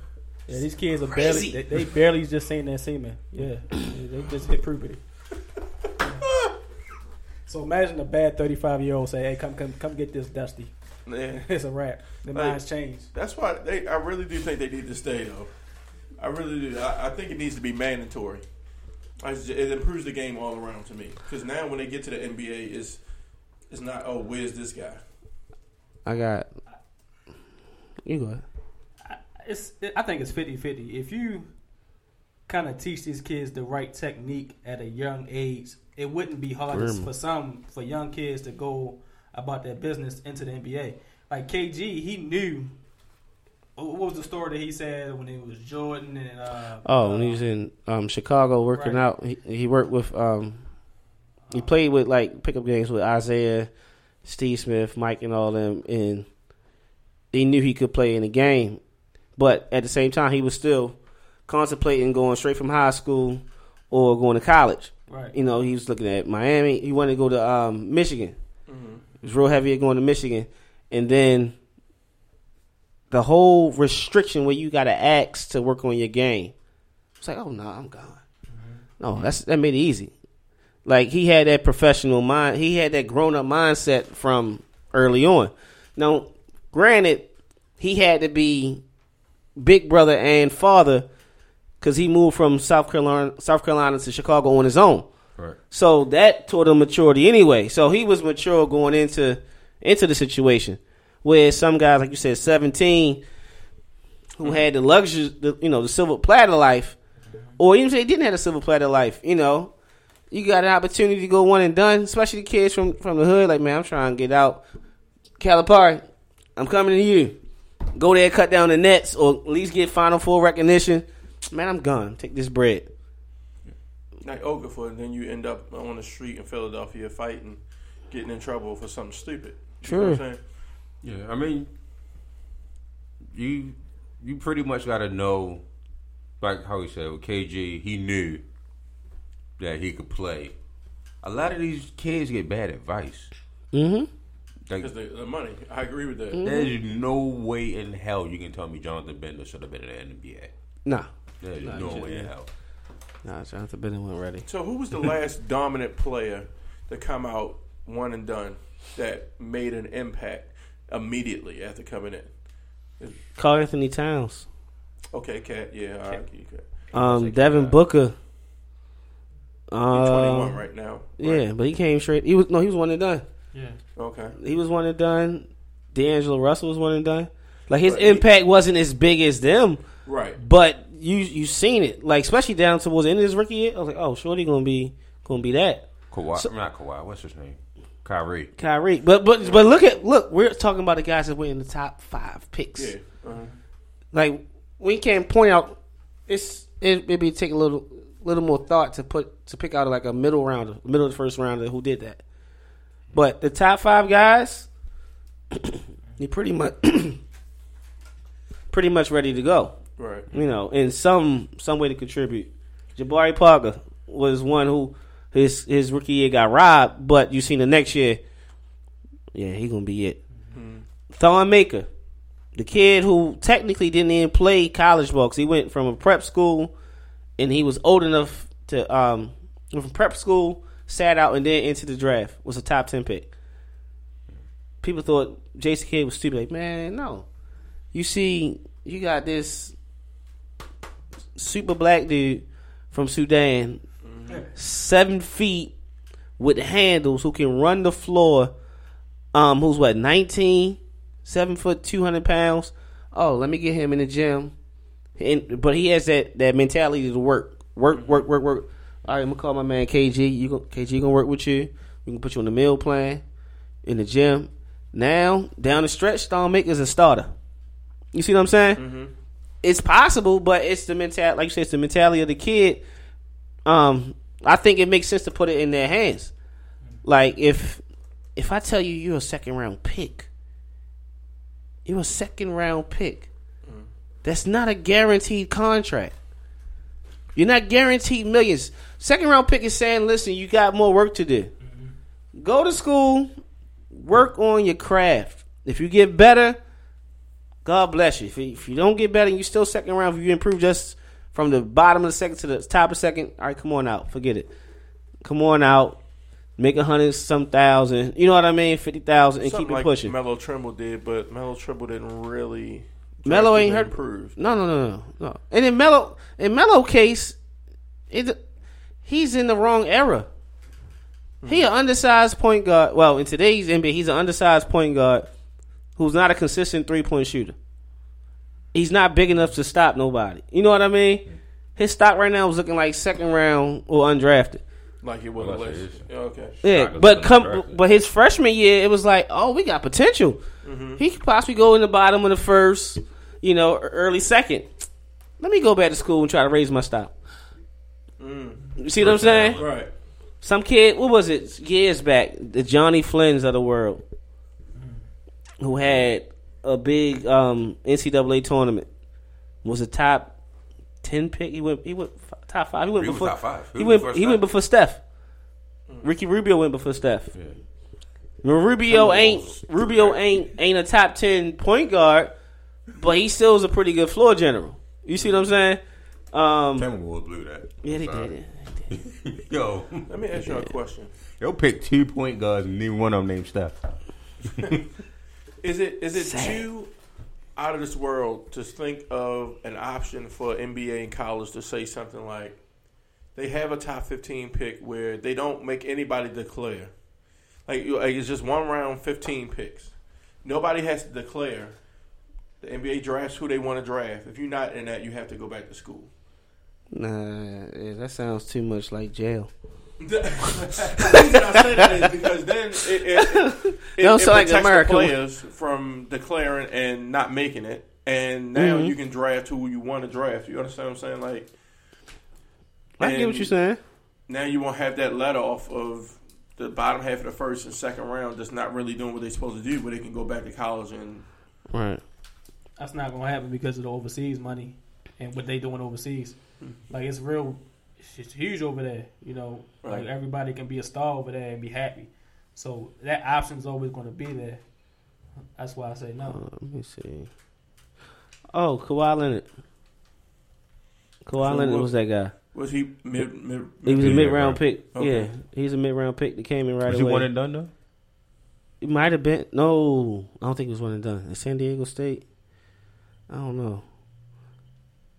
Speaker 4: Yeah, these kids are barely they, they barely just saying that semen. Yeah, they they just hit puberty. So imagine a bad thirty five year old say, "Hey, come come come get this Dusty."
Speaker 3: yeah,
Speaker 4: It's a wrap. The
Speaker 3: Like-
Speaker 4: minds change.
Speaker 3: that's why they. I really do think they need to stay though. I really do. I, I think it needs to be mandatory. I just- It improves the game all around to me because now when they get to the NBA, it's it's not oh where's this guy?
Speaker 1: I got. You go ahead.
Speaker 4: It's I think it's 50-50. If you kind of teach these kids the right technique at a young age, it wouldn't be hard
Speaker 1: Grim.
Speaker 4: for some for young kids to go about their business into the NBA. Like KG, he knew. What was the story that he said when it was Jordan and? Uh,
Speaker 1: Oh, when he was in um, Chicago working
Speaker 4: Right.
Speaker 1: out, he, he worked with. Um, he played with like pickup games with Isaiah, Steve Smith, Mike, and all them, and he knew he could play in the game, but at the same time, he was still contemplating going straight from high school or going to college.
Speaker 4: right.
Speaker 1: You know, he was looking at Miami. He wanted to go to um, Michigan. It was real heavy at going to Michigan, and then the whole restriction where you got to ask to work on your game. It's like, oh no, I'm gone. No, that's that made it easy. Like he had that professional mind. He had that grown up mindset from early on. Now, granted, he had to be big brother and father because he moved from South Carolina, South Carolina to Chicago on his own.
Speaker 2: Right.
Speaker 1: So that taught him maturity anyway. So he was mature going into into the situation. Where some guys, like you said, seventeen, who mm-hmm. had the luxury, the, you know, the silver platter life, or even if they didn't have a silver platter life, you know, you got an opportunity to go one and done, especially the kids from from the hood. Like, man, I'm trying to get out. Calipari, I'm coming to you. Go there, cut down the nets, or at least get Final Four recognition. Man, I'm gone. Take this bread.
Speaker 3: Like Okafor, and then you end up on the street in Philadelphia fighting, getting in trouble for something stupid. You know I'm
Speaker 1: True.
Speaker 3: saying?
Speaker 2: Yeah, I mean, you you pretty much got to know, like how he said with KG, he knew that he could play. A lot of these kids get bad advice.
Speaker 1: Mm-hmm.
Speaker 2: Like,
Speaker 3: Because the, the money. I agree with that.
Speaker 2: there's no way in hell you can tell me Jonathan Bender should have been in the NBA.
Speaker 1: Nah,
Speaker 2: There's
Speaker 1: Nah,
Speaker 2: no way in hell.
Speaker 1: nah. Jonathan Bender wasn't ready.
Speaker 3: So who was the last dominant player to come out one and done that made an impact immediately after coming in?
Speaker 1: Karl-Anthony Towns.
Speaker 3: Okay, Cat. Yeah, all right. Cat.
Speaker 1: Um, Devin Booker.
Speaker 3: He's
Speaker 1: Uh,
Speaker 3: 21 right now.
Speaker 1: Yeah, but he came straight. He was no, he was one and done.
Speaker 4: Yeah.
Speaker 3: Okay.
Speaker 1: He was one and done. D'Angelo Russell was one and done. Like his
Speaker 3: But he-
Speaker 1: impact wasn't as big as them,
Speaker 3: Right.
Speaker 1: but you you seen it. Like especially down towards the end of his rookie year, I was like, oh, Shorty gonna be gonna be that.
Speaker 2: Kawhi,
Speaker 1: So-
Speaker 2: not Kawhi. What's his name? Kyrie.
Speaker 1: Kyrie, but but but look at look, we're talking about the guys that went in the top five picks.
Speaker 3: Yeah. Uh-huh.
Speaker 1: Like we can't point out, it's it maybe take a little little more thought to put to pick out like a middle rounder, middle of the first rounder who did that. But the top five guys, he pretty much pretty much ready to go.
Speaker 3: Right.
Speaker 1: You know, in some some way to contribute. Jabari Parker was one who his his rookie year got robbed, but you seen the next year, yeah, he gonna be it. Thon Maker, the kid who technically didn't even play college ball 'cause he went from a prep school and he was old enough to um from prep school, sat out and then into the draft was a top ten pick. People thought Jason Kidd was stupid. Like, man, no. You see, you got this super black dude from Sudan, seven feet with handles, who can run the floor. Um, who's what, 19, seven foot, two hundred pounds. Oh, let me get him in the gym. And, but he has that, that mentality to work, work, work, work, work. All right, I'm gonna call my man KG. You go, KG gonna work with you. We can put you on the meal plan in the gym. Now down the stretch, Thon Maker's a starter. You see what I'm saying? It's possible, but it's the mentality. Like you said, it's the mentality of the kid. Um, I think it makes sense to put it in their hands. Like if if I tell you you're a second round pick, you're a second round pick. That's not a guaranteed contract. You're not guaranteed millions. Second round pick is saying, listen, you got more work to do. Mm-hmm. Go to school, work on your craft. If you get better, God bless you. If you, if you don't get better and you still second round, if you improve just from the bottom of the second to the top of the second, all right, come on out. Forget it. Come on out. Make a hundred some thousand. You know what I mean? Fifty thousand and
Speaker 3: Something
Speaker 1: keep it
Speaker 3: like
Speaker 1: pushing.
Speaker 3: Melo Trimble did, but Melo Trimble didn't really.
Speaker 1: Melo ain't hurt.
Speaker 3: improved.
Speaker 1: No, no, no, no, no. And in Melo, in Melo case, it, he's in the wrong era. He an undersized point guard. Well, in today's NBA, he's an undersized point guard who's not a consistent three point shooter. He's not big enough to stop nobody. You know what I mean? His stock right now is looking like second round or undrafted.
Speaker 3: Like he wasn't
Speaker 2: Well, that's
Speaker 3: list.
Speaker 2: it.
Speaker 3: Yeah, okay.
Speaker 1: Yeah, but come,
Speaker 2: undrafted.
Speaker 1: but his freshman year, it was like, oh, we got potential. Mm-hmm. He could possibly go in the bottom of the first, you know, early second. Let me go back to school and try to raise my stock. You see what I'm saying?
Speaker 3: Right.
Speaker 1: Some kid, what was it, years back, the Jonny Flynn's of the world, who had a big um, NCAA tournament, was a top ten pick. He went, he went top five. He went
Speaker 2: He
Speaker 1: before
Speaker 2: top five.
Speaker 1: He,
Speaker 2: He
Speaker 1: went, he went before Steph. Ricky Rubio went before Steph. Rubio ain't Rubio ain't ain't a top ten point guard, but he still is a pretty good floor general. You see what I'm saying? Um,
Speaker 2: Timberwolves blew that.
Speaker 1: yeah, they
Speaker 2: Sorry.
Speaker 1: did it.
Speaker 2: Yo,
Speaker 3: Let me ask you a question.
Speaker 2: yo, pick two point guards and neither one of them named Steph.
Speaker 3: Is it is it too out of this world to think of an option for NBA and college to say something like they have a top fifteen pick where they don't make anybody declare, like, like it's just one round fifteen picks. Nobody has to declare. The NBA drafts who they want to draft. If you're not in that, you have to go back to school.
Speaker 1: Nah, yeah, that sounds too much like jail.
Speaker 3: The reason I say that is because then it, it, it,
Speaker 1: Don't
Speaker 3: it
Speaker 1: sound like
Speaker 3: protects
Speaker 1: America.
Speaker 3: the players from declaring and not making it, and now
Speaker 1: Mm-hmm.
Speaker 3: you can draft who you want to draft. You understand what I'm saying? Like,
Speaker 1: I get what
Speaker 3: and
Speaker 1: you're saying.
Speaker 3: Now you won't have that let off of the bottom half of the first and second round that's not really doing what they're supposed to do, but they can go back to college and
Speaker 1: Right.
Speaker 4: That's not gonna happen because of the overseas money and what they doing overseas. Like it's real, it's huge over there. You know,
Speaker 3: Right.
Speaker 4: like everybody can be a star over there and be happy. So that option's always gonna be there. That's why I say no.
Speaker 1: Uh, let me see. Oh, Kawhi Leonard. Kawhi
Speaker 3: So
Speaker 1: Leonard
Speaker 3: what-
Speaker 1: was that guy.
Speaker 3: was he mid mid?
Speaker 1: He was a mid round pick.
Speaker 3: Okay.
Speaker 1: Yeah, he's a mid round pick that came in right
Speaker 2: Was he
Speaker 1: away.
Speaker 2: one and done though?
Speaker 1: It might have been. No, I don't think it was one and done. At San Diego State, I don't know.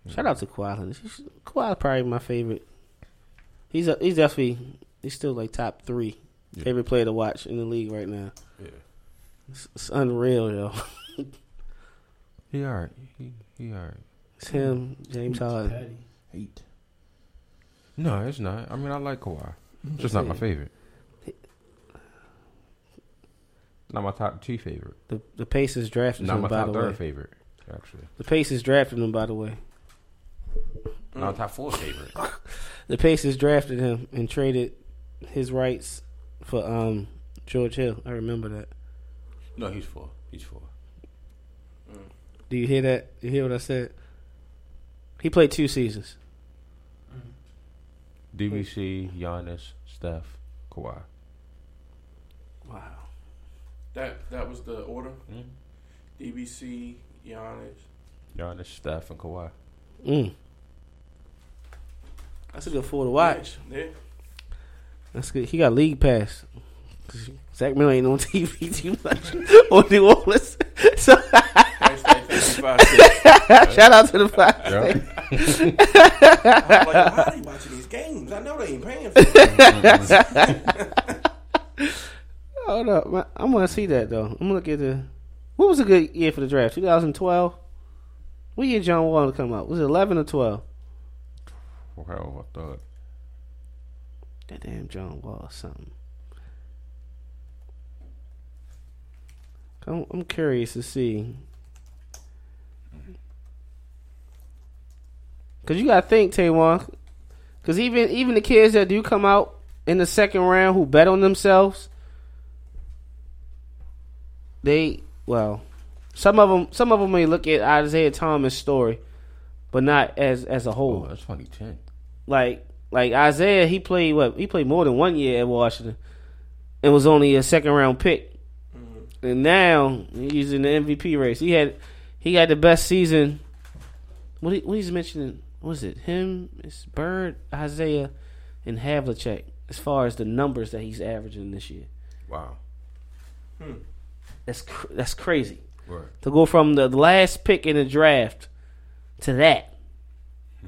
Speaker 1: Hmm. Shout out to Kawhi Leonard. He's- Kawhi probably my favorite. He's a, he's definitely he's still like top three
Speaker 2: Yeah.
Speaker 1: favorite player to watch in the league right now.
Speaker 2: Yeah.
Speaker 1: It's, it's unreal, yo.
Speaker 2: He alright. He he alright.
Speaker 1: It's him, James Harden.
Speaker 4: Petty.
Speaker 5: Eight.
Speaker 2: No, it's not. I mean, I like Kawhi. Just not my favorite. Not my top two favorite.
Speaker 1: The the Pacers drafted
Speaker 2: Not
Speaker 1: him
Speaker 2: my
Speaker 1: by
Speaker 2: top
Speaker 1: the
Speaker 2: third
Speaker 1: way.
Speaker 2: favorite. Actually,
Speaker 1: The Pacers drafted him by the way.
Speaker 2: not my top four favorite.
Speaker 1: The Pacers drafted him and traded his rights for um George Hill. I remember that.
Speaker 2: No, he's four. He's four.
Speaker 1: Do you hear that? You hear what I said? He played two seasons.
Speaker 2: DMC, Giannis, Steph, Kawhi.
Speaker 1: Wow.
Speaker 3: That that was the order.
Speaker 2: Mm.
Speaker 3: DMC, Giannis.
Speaker 2: Giannis, Steph, and Kawhi.
Speaker 1: Mm. That's a good four to watch.
Speaker 3: Yeah.
Speaker 1: That's good. He got league pass. Zach Miller ain't on TV too much on New Orleans. So
Speaker 3: Hashtag 55 cents.
Speaker 1: shout out to the five.
Speaker 3: I'm like, why are they watching these games? I know they ain't paying for it.
Speaker 1: Hold up, man. I'm gonna see that though. I'm gonna look at the. What was a good year for the draft? 2012. What year John Wall come out? Was it 11 or 12?
Speaker 2: Well, I thought.
Speaker 1: That damn John Wall or something. I'm, I'm curious to see. Cause you gotta think, Taiwan. Cause even even the kids that do come out in the second round who bet on themselves, they well, some of them some of them may look at Isaiah Thomas' story, but not as as a whole
Speaker 2: Oh, that's 2010.
Speaker 1: like like Isaiah, he played what? He played more than one year at Washington, and was only a second round pick. Mm-hmm. And now he's in the MVP race. He had he had the best season. What he, what he's mentioning? was it? Him, it's Bird, Isaiah, and Havlicek. As far as the numbers that he's averaging this year,
Speaker 2: Wow. Hmm.
Speaker 1: That's cr- that's crazy
Speaker 2: Right.
Speaker 1: to go from the last pick in the draft to that. Hmm.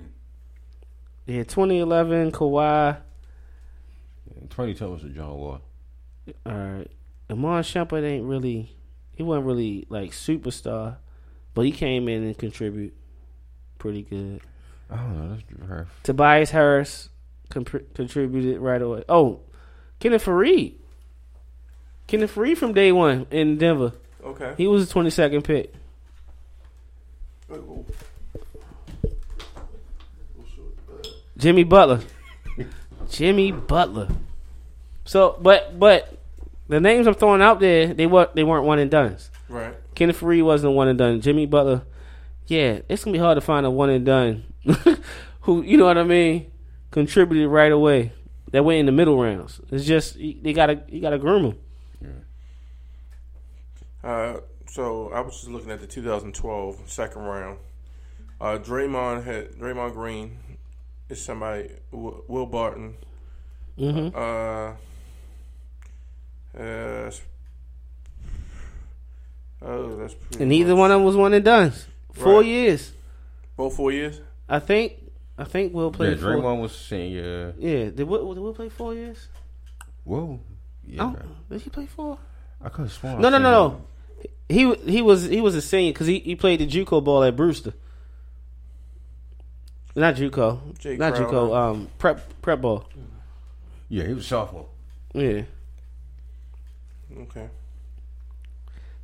Speaker 1: Yeah, 2011 Kawhi.
Speaker 2: 2010 was a John Wall.
Speaker 1: All right, Iman Shumpert ain't really. He wasn't really like superstar, but he came in and contribute pretty good.
Speaker 2: I don't know. That's her.
Speaker 1: Tobias Harris compr- contributed right away. Oh, Kenneth Faried. Kenneth Faried from day one in Denver.
Speaker 3: Okay.
Speaker 1: He was a 22nd pick. Jimmy Butler. Jimmy Butler. So, but but the names I'm throwing out there, they were they weren't one and duns.
Speaker 3: Right.
Speaker 1: Kenneth Faried wasn't a one and done. Jimmy Butler, yeah, it's gonna be hard to find a one and done who you know what I mean contributed right away. That went in the middle rounds. It's just you- they gotta you gotta groom them.
Speaker 3: Uh, so I was just looking at the 2012 second round. Uh, Draymond had Draymond Green is somebody. Will Will Barton.
Speaker 1: hmm
Speaker 3: Uh, uh, oh, that's pretty
Speaker 1: And neither
Speaker 3: much-
Speaker 1: one of them was one and done. Four
Speaker 3: Right.
Speaker 1: years,
Speaker 3: Both four years.
Speaker 1: I think. I think Will
Speaker 2: Yeah,
Speaker 1: played. four.
Speaker 2: Draymond was senior.
Speaker 1: Yeah, did Will, did Will play four years?
Speaker 2: Whoa. Yeah.
Speaker 1: Oh, did he play four?
Speaker 2: I could have sworn.
Speaker 1: No, no, no, no. He he was he was a senior because he, he played the JUCO ball at Brewster. Not JUCO,
Speaker 3: Jay
Speaker 1: not
Speaker 3: Crowder.
Speaker 1: JUCO. Um, prep prep ball.
Speaker 2: Yeah, he was a sophomore.
Speaker 1: Yeah,
Speaker 3: Okay.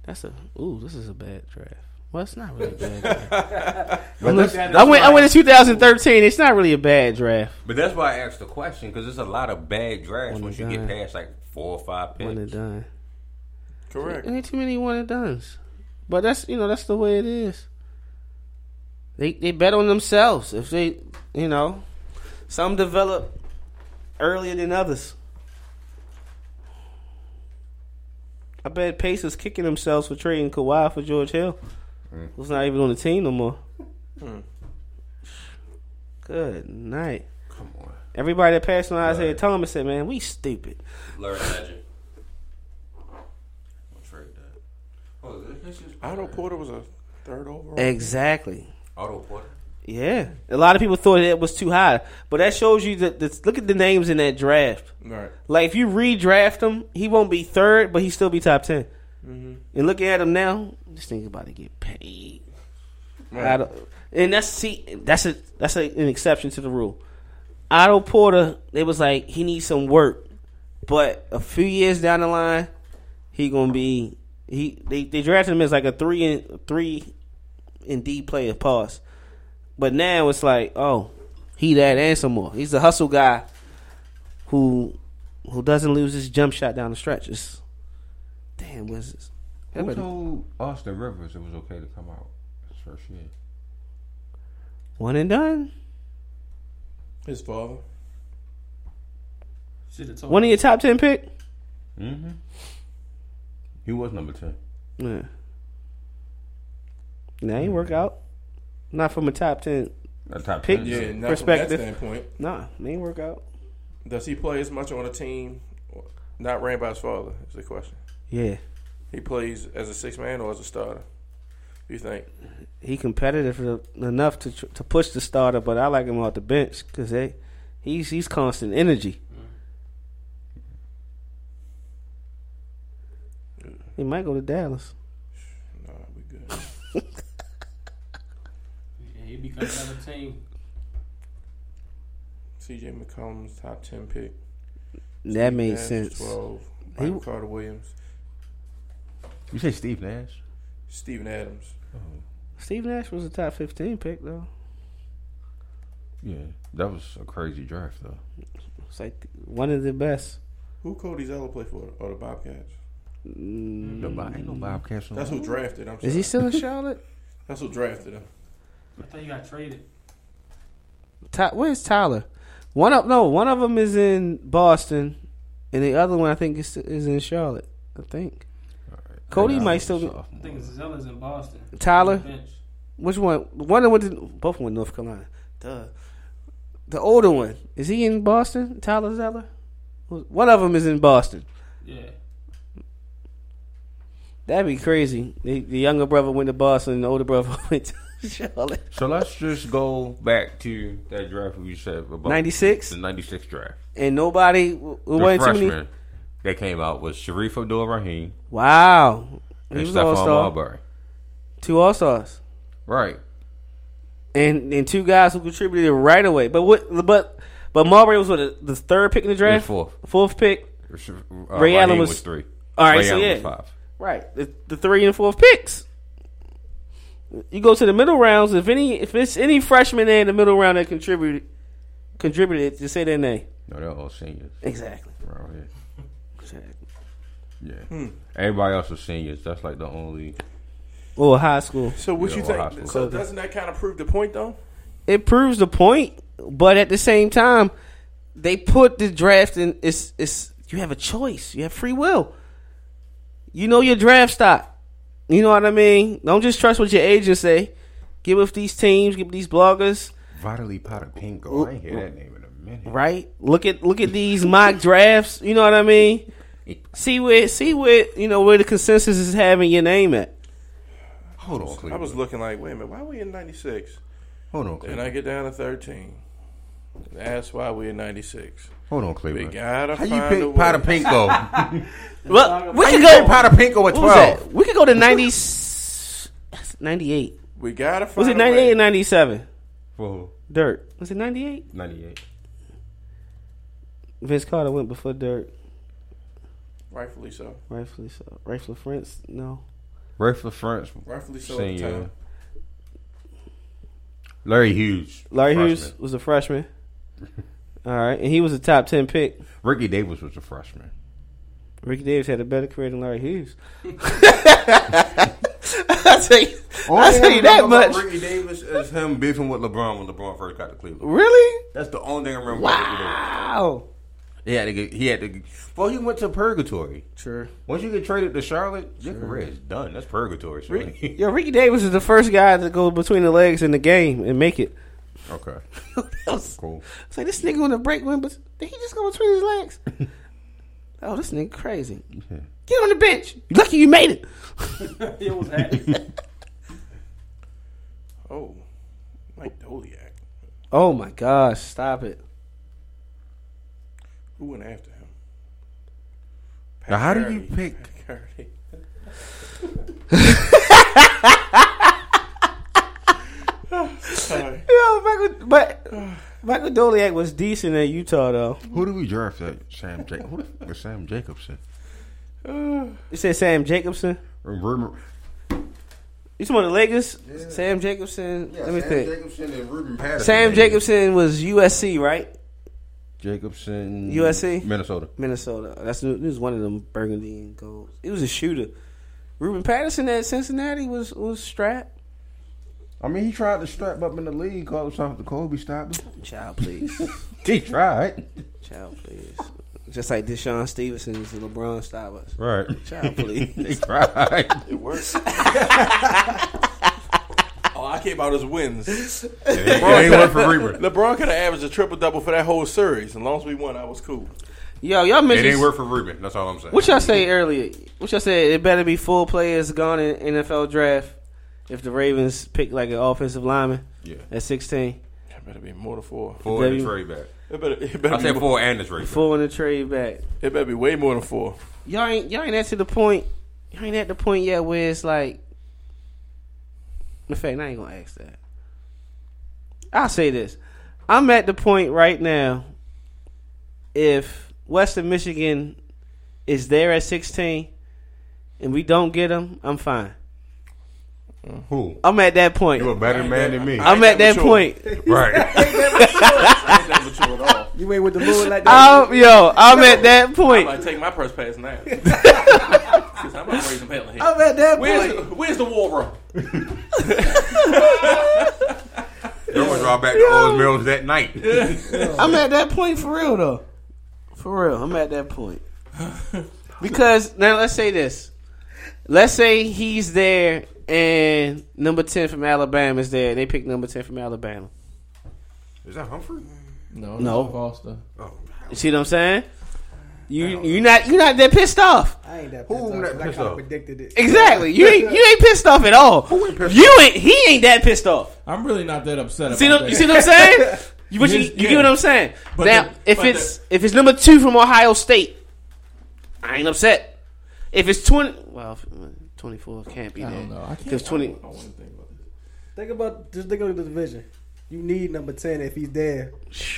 Speaker 1: that's a. Ooh, this is a bad draft. Well, it's not really a bad draft.
Speaker 2: But that's,
Speaker 1: I went. I went in 2013. It's not really a bad draft.
Speaker 2: but that's why I asked the question because there's a lot of bad drafts
Speaker 1: One
Speaker 2: once
Speaker 1: and
Speaker 2: you get
Speaker 1: done.
Speaker 2: past like four or five picks.
Speaker 1: One and
Speaker 2: picks.
Speaker 1: done.
Speaker 3: Correct.
Speaker 1: Ain't too many one and dones. But that's you know that's the way it is. They they bet on themselves. If they you know, some develop earlier than others. I bet Pacers kicking themselves for trading Kawhi for George Hill. Mm. Who's not even on the team no more. Hmm. Good night.
Speaker 2: Come on,
Speaker 1: Everybody that passed on Isaiah Thomas said, "Man, we stupid."
Speaker 2: Larry Legend. I'll that. Oh, this
Speaker 3: Otto Porter was a third overall.
Speaker 1: Exactly.
Speaker 2: Otto Porter.
Speaker 1: Yeah, a lot of people thought it was too high, but that shows you that. that look at the names in that draft.
Speaker 3: Right.
Speaker 1: Like if you redraft him, he won't be third, but he still be top 10
Speaker 3: Mm-hmm.
Speaker 1: And looking at him now, just think about to get paid.
Speaker 3: Right.
Speaker 1: And that's see, that's a that's a, an exception to the rule. Otto Porter, it was like he needs some work, but a few years down the line, he gonna be he. They, they drafted him as like a three and three and D player. Pause. But now it's like, oh, he that and some more. He's a hustle guy who who doesn't lose his jump shot down the stretch. It's, damn, what's this?
Speaker 2: Who told Austin Rivers it was okay to come out his first year?
Speaker 1: One and done.
Speaker 3: His father.
Speaker 4: Told
Speaker 1: One of your top ten pick.
Speaker 2: Mm-hmm. He was number ten.
Speaker 1: Yeah. That ain't work out. Not from a top ten.
Speaker 2: A top
Speaker 1: Pick-
Speaker 2: 10.
Speaker 3: Yeah,
Speaker 1: Yeah.
Speaker 3: not
Speaker 1: Perspective.
Speaker 3: from that standpoint.
Speaker 1: Nah, it ain't work out.
Speaker 3: Does he play as much on a team not ran by his father? Is the question.
Speaker 1: Yeah.
Speaker 3: He plays as a six man or as a starter. Do you think?
Speaker 1: He competitive enough to tr- to push the starter, but I like him off the bench because they he's he's constant energy. He might go to Dallas.
Speaker 3: No, we good.
Speaker 4: Yeah, he becomes another team.
Speaker 3: C.J. McCollum's top ten pick.
Speaker 1: That made
Speaker 3: Nash,
Speaker 1: sense.
Speaker 3: Twelve.
Speaker 1: He-
Speaker 3: Carter Williams.
Speaker 2: You say Steve Nash?
Speaker 3: Steven Adams.
Speaker 1: Steve Nash was a top fifteen pick though.
Speaker 2: Yeah, that was a crazy draft though.
Speaker 1: It's like one of the best.
Speaker 3: Who Cody Zeller play for? Or the Bobcats?
Speaker 1: Mm,
Speaker 2: Nobody, ain't no Bobcats.
Speaker 3: That's who drafted. I'm.
Speaker 1: Is he still in Charlotte?
Speaker 3: That's who drafted him.
Speaker 4: I thought you got traded.
Speaker 1: Ty- where's Tyler? One of no, one of them is in Boston, and the other one I think is is in Charlotte. I think Cody might still be-
Speaker 4: I think Zeller's in Boston.
Speaker 1: Tyler?
Speaker 4: On
Speaker 1: which one? One of them went to, both went to North Carolina. Duh. The older one is he in Boston? Tyler Zeller. One of them is in Boston.
Speaker 4: Yeah.
Speaker 1: That'd be crazy. The, the younger brother went to Boston, and the older brother went to Charlotte.
Speaker 2: So let's just go back to that draft we said about
Speaker 1: 96?
Speaker 2: The '96 draft.
Speaker 1: And nobody, it
Speaker 2: The
Speaker 1: wasn't too
Speaker 2: freshman
Speaker 1: many.
Speaker 2: That came out was Shareef Abdur-Rahim
Speaker 1: Wow, he
Speaker 2: and
Speaker 1: was
Speaker 2: Stephon. Marbury.
Speaker 1: Two All Stars.
Speaker 2: Right.
Speaker 1: and and two guys who contributed right away. But what? But but Marbury was what the, the third pick in the draft,
Speaker 2: fourth.
Speaker 1: fourth pick.
Speaker 2: Uh,
Speaker 1: Ray Allen
Speaker 2: Rahim
Speaker 1: was-
Speaker 2: three.
Speaker 1: All right,
Speaker 2: Ray
Speaker 1: so
Speaker 2: Allen
Speaker 1: yeah.
Speaker 2: was five.
Speaker 1: Right, the, the three and fourth picks. You go to the middle rounds. If any, if it's any freshman there in the middle round that contributed, contributed, just say their name.
Speaker 2: No, they're all seniors
Speaker 1: Exactly.
Speaker 2: around here.
Speaker 1: exactly.
Speaker 2: Yeah. Hmm. Everybody else was seniors. That's like the only.
Speaker 1: Well, high school.
Speaker 3: So what
Speaker 2: Yeah,
Speaker 3: you
Speaker 2: or
Speaker 3: think?
Speaker 2: hospital.
Speaker 3: So doesn't that kind of prove the point though?
Speaker 1: It proves the point, but at the same time, they put the draft in. It's it's you have a choice. You have free will. You know your draft stock. You know what I mean. Don't just trust what your agents say. Get with these teams. Get with these bloggers.
Speaker 2: Vitaly Potapenko. I ain't hear that name in a minute.
Speaker 1: Right. Look at look at these mock drafts. You know what I mean. See where see where you know where the consensus is having your name at.
Speaker 2: Hold on,
Speaker 3: I was looking like, wait a minute, why are we in '96?
Speaker 2: Hold on,
Speaker 3: Then
Speaker 2: Cleveland.
Speaker 3: I get down to 13. That's why we're in '96.
Speaker 2: Hold on, Cleveland.
Speaker 3: We gotta
Speaker 2: How you
Speaker 3: find
Speaker 2: pick
Speaker 3: a way.
Speaker 2: Potapenko?
Speaker 1: Well, we
Speaker 2: How
Speaker 1: could
Speaker 2: you
Speaker 1: go.
Speaker 2: pick Potapenko at twelve?
Speaker 1: We could go to 90, 98.
Speaker 3: We gotta find.
Speaker 1: Was it 98
Speaker 3: way.
Speaker 1: or 97?
Speaker 2: For
Speaker 1: Dirt. Was it 98?
Speaker 2: ninety-eight.
Speaker 1: Vince Carter went before Dirk.
Speaker 3: Rightfully so.
Speaker 1: Rightfully so. Rightfully Prince, no.
Speaker 2: Ray for France
Speaker 3: Rightfully so. At the
Speaker 2: senior.
Speaker 3: time.
Speaker 2: Larry Hughes.
Speaker 1: Larry
Speaker 2: freshman.
Speaker 1: Hughes was a freshman. All right, and he was a top ten pick.
Speaker 2: Ricky Davis was a freshman.
Speaker 1: Ricky Davis had a better career than Larry Hughes. I tell you, I tell you that much.
Speaker 2: Ricky Davis is him beefing with LeBron when LeBron first got to Cleveland.
Speaker 1: Really?
Speaker 2: That's the only thing I remember. about Ricky Davis.
Speaker 1: Wow.
Speaker 2: He had to get. He had to. Well, he went to purgatory.
Speaker 1: Sure.
Speaker 2: Once you get traded to Charlotte, your career is done. That's purgatory. son.
Speaker 1: Yo, Ricky Davis is the first guy to go between the legs in the game and make it.
Speaker 2: okay,
Speaker 1: It's
Speaker 2: cool.
Speaker 1: like this nigga on the break win, but did he just go between his legs? oh, this nigga crazy. Get on the bench. Lucky you made it.
Speaker 4: it was happening.
Speaker 3: Oh, Mike Doleac.
Speaker 1: Oh my gosh! Stop it.
Speaker 3: Who went after him?
Speaker 2: Now, how do you pick-
Speaker 3: Pat Garrity. Sorry.
Speaker 1: Yo, Michael, but Michael Doleac was decent at Utah though.
Speaker 2: Who do we draft at Sam Jacobson? Who the fuck is Sam Jacobson?
Speaker 1: You said Sam Jacobson.
Speaker 2: Ruben,
Speaker 1: You talking about the Lakers? Sam Jacobson. Let me think.
Speaker 2: Jacobson and Ruben Patterson.
Speaker 1: Sam Jacobson was USC, right?
Speaker 2: Jacobson.
Speaker 1: USC?
Speaker 2: Minnesota.
Speaker 1: Minnesota. That's he was one of them burgundy and gold. He was a shooter. Ruben Patterson at Cincinnati was was strapped.
Speaker 2: I mean, he tried to strap up in the league, call himself the Kobe Stopper.
Speaker 1: Child, please.
Speaker 2: he tried.
Speaker 1: Child, please. Just like DeShawn Stevenson is the LeBron Starbucks.
Speaker 2: Right.
Speaker 1: Child, please.
Speaker 2: he tried.
Speaker 3: It worked. I came out as wins.
Speaker 2: it ain't work for Ruben.
Speaker 3: LeBron could have averaged a triple double for that whole series. As long as we won, I was cool.
Speaker 1: Yo, y'all
Speaker 2: It
Speaker 1: mentioned
Speaker 2: ain't work for Ruben. That's all I'm saying.
Speaker 1: what y'all say earlier. What y'all say? It better be full players gone in NFL draft if the Ravens pick like an offensive lineman
Speaker 2: Yeah.
Speaker 1: at sixteen.
Speaker 3: It better be more than four.
Speaker 2: Four in
Speaker 1: Baby.
Speaker 2: the trade back.
Speaker 3: It better, it
Speaker 2: I
Speaker 3: better,
Speaker 2: said
Speaker 3: be,
Speaker 2: four and the trade back.
Speaker 1: Full in the trade back.
Speaker 3: it better be way more than four.
Speaker 1: Y'all ain't y'all ain't at to the point. Y'all ain't at the point yet where it's like. In fact, I ain't gonna ask that. I'll say this: I'm at the point right now. If Western Michigan is there at 16, and we don't get them, I'm fine.
Speaker 2: Uh, who?
Speaker 1: I'm at that point.
Speaker 2: You a better man than me.
Speaker 1: I'm at that
Speaker 3: mature.
Speaker 1: point.
Speaker 2: Right.
Speaker 3: I ain't that at all.
Speaker 6: You ain't with the moon like that.
Speaker 1: I'm, yo, I'm at that point.
Speaker 3: I'm
Speaker 1: point.
Speaker 3: like, take my first pass now. I'm not raising hell.
Speaker 6: I'm at that
Speaker 3: Where's,
Speaker 6: point.
Speaker 3: the- where's the war room?
Speaker 2: They want to draw back to Owings Mills that night.
Speaker 1: I'm at that point for real though. For real, I'm at that point. Because now let's say this. Let's say he's there and number ten from Alabama is there. They pick number ten from Alabama.
Speaker 2: Is that Humphrey?
Speaker 5: No,
Speaker 1: No.
Speaker 5: Foster.
Speaker 1: Oh, You see what I'm saying? You you not you not that pissed off.
Speaker 6: I ain't that
Speaker 2: Who
Speaker 6: pissed off.
Speaker 2: that
Speaker 6: 'cause I
Speaker 2: pissed
Speaker 6: kind of
Speaker 2: off?
Speaker 6: predicted it.
Speaker 1: Exactly. You ain't you ain't pissed off at all. Who ain't pissed You ain't he ain't that pissed off.
Speaker 5: I'm really not that upset
Speaker 1: See
Speaker 5: about
Speaker 1: what,
Speaker 5: that.
Speaker 1: you see what I'm saying? You, but you, you
Speaker 5: yeah.
Speaker 1: get what I'm saying?
Speaker 5: But
Speaker 1: now,
Speaker 5: the-
Speaker 1: if
Speaker 3: but
Speaker 1: it's if it's number two from Ohio State, I ain't upset. If it's twenty, well, twenty four can't be
Speaker 5: I
Speaker 1: there
Speaker 5: don't know. I can't.
Speaker 1: because twenty.
Speaker 5: I don't want to think about this.
Speaker 6: Think about just think of the division. You need number ten if he's there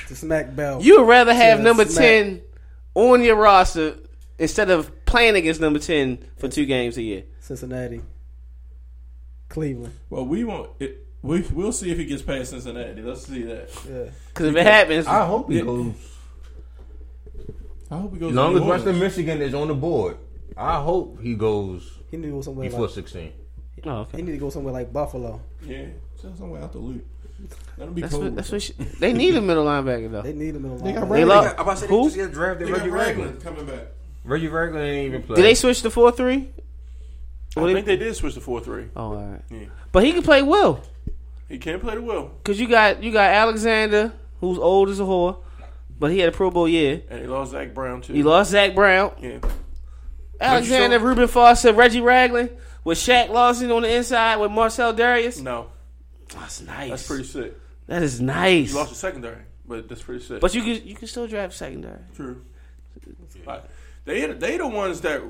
Speaker 6: to smack Bell.
Speaker 1: You would rather have number
Speaker 6: smack.
Speaker 1: ten on your roster instead of playing against number ten for two games a year.
Speaker 6: Cincinnati, Cleveland.
Speaker 5: Well, we won't. It, we we'll see if he gets past Cincinnati. Let's see that.
Speaker 6: Yeah,
Speaker 1: Because if it happens,
Speaker 2: I hope he
Speaker 5: Yeah.
Speaker 2: goes.
Speaker 5: I hope he goes.
Speaker 2: As long as Western Michigan is on the board, I hope he goes
Speaker 6: he need to go somewhere.
Speaker 2: before
Speaker 6: Like,
Speaker 2: 16.
Speaker 1: oh,
Speaker 6: he need to go somewhere like Buffalo.
Speaker 5: Yeah, somewhere out the loop. That'll be
Speaker 1: That's
Speaker 5: cool.
Speaker 1: what, that's what she, they need a middle linebacker though.
Speaker 6: They need him in the
Speaker 5: They got
Speaker 6: line.
Speaker 1: They lost.
Speaker 2: I'm about to say
Speaker 1: Who?
Speaker 2: they just drafted
Speaker 5: They got
Speaker 2: Reggie Ragland.
Speaker 5: Ragland coming back.
Speaker 2: Reggie Ragland ain't even play.
Speaker 1: Did they switch to four three?
Speaker 3: I think they did switch to 4 3.
Speaker 1: Oh, all right.
Speaker 3: Yeah.
Speaker 1: But he can play well.
Speaker 3: He can play the well.
Speaker 1: Cause you got you got Alexander, who's old as a whore, but he had a Pro Bowl year.
Speaker 3: And he lost Zach Brown, too.
Speaker 1: He lost Zach Brown,
Speaker 3: Yeah.
Speaker 1: Alexander,
Speaker 3: sure?
Speaker 1: Reuben Foster, Reggie Ragland, with Shaq Lawson on the inside with Marcell Dareus.
Speaker 3: No,
Speaker 1: That's nice.
Speaker 3: that's pretty sick.
Speaker 1: That is nice.
Speaker 3: You lost your secondary, but that's pretty sick.
Speaker 1: But you can you can still draft secondary.
Speaker 3: True. Like, they they the ones that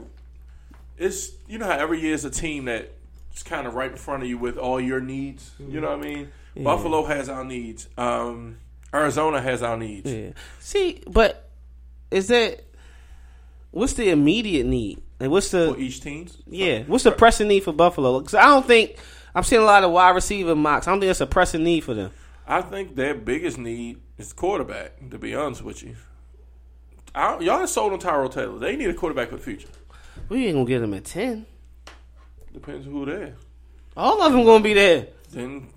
Speaker 3: it's you know how every year is a team that is kind of right in front of you with all your needs. You know what I mean? Buffalo has our needs. Um, Arizona has our needs.
Speaker 1: Yeah. See, but is that what's the immediate need? Like what's the
Speaker 3: for each team.
Speaker 1: yeah? What's the pressing need for Buffalo? Because I don't think I'm seeing a lot of wide receiver mocks. I don't think that's a pressing need for them.
Speaker 3: I think their biggest need is quarterback. To be honest with you, I, y'all ain't sold on Tyrod Taylor. They need a quarterback for the future.
Speaker 1: We ain't gonna get them at ten.
Speaker 3: Depends who there.
Speaker 1: All of them gonna be there.
Speaker 3: Then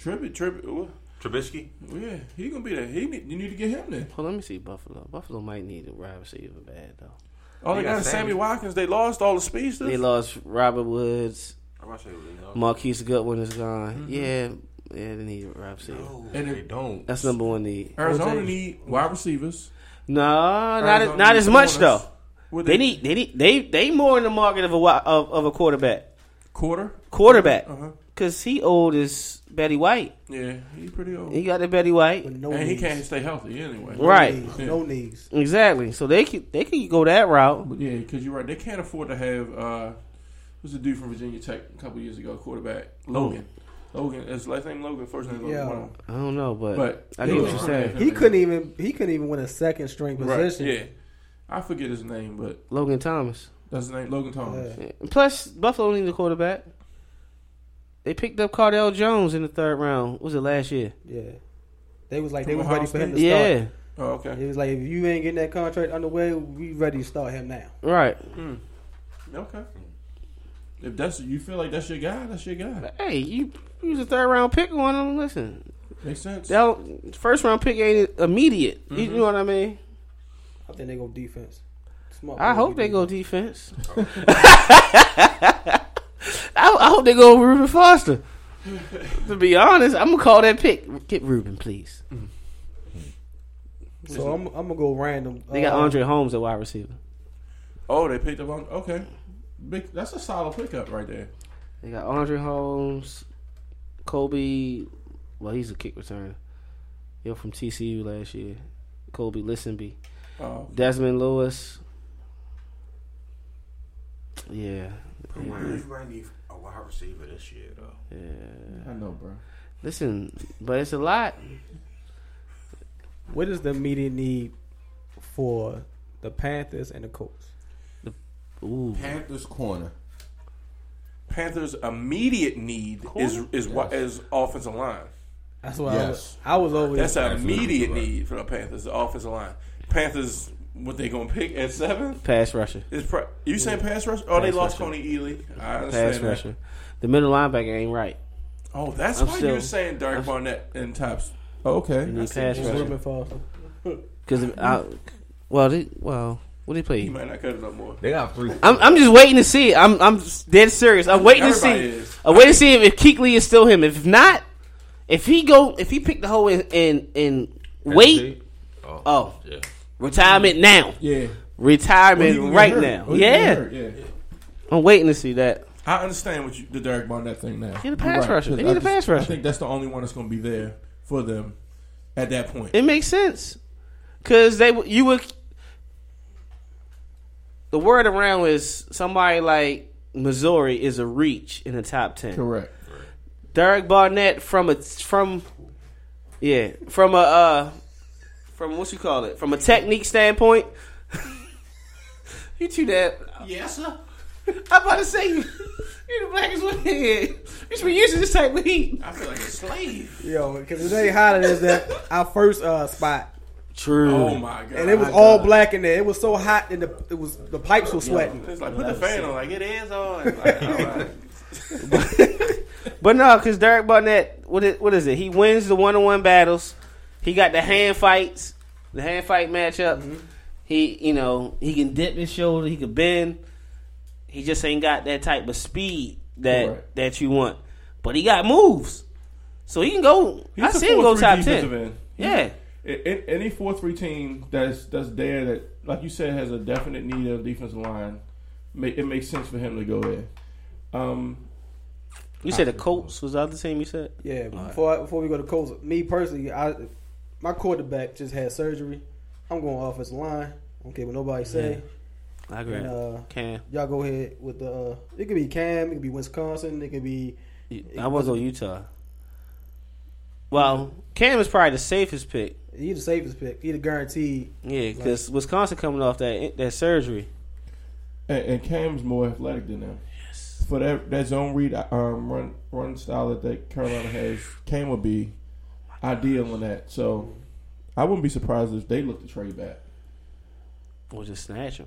Speaker 3: Trippett, Trippett, well,
Speaker 2: Trubisky.
Speaker 3: yeah, he gonna be there. He need, you need to get him there.
Speaker 1: Hold on, let me see Buffalo. Buffalo might need a wide receiver bad though.
Speaker 3: All they,
Speaker 2: They
Speaker 3: got
Speaker 2: got
Speaker 3: is Sammy
Speaker 2: Sammy.
Speaker 3: Watkins. They lost all the speedsters.
Speaker 1: They lost Robert Woods.
Speaker 2: I'm about to say they lost.
Speaker 1: Marquise Goodwin is gone. Yeah, yeah, they need a wide receiver.
Speaker 2: No,
Speaker 5: And
Speaker 2: they don't.
Speaker 1: That's number one need.
Speaker 5: Arizona need wide receivers.
Speaker 1: No, not as, not as much though.
Speaker 3: What
Speaker 1: They need they need they they more in the market of a wi- of, of a quarterback.
Speaker 5: Quarter.
Speaker 1: Quarterback,
Speaker 3: Uh huh.
Speaker 1: because he old as Betty White.
Speaker 3: Yeah, he pretty old.
Speaker 1: He got the Betty White.
Speaker 6: No
Speaker 3: and he can't stay healthy anyway.
Speaker 6: No
Speaker 1: Right.
Speaker 6: knees.
Speaker 3: Yeah.
Speaker 6: No knees.
Speaker 1: Exactly. So they could they could go that route.
Speaker 5: But yeah, because you're right. They can't afford to have. uh
Speaker 3: Who's a dude from Virginia Tech a couple years ago? Quarterback Logan.
Speaker 1: Oh.
Speaker 3: Logan. His last name Logan. First name Logan.
Speaker 6: Yeah.
Speaker 3: One.
Speaker 1: I don't know, but,
Speaker 3: But
Speaker 1: I
Speaker 3: they
Speaker 1: get what you're saying.
Speaker 6: He couldn't even. He couldn't even win a second string
Speaker 3: Right.
Speaker 6: position.
Speaker 3: Yeah. I forget his name, but
Speaker 1: Logan Thomas.
Speaker 3: that's his name. Logan Thomas.
Speaker 6: Yeah.
Speaker 1: Plus, Buffalo needs a quarterback. They picked up Cardale Jones in the third round. Was it last year?
Speaker 6: Yeah. They was like they
Speaker 3: From
Speaker 6: was
Speaker 3: Ohio
Speaker 6: ready for him to
Speaker 3: State?
Speaker 6: start.
Speaker 1: Yeah,
Speaker 3: Oh, okay.
Speaker 6: It was like if you ain't getting that contract underway, we ready to start him now.
Speaker 1: right.
Speaker 3: Hmm. Okay. If that's you feel like that's your guy, that's your guy.
Speaker 1: Hey, you use a third round pick on him. Listen,
Speaker 3: Makes sense.
Speaker 1: that first round pick ain't immediate. You
Speaker 3: Mhm.
Speaker 1: know what I mean?
Speaker 6: I think they go defense. Smart
Speaker 1: I hope they go
Speaker 6: defense.
Speaker 1: defense. I, I hope they go Reuben Foster. to be honest, I'm gonna call that pick. Get Reuben, please.
Speaker 6: So I'm, I'm gonna go random.
Speaker 1: They got
Speaker 6: Uh,
Speaker 1: Andre Holmes at wide receiver.
Speaker 3: Oh, they picked up on. Okay. Big. That's a solid pickup right there.
Speaker 1: They got Andre Holmes, Kolby. Well, he's a kick returner. Yo, from TCU last year. Kolby Listenbee,
Speaker 3: Oh.
Speaker 1: Desmond Lewis. Yeah,
Speaker 2: You might need a wide receiver this year, though.
Speaker 1: yeah.
Speaker 5: I know, bro.
Speaker 1: Listen, but it's a lot.
Speaker 6: What is the immediate need for the Panthers and the Colts?
Speaker 1: Ooh,
Speaker 5: Panthers corner.
Speaker 3: Panthers' immediate need is is what is offensive line.
Speaker 6: That's what I was. I was always.
Speaker 3: That's an immediate need for the Panthers, the offensive line. Panthers, what they gonna pick at seven?
Speaker 1: pass rusher,
Speaker 3: Is pro- you saying pass rusher? Oh, they lost
Speaker 1: rusher.
Speaker 3: Kony Ealy. I understand
Speaker 1: pass
Speaker 3: that.
Speaker 1: rusher. The middle linebacker ain't right.
Speaker 3: Oh, that's
Speaker 1: I'm
Speaker 3: why
Speaker 1: still-
Speaker 3: you're saying Derek
Speaker 1: I'm-
Speaker 3: Barnett and tops.
Speaker 5: Oh, okay.
Speaker 1: They need
Speaker 3: That's
Speaker 1: pass rusher. Because I, well, they, well, what they
Speaker 3: He
Speaker 1: play?
Speaker 3: He might not cut it up more.
Speaker 2: They got three.
Speaker 1: I'm, I'm just waiting to see. I'm, I'm dead serious. I'm waiting to see.
Speaker 3: Is.
Speaker 1: I'm waiting to see if, if Kuechly is still him. If not, if he go, if he pick the hole in, in, in wait,
Speaker 2: Oh,
Speaker 1: oh,
Speaker 2: yeah.
Speaker 1: retirement now,
Speaker 5: Yeah.
Speaker 1: retirement
Speaker 5: he gonna get
Speaker 1: right
Speaker 5: hurt.
Speaker 1: now.
Speaker 5: He gonna get
Speaker 1: yeah,
Speaker 5: Yeah.
Speaker 1: I'm waiting to see that.
Speaker 3: I understand what you, the Derek Barnett thing now.
Speaker 1: Get a pass
Speaker 5: Right,
Speaker 1: rusher.
Speaker 5: 'cause
Speaker 1: They
Speaker 5: I
Speaker 1: need a
Speaker 5: just-
Speaker 1: pass
Speaker 5: I think that's the only one that's going to be there for them at that point.
Speaker 1: It makes sense because they w- you would. The word around is somebody like Missouri is a reach in the top ten.
Speaker 5: Correct.
Speaker 1: Derek Barnett from a from yeah from a uh from what you call it from a technique standpoint. you two that yes sir. I'm about to say you you the blackest one here. You should be using this type of heat.
Speaker 3: I feel like a slave.
Speaker 6: Yo, because it ain't hotter as that our first uh, spot,
Speaker 1: True.
Speaker 3: Oh my god!
Speaker 6: and it was all black in there. It was so hot, and the it was the pipes were sweating.
Speaker 3: It's like put the fan on. Like it is on. Like, all right.
Speaker 1: But no, because Derek Barnett, what is, what is it? He wins the one on one battles. He got the hand fights, the hand fight matchup.
Speaker 6: Mm-hmm.
Speaker 1: He, you know, he can dip his shoulder. He can bend. He just ain't got that type of speed that
Speaker 5: Correct.
Speaker 1: that you want. But he got moves, so he can go. I
Speaker 3: He's a
Speaker 1: see him go top
Speaker 3: defensive
Speaker 1: ten.
Speaker 3: end.
Speaker 1: Yeah,
Speaker 5: A- a- Any four three team that's that's there that, like you said, has a definite need of defensive line, ma- it makes sense for him to go there. Um,
Speaker 1: you said the Colts was that the other team. You said
Speaker 6: Yeah, before I, before we go to Colts, me personally, I my quarterback just had surgery. I'm going offensive line. I don't care what nobody say.
Speaker 1: I agree.
Speaker 6: And, uh,
Speaker 1: Cam,
Speaker 6: y'all go ahead with the. Uh, it could be Cam. It could be Wisconsin. It could be.
Speaker 1: I was on Utah. Well, Cam is probably the safest pick.
Speaker 7: He the safest pick. He the guaranteed.
Speaker 1: Yeah, because Wisconsin coming off that that surgery.
Speaker 3: And, and Cam's more athletic than them. Yes. For that that zone read um, run run style that they, Carolina has, Cam would be ideal in that. So I wouldn't be surprised if they look to trade back.
Speaker 1: Or just snatch him.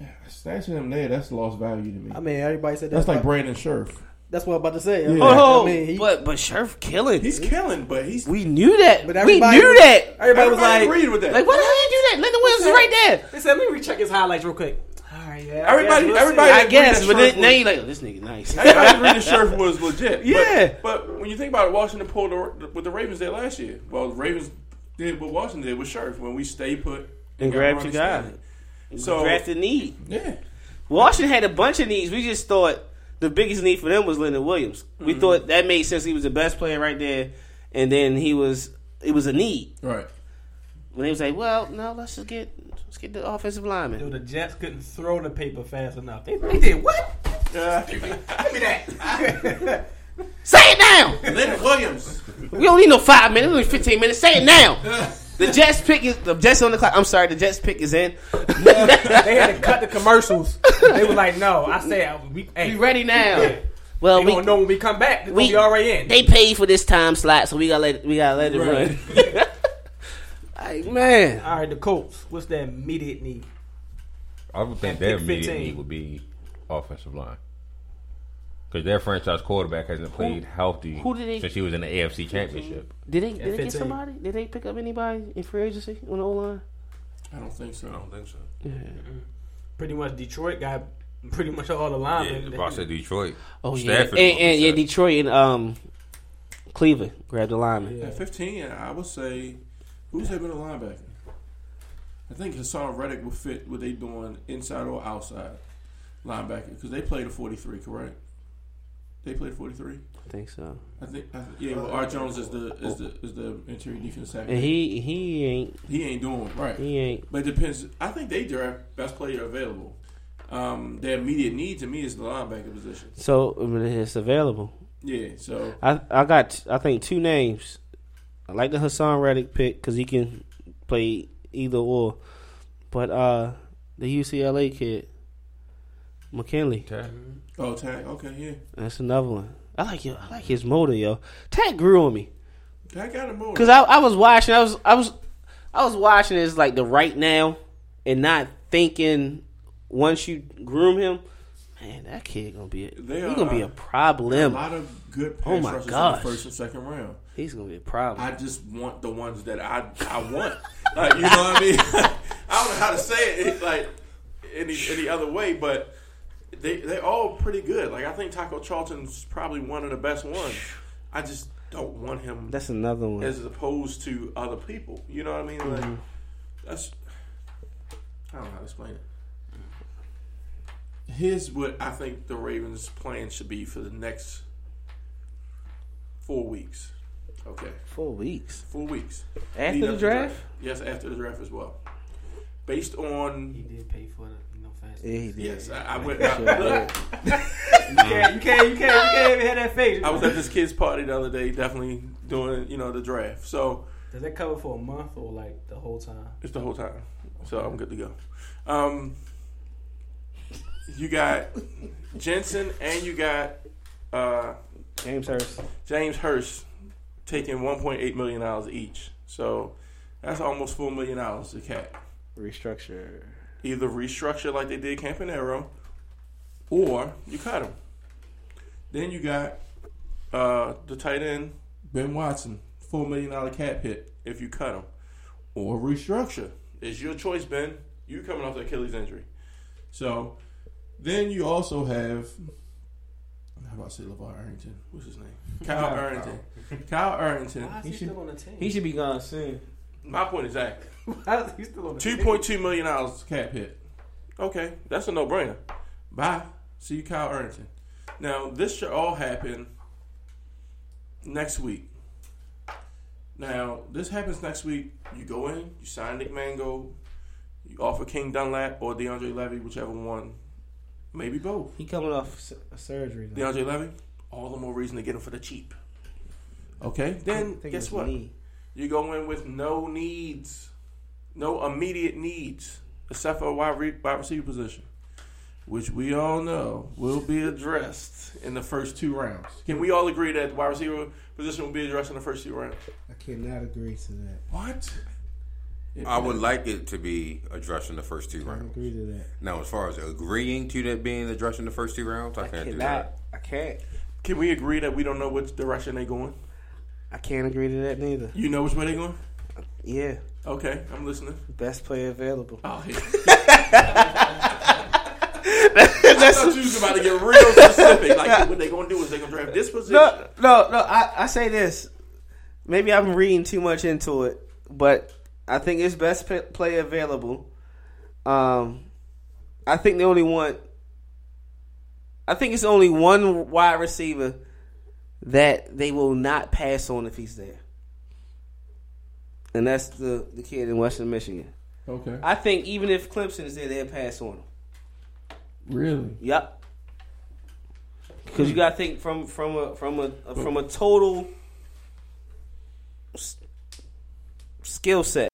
Speaker 3: Yeah, Snatching him there, that's lost value to me.
Speaker 7: I mean, everybody said that
Speaker 3: that's like Brandon Scherff.
Speaker 7: That's what I'm about to say.
Speaker 3: Yeah.
Speaker 1: Oh,
Speaker 7: I mean, he,
Speaker 1: but but Scherff killing.
Speaker 8: He's killing, but he's
Speaker 1: we knew that.
Speaker 7: But
Speaker 1: we knew
Speaker 7: was-
Speaker 1: that.
Speaker 7: everybody was like,
Speaker 8: agreed with that.
Speaker 1: Like, why the hell you do that? Leonard Williams is right there.
Speaker 4: They said, let me recheck his highlights real quick. All right, yeah.
Speaker 8: Everybody-
Speaker 4: guess we'll
Speaker 8: everybody-
Speaker 1: I guess, but
Speaker 8: Scherff
Speaker 1: then, now
Speaker 8: was-
Speaker 1: you like, oh, this nigga nice.
Speaker 8: Everybody agreed the Scherff was legit.
Speaker 1: Yeah.
Speaker 8: But, when you think about it, Washington pulled the, what the Ravens did last year. Well, the Ravens did what Washington did with Scherff when we stay put
Speaker 1: and
Speaker 8: got
Speaker 1: grabbed your guy.
Speaker 8: Stanley. So
Speaker 1: Drafted need.
Speaker 8: yeah,
Speaker 1: Washington had a bunch of needs. We just thought the biggest need for them was Leonard Williams. We
Speaker 8: Mm-hmm.
Speaker 1: thought that made sense. He was the best player right there, and then he was it was a need.
Speaker 3: Right.
Speaker 1: When they was like, well, no, let's just get let's get the offensive
Speaker 4: Dude,
Speaker 1: lineman.
Speaker 4: the Jets couldn't throw the paper fast enough. They, they did what? Give me that.
Speaker 1: Say it now.
Speaker 8: Leonard Williams.
Speaker 1: We don't need no five minutes. We need fifteen minutes. Say it now. The Jets pick is the Jets on the clock. I'm sorry, the Jets pick is in.
Speaker 4: they had to cut the commercials. They were like, no. I said, we, hey,
Speaker 1: We ready now. Well,
Speaker 4: They
Speaker 1: we
Speaker 4: gonna know when we come back.
Speaker 1: We
Speaker 4: be already in.
Speaker 1: They paid for this time slot, so we gotta let we gotta let it run. like man,
Speaker 4: All right, the Colts. What's their immediate need?
Speaker 2: I would think their immediate
Speaker 4: 15.
Speaker 2: need would be offensive line. Because their franchise quarterback hasn't played healthy
Speaker 1: who did they-
Speaker 2: since he was in the AFC Championship.
Speaker 1: did they did they get somebody? Did they pick up anybody in free agency on the O line?
Speaker 3: I don't think so.
Speaker 8: I don't think so.
Speaker 4: Pretty much Detroit got pretty much all the
Speaker 2: Yeah,
Speaker 4: linemen.
Speaker 2: the boss said Detroit.
Speaker 1: Oh
Speaker 2: Stafford
Speaker 1: yeah, and, and yeah. Detroit and um Cleveland grabbed the lineman.
Speaker 3: At 15, I would say, who's having a linebacker? I think Haason Reddick would fit what they doing inside or outside linebacker because they played a 43, correct? They played 43.
Speaker 1: I think so.
Speaker 3: I think, I, yeah. Well, Art Jones is the is the is the interior defense tackle.
Speaker 1: And he he ain't
Speaker 3: he ain't doing right.
Speaker 1: he ain't.
Speaker 3: But it depends. I think they draft best player available. Um, their immediate need to me is the linebacker position.
Speaker 1: So I mean, it's available.
Speaker 3: Yeah. So
Speaker 1: I I got I think two names. I like the Haason Reddick pick because he can play either or, but uh the UCLA kid McKinley.
Speaker 3: Oh Takk. Okay. Yeah.
Speaker 1: That's another one. I like yo. I like his motor, yo. Takk grew on me
Speaker 3: I got a more.
Speaker 1: because I, I was watching. I was I was I was watching this like the right now and not thinking once you groom him, man, that kid gonna be a,
Speaker 3: They
Speaker 1: he gonna be a
Speaker 3: a
Speaker 1: problem.
Speaker 3: lot of good pass
Speaker 1: Oh my
Speaker 3: rushers
Speaker 1: gosh.
Speaker 3: in the first and second round.
Speaker 1: He's gonna be a problem.
Speaker 3: I just want the ones that I I want. like you know what I mean? I don't know how to say it like any any other way, but they they're all pretty good. Like I think Taco Charlton's probably one of the best ones. I just don't want him
Speaker 1: That's another one.
Speaker 3: as opposed to other people. You know what I mean? Like
Speaker 1: Mm-hmm.
Speaker 3: that's I don't know how to explain it. Here's what I think the Ravens' plan should be for the next four weeks. Okay,
Speaker 1: Four weeks
Speaker 3: four weeks
Speaker 1: after the
Speaker 3: up to
Speaker 1: draft.
Speaker 3: Yes, after the draft as well. Based on He
Speaker 4: did pay for the you.
Speaker 1: Yeah, he did.
Speaker 3: yes, I, I went.
Speaker 1: Sure
Speaker 3: I,
Speaker 1: did.
Speaker 4: You can't, you can't, you can't, you can't even have that face.
Speaker 3: I was at this kid's party the other day, definitely doing you know the draft. So
Speaker 4: Does that cover for a month or like the whole time?
Speaker 3: It's the whole time. So I'm good to go. Um, you got Jensen and you got uh,
Speaker 1: James Hurst.
Speaker 3: James Hurst taking 1.8 million dollars each. So that's almost four million dollars to cap.
Speaker 1: Restructure.
Speaker 3: Either restructure like they did Campanaro, or you cut him. Then you got uh, the tight end Ben Watson, four million dollar cap hit if you cut him, or restructure. It's your choice, Ben. You coming off the Achilles injury, so then you also have how about I say LeVar Arrington? What's his name? Kyle Arrington. Kyle Arrington.
Speaker 4: Why
Speaker 1: He
Speaker 4: he,
Speaker 1: should-
Speaker 4: on the team?
Speaker 1: He should be gone soon.
Speaker 3: My point exactly.
Speaker 4: Is he still on the
Speaker 3: Two point two million dollars cap hit. Okay, that's a no brainer. Bye. See you, Kyle Arrington. Now this should all happen next week. Now this happens next week. You go in, you sign Nick Mangold, you offer King Dunlap or DeAndre Levy, whichever one. Maybe both.
Speaker 1: He coming off su- surgery. Though.
Speaker 3: DeAndre Levy, all the more reason to get him for the cheap. Okay, then guess what?
Speaker 1: knee.
Speaker 3: You go in with no needs, no immediate needs, except for a wide, re- wide receiver position, which we all know will be addressed in the first two rounds. Can we all agree that the wide receiver position will be addressed in the first two rounds?
Speaker 9: I cannot agree to that.
Speaker 3: What?
Speaker 2: I would like it to be addressed in the first two
Speaker 9: I
Speaker 2: rounds.
Speaker 9: agree to that.
Speaker 2: Now, as far as agreeing to that being addressed in the first two rounds, I, can't do that.
Speaker 1: I can't.
Speaker 3: Can we agree that we don't know which direction they're going?
Speaker 1: I can't agree to that neither.
Speaker 3: You know which way they're going?
Speaker 1: Yeah,
Speaker 3: Okay, I'm listening.
Speaker 1: best player available.
Speaker 3: Oh, yeah. I thought you was about to get real specific. Like, what they're going to do is they're going to draft this position.
Speaker 1: No, no, no. I, I say this. Maybe I'm reading too much into it, but I think it's best player available. Um, I think they only want. I think it's only one wide receiver that they will not pass on if he's there, and that's the the kid in Western Michigan.
Speaker 5: Okay.
Speaker 1: I think even if Clemson is there, they'll pass on him.
Speaker 5: Really?
Speaker 1: Yep. Because you got to think from from a from a from a total s- skill set.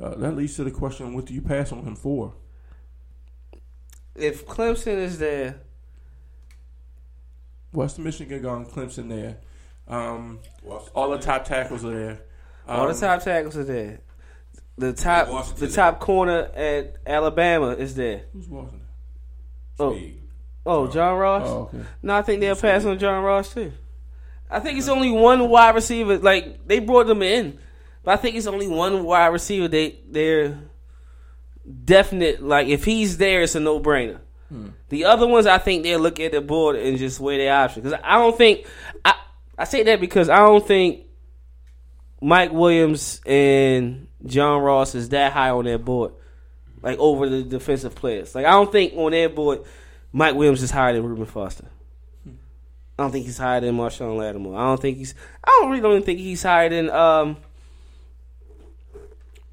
Speaker 3: Uh, that leads to the question: What do you pass on him for?
Speaker 1: If Clemson is there,
Speaker 3: Western Michigan gone, Clemson there. Um, all the top tackles are there. Um,
Speaker 1: all the top tackles are there. The top
Speaker 2: Washington
Speaker 1: the
Speaker 2: there.
Speaker 1: top corner at Alabama is there.
Speaker 3: Who's Washington?
Speaker 1: Oh,
Speaker 2: Speed.
Speaker 1: oh, John Ross.
Speaker 5: Oh, okay.
Speaker 1: No, I think they'll pass on John Ross too. I think it's only one wide receiver. Like they brought them in, but I think it's only one wide receiver. They they're definite. Like if he's there, it's a no brainer. The other ones, I think they'll look at the board and just weigh their options. Because I don't think I I say that because I don't think Mike Williams and John Ross is that high on their board, like over the defensive players. Like I don't think on their board, Mike Williams is higher than Reuben Foster. I don't think he's higher than Marshon Lattimore. I don't think he's. I don't really don't think he's higher than. Um,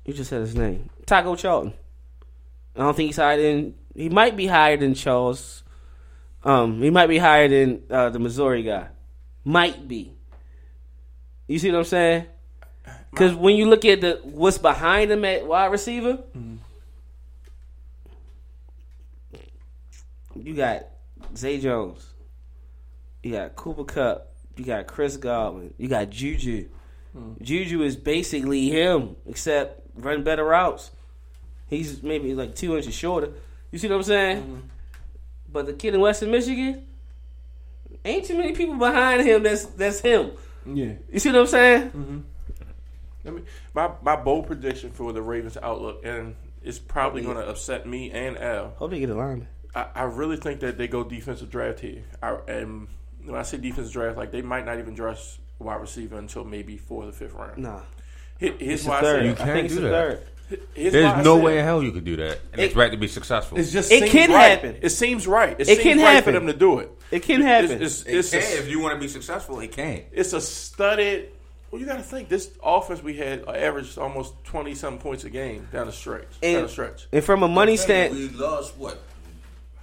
Speaker 1: you just said his name, Taco Charlton. I don't think he's higher than. He might be higher than Charles. Um, he might be higher than uh, the Missouri guy. Might be. You see what I'm saying? Because when you look at the what's behind him at wide receiver, you got Zay Jones, you got Cooper Kupp, you got Chris Godwin, you got Juju. Juju is basically him, except run better routes. He's maybe like two inches shorter. You see what I'm saying? Mm-hmm. But the kid in Western Michigan, ain't too many people behind him. That's that's him.
Speaker 5: Yeah.
Speaker 1: You see what I'm saying? Mm-hmm.
Speaker 3: I mean, my my bold prediction for the Ravens' outlook, and it's probably going to upset me and Al.
Speaker 1: Hope they get a lineman.
Speaker 3: I, I really think that they go defensive draft here. I, and when I say defensive draft, like they might not even draft wide receiver until maybe fourth or fifth round.
Speaker 1: Nah,
Speaker 3: Here- Here's
Speaker 1: it's
Speaker 3: why I
Speaker 1: third.
Speaker 3: say
Speaker 2: You can't
Speaker 1: think
Speaker 2: do
Speaker 1: the
Speaker 2: that.
Speaker 1: third.
Speaker 3: Here's
Speaker 2: There's no
Speaker 3: say
Speaker 2: way in hell you could do that and
Speaker 1: It-
Speaker 2: expect to be successful.
Speaker 3: It's just
Speaker 1: It
Speaker 3: seems
Speaker 1: can
Speaker 3: right.
Speaker 1: happen.
Speaker 3: It seems right. It,
Speaker 1: It
Speaker 3: seems
Speaker 1: can
Speaker 3: right for
Speaker 1: happen.
Speaker 3: them to do it.
Speaker 1: It can happen.
Speaker 3: It's,
Speaker 2: it
Speaker 3: it's,
Speaker 2: can.
Speaker 3: it's,
Speaker 2: if you want to be successful, it can.
Speaker 3: it's a studded. Well, you got to think this offense we had averaged almost twenty some points a game down the stretch. down the
Speaker 1: and,
Speaker 3: stretch.
Speaker 1: and from a money stand,
Speaker 2: We lost what?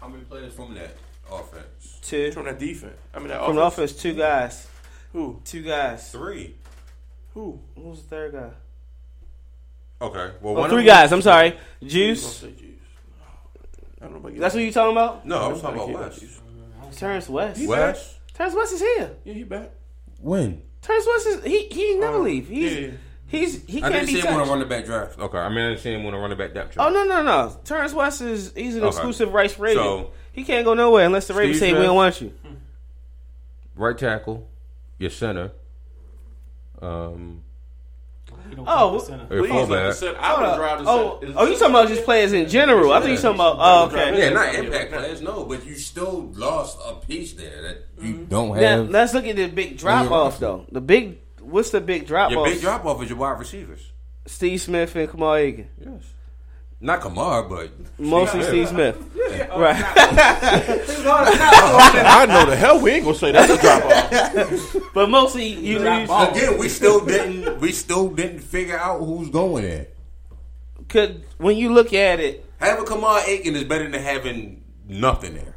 Speaker 2: How many players from that offense?
Speaker 1: two
Speaker 3: From that defense. I mean, that
Speaker 1: from the
Speaker 3: offense.
Speaker 1: offense, two guys,
Speaker 3: Who?
Speaker 1: two guys.
Speaker 2: Three.
Speaker 3: Who?
Speaker 1: Who's the third guy?
Speaker 2: Okay. Well,
Speaker 1: Oh,
Speaker 2: one
Speaker 1: three
Speaker 2: of them-
Speaker 1: guys. I'm sorry, Juice.
Speaker 3: gonna say Juice? I don't
Speaker 1: That's what you talking about?
Speaker 2: No, I was talking about West.
Speaker 1: Terrence West.
Speaker 2: West.
Speaker 1: Terrence West is here.
Speaker 3: Yeah, he back.
Speaker 9: When?
Speaker 1: Terrence West is he. He ain't never leave. He's
Speaker 3: yeah, yeah.
Speaker 1: he's he
Speaker 2: I
Speaker 1: can't I
Speaker 2: didn't
Speaker 1: be
Speaker 2: see him on a running back draft. Okay, I mean I didn't see him on a running back depth
Speaker 1: Oh no no no! Terrence West is he's an
Speaker 2: Okay.
Speaker 1: exclusive rights for radio.
Speaker 2: So-
Speaker 1: he can't go nowhere unless the Ravens
Speaker 2: Steve
Speaker 1: say we
Speaker 2: Smith.
Speaker 1: don't want you.
Speaker 2: Right tackle, your center, um,
Speaker 4: He don't
Speaker 1: Oh,
Speaker 4: keep the center.
Speaker 3: Please let the
Speaker 2: fullback.
Speaker 3: I would drive the
Speaker 1: Oh,
Speaker 3: set.
Speaker 1: oh, you talking about just players in general? I think you talking about. Oh, okay.
Speaker 2: Yeah, not impact players, no, but you still lost a piece there that you mm-hmm. don't
Speaker 1: Now
Speaker 2: have.
Speaker 1: let's look at the big drop off though. The big what's the big drop
Speaker 2: your
Speaker 1: off?
Speaker 2: big drop off is your wide receivers.
Speaker 1: Steve Smith and Kamal Aiken.
Speaker 2: Yes. Not Kamar, but
Speaker 1: Mostly Steve Smith. Right.
Speaker 3: I know the hell we ain't gonna say that's a drop off.
Speaker 1: but mostly you lose.
Speaker 2: again, we still didn't. We still didn't figure out who's going there.
Speaker 1: Could when you look at it,
Speaker 2: Having Kamar Aiken is better than having nothing there.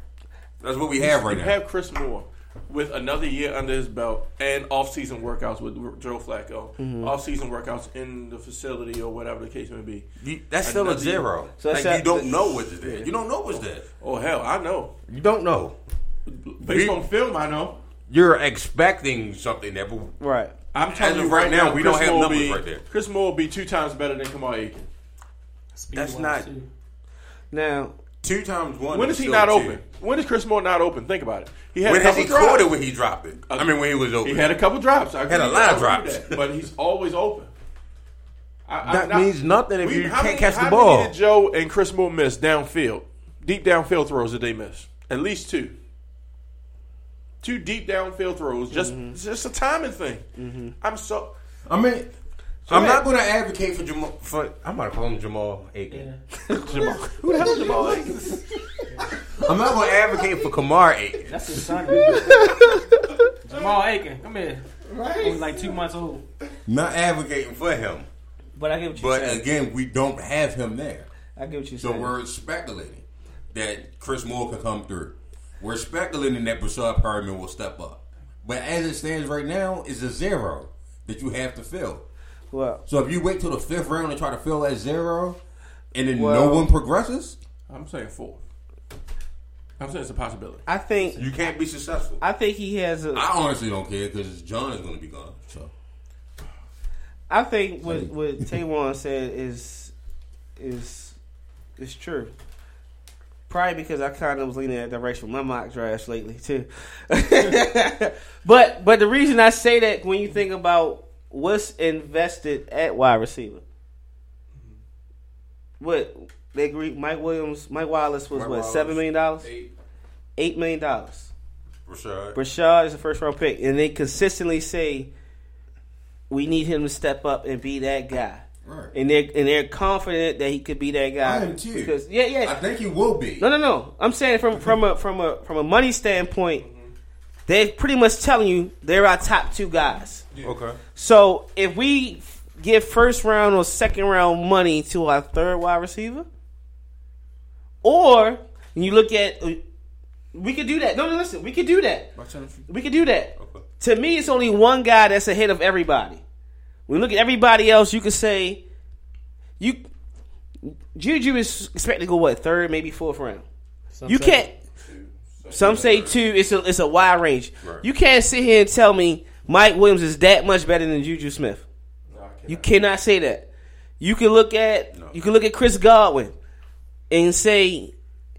Speaker 2: That's what we have right
Speaker 3: You
Speaker 2: now.
Speaker 3: have Chris Moore. With another year under his belt and off-season workouts with Joe Flacco,
Speaker 1: Mm-hmm.
Speaker 3: off-season workouts in the facility or whatever the case may be.
Speaker 2: You, that's still a
Speaker 3: Another-
Speaker 2: zero.
Speaker 1: So
Speaker 2: like you don't
Speaker 1: that-
Speaker 2: know what's there. You don't know what's there.
Speaker 3: Oh hell, I know.
Speaker 2: You don't know.
Speaker 3: Based
Speaker 2: We-
Speaker 3: on film, I know.
Speaker 2: You're expecting something that will
Speaker 1: Right.
Speaker 3: I'm telling
Speaker 2: As
Speaker 3: you right
Speaker 2: right
Speaker 3: now,
Speaker 2: now, we
Speaker 3: Chris
Speaker 2: don't have
Speaker 3: Moore
Speaker 2: numbers
Speaker 3: be,
Speaker 2: right there.
Speaker 3: Chris Moore will be two times better than Kamal Aiken.
Speaker 2: That's
Speaker 4: Speed-wise,
Speaker 2: not-
Speaker 4: too.
Speaker 1: Now,
Speaker 2: two times one.
Speaker 3: When
Speaker 2: is
Speaker 3: is he not
Speaker 2: two.
Speaker 3: open? When is Chris Moore not open? Think about it. He had
Speaker 2: When
Speaker 3: a
Speaker 2: has he
Speaker 3: drops.
Speaker 2: caught it when he dropped it? I uh, mean, when he was open.
Speaker 3: He had a couple drops. I
Speaker 2: Had a
Speaker 3: agree.
Speaker 2: lot of drops.
Speaker 3: that. but he's always open. I,
Speaker 2: That means nothing if
Speaker 3: we-
Speaker 2: you can't
Speaker 3: many-
Speaker 2: catch the
Speaker 3: how
Speaker 2: ball.
Speaker 3: Many did Joe and Chris Moore miss downfield? Deep downfield throws did they miss? At least two. Two deep downfield throws. Just it's just a timing thing. Mm-hmm. I'm so.
Speaker 2: I mean, I'm not going to advocate for Jamal. For I'm about to call him Jamal Aiken.
Speaker 3: Jamal. Who the hell is Jamal Aiken?
Speaker 2: I'm not going to advocate for Kamar Aiken.
Speaker 4: That's his son. Jamal Aiken, come here. He's like two months old.
Speaker 2: Not advocating for him,
Speaker 1: but I get what you're
Speaker 2: but
Speaker 1: saying.
Speaker 2: again, we don't have him there,
Speaker 1: I get what you're
Speaker 2: so
Speaker 1: saying.
Speaker 2: we're speculating that Chris Moore could come through. We're speculating that Breshad Perriman will step up, but as it stands right now, it's a zero that you have to fill.
Speaker 1: Well,
Speaker 2: So if you wait till the fifth round and try to fill that zero, and then
Speaker 1: Well-
Speaker 2: no one progresses,
Speaker 3: I'm saying four. I'm saying it's a possibility.
Speaker 1: I think
Speaker 2: you can't be successful.
Speaker 1: I think he has a.
Speaker 2: I honestly don't care because John is going to be gone. So
Speaker 1: I think what what Taywan said is is is true. Probably because I kind of was leaning that direction with my mock drafts lately too. but but the reason I say that when you think about what's invested at wide receiver, what they agree, Mike Williams, Mike Wallace was
Speaker 2: Mike
Speaker 1: what
Speaker 2: Wallace,
Speaker 1: seven million dollars,
Speaker 2: eight,
Speaker 1: eight million dollars.
Speaker 2: Rashad.
Speaker 1: Breshad is a first round pick, and they consistently say we need him to step up and be that guy.
Speaker 2: Right.
Speaker 1: And they're and they're confident that he could be that guy.
Speaker 2: I am too.
Speaker 1: Because yeah, yeah.
Speaker 2: I think he will be.
Speaker 1: no, no, no. I'm saying from from a from a from a money standpoint, mm-hmm. they're pretty much telling you they're our top two guys.
Speaker 2: Okay.
Speaker 1: So if we give first round or second round money to our third wide receiver, or you look at, we could do that. No, no, listen, we could do that. We could do that.
Speaker 2: Okay.
Speaker 1: To me, it's only one guy that's ahead of everybody. When you look at everybody else, you could say you Juju is expected to go what third, maybe fourth round. you can't. Some say two. It's a it's a wide range.
Speaker 2: Right.
Speaker 1: You can't sit here and tell me Mike Williams is that much better than Juju Smith. You cannot say that. You can look at
Speaker 2: No.
Speaker 1: you can look at Chris Godwin and say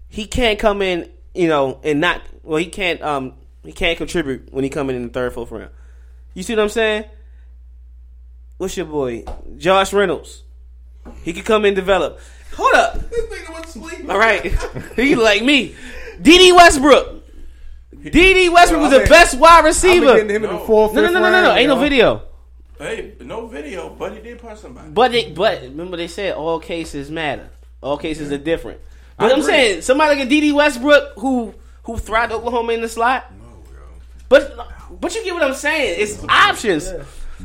Speaker 1: he can't come in, you know, and not well he can't um he can't contribute when he come in in the third, fourth round. You see what I'm saying? What's your boy? Josh Reynolds. He could come in and develop. Hold up. All right. he like me. Dede Westbrook. Dede Westbrook was the best wide
Speaker 6: I'm
Speaker 1: receiver.
Speaker 6: getting him in the
Speaker 3: No.
Speaker 6: fourth.
Speaker 1: No, no,
Speaker 6: fifth
Speaker 1: no, no, no, no.
Speaker 6: round,
Speaker 1: Ain't no video.
Speaker 3: Hey, no video, but he did punch somebody.
Speaker 1: But they, but remember they said all cases matter. All cases are different. But
Speaker 3: I
Speaker 1: I'm saying somebody like a Dede Westbrook who who thrived Oklahoma in the slot. No, bro. But but you get what I'm saying? It's options.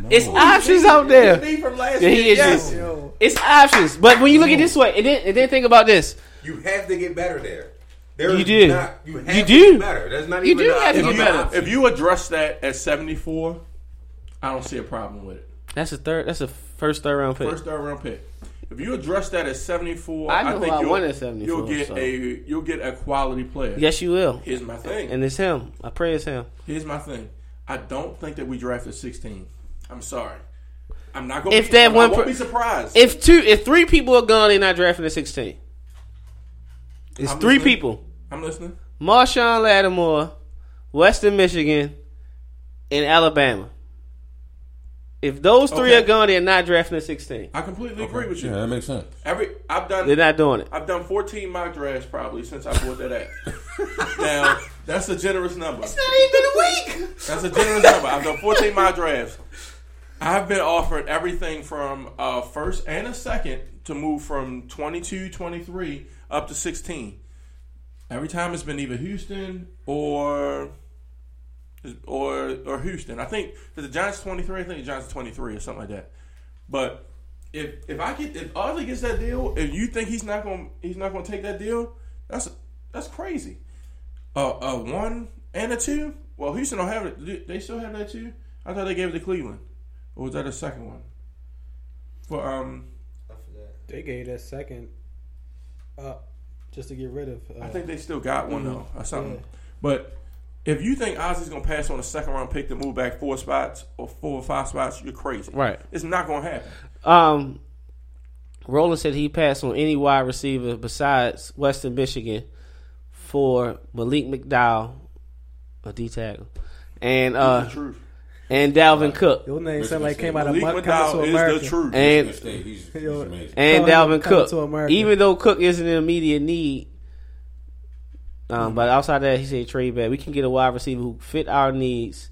Speaker 1: It's options out there.
Speaker 3: Steve from last
Speaker 1: Yeah, he is
Speaker 3: yes.
Speaker 1: It's options. But when you look at this way, and then and then think about this.
Speaker 2: You have to get better there. There
Speaker 1: You
Speaker 2: is
Speaker 1: do.
Speaker 2: Not, you have
Speaker 1: You
Speaker 2: to
Speaker 1: do.
Speaker 2: get better. That's not
Speaker 1: You
Speaker 2: even
Speaker 1: do
Speaker 2: an
Speaker 1: have to
Speaker 2: option.
Speaker 1: get
Speaker 3: If you-
Speaker 1: better.
Speaker 3: If you address that at 74, I don't see a problem with it.
Speaker 1: That's a third. That's a first third round pick.
Speaker 3: First third round pick. If you address that at 74,
Speaker 1: I
Speaker 3: I,
Speaker 1: know
Speaker 3: think
Speaker 1: I
Speaker 3: you'll,
Speaker 1: want at 74,
Speaker 3: you'll get
Speaker 1: so.
Speaker 3: a you'll get a quality player.
Speaker 1: Yes, you will.
Speaker 3: Here's my thing.
Speaker 1: And it's him. I pray it's him.
Speaker 3: Here's my thing. I don't think that we drafted 16. I'm sorry. I'm not going.
Speaker 1: If
Speaker 3: to
Speaker 1: that
Speaker 3: I
Speaker 1: one
Speaker 3: won't
Speaker 1: per-
Speaker 3: be surprised.
Speaker 1: If two, if three people are gone, they're not drafting the sixteen. It's
Speaker 3: I'm
Speaker 1: three
Speaker 3: listening.
Speaker 1: people:
Speaker 3: I'm listening.
Speaker 1: Marshon Lattimore, Western Michigan, and Alabama. If those three
Speaker 3: Okay.
Speaker 1: are gone, they're not drafting the sixteen.
Speaker 3: I completely agree with you.
Speaker 2: Yeah, that makes sense.
Speaker 3: Every I've done
Speaker 1: They're not doing it.
Speaker 3: I've done 14 mock drafts probably since I bought that app. now that's a generous number. It's not even a week. That's a generous number. I've done 14 mock drafts. I've been offered everything from a first and a second to move from 22, 23 up to 16. Every time it's been either Houston or or or Houston. I think is the Giants 23. I think the Giants 23 or something like that. But if if I get if Ozzie gets that deal, if you think he's not going he's not going to take that deal, that's that's crazy. Uh, a one and a two, Well, Houston don't have it. Do They still have that too. I thought they gave it to Cleveland, or was that a second one? For um,
Speaker 6: They gave that second up just to get rid of. Uh,
Speaker 3: I think they still got one though, or something.
Speaker 6: Yeah.
Speaker 3: But if you think Ozzie's gonna pass on a second round pick to move back four spots or four or five spots, you're crazy.
Speaker 1: Right.
Speaker 3: It's not gonna happen.
Speaker 1: Um, Roland said he passed on any wide receiver besides Western Michigan for Malik McDowell, a D tackle, and
Speaker 3: the
Speaker 1: uh,
Speaker 3: truth.
Speaker 1: And Dalvin Cook,
Speaker 6: Your name
Speaker 9: Michigan
Speaker 6: sound like came out of
Speaker 3: Malik
Speaker 6: Mon- coming
Speaker 3: McDowell
Speaker 6: to
Speaker 3: is
Speaker 6: America.
Speaker 3: the truth.
Speaker 1: and
Speaker 9: Michigan he's, he's
Speaker 1: and Dalvin Cook.
Speaker 6: to America.
Speaker 1: Even though Cook isn't in immediate need, um, but outside that, he said trade back. We can get a wide receiver who fit our needs,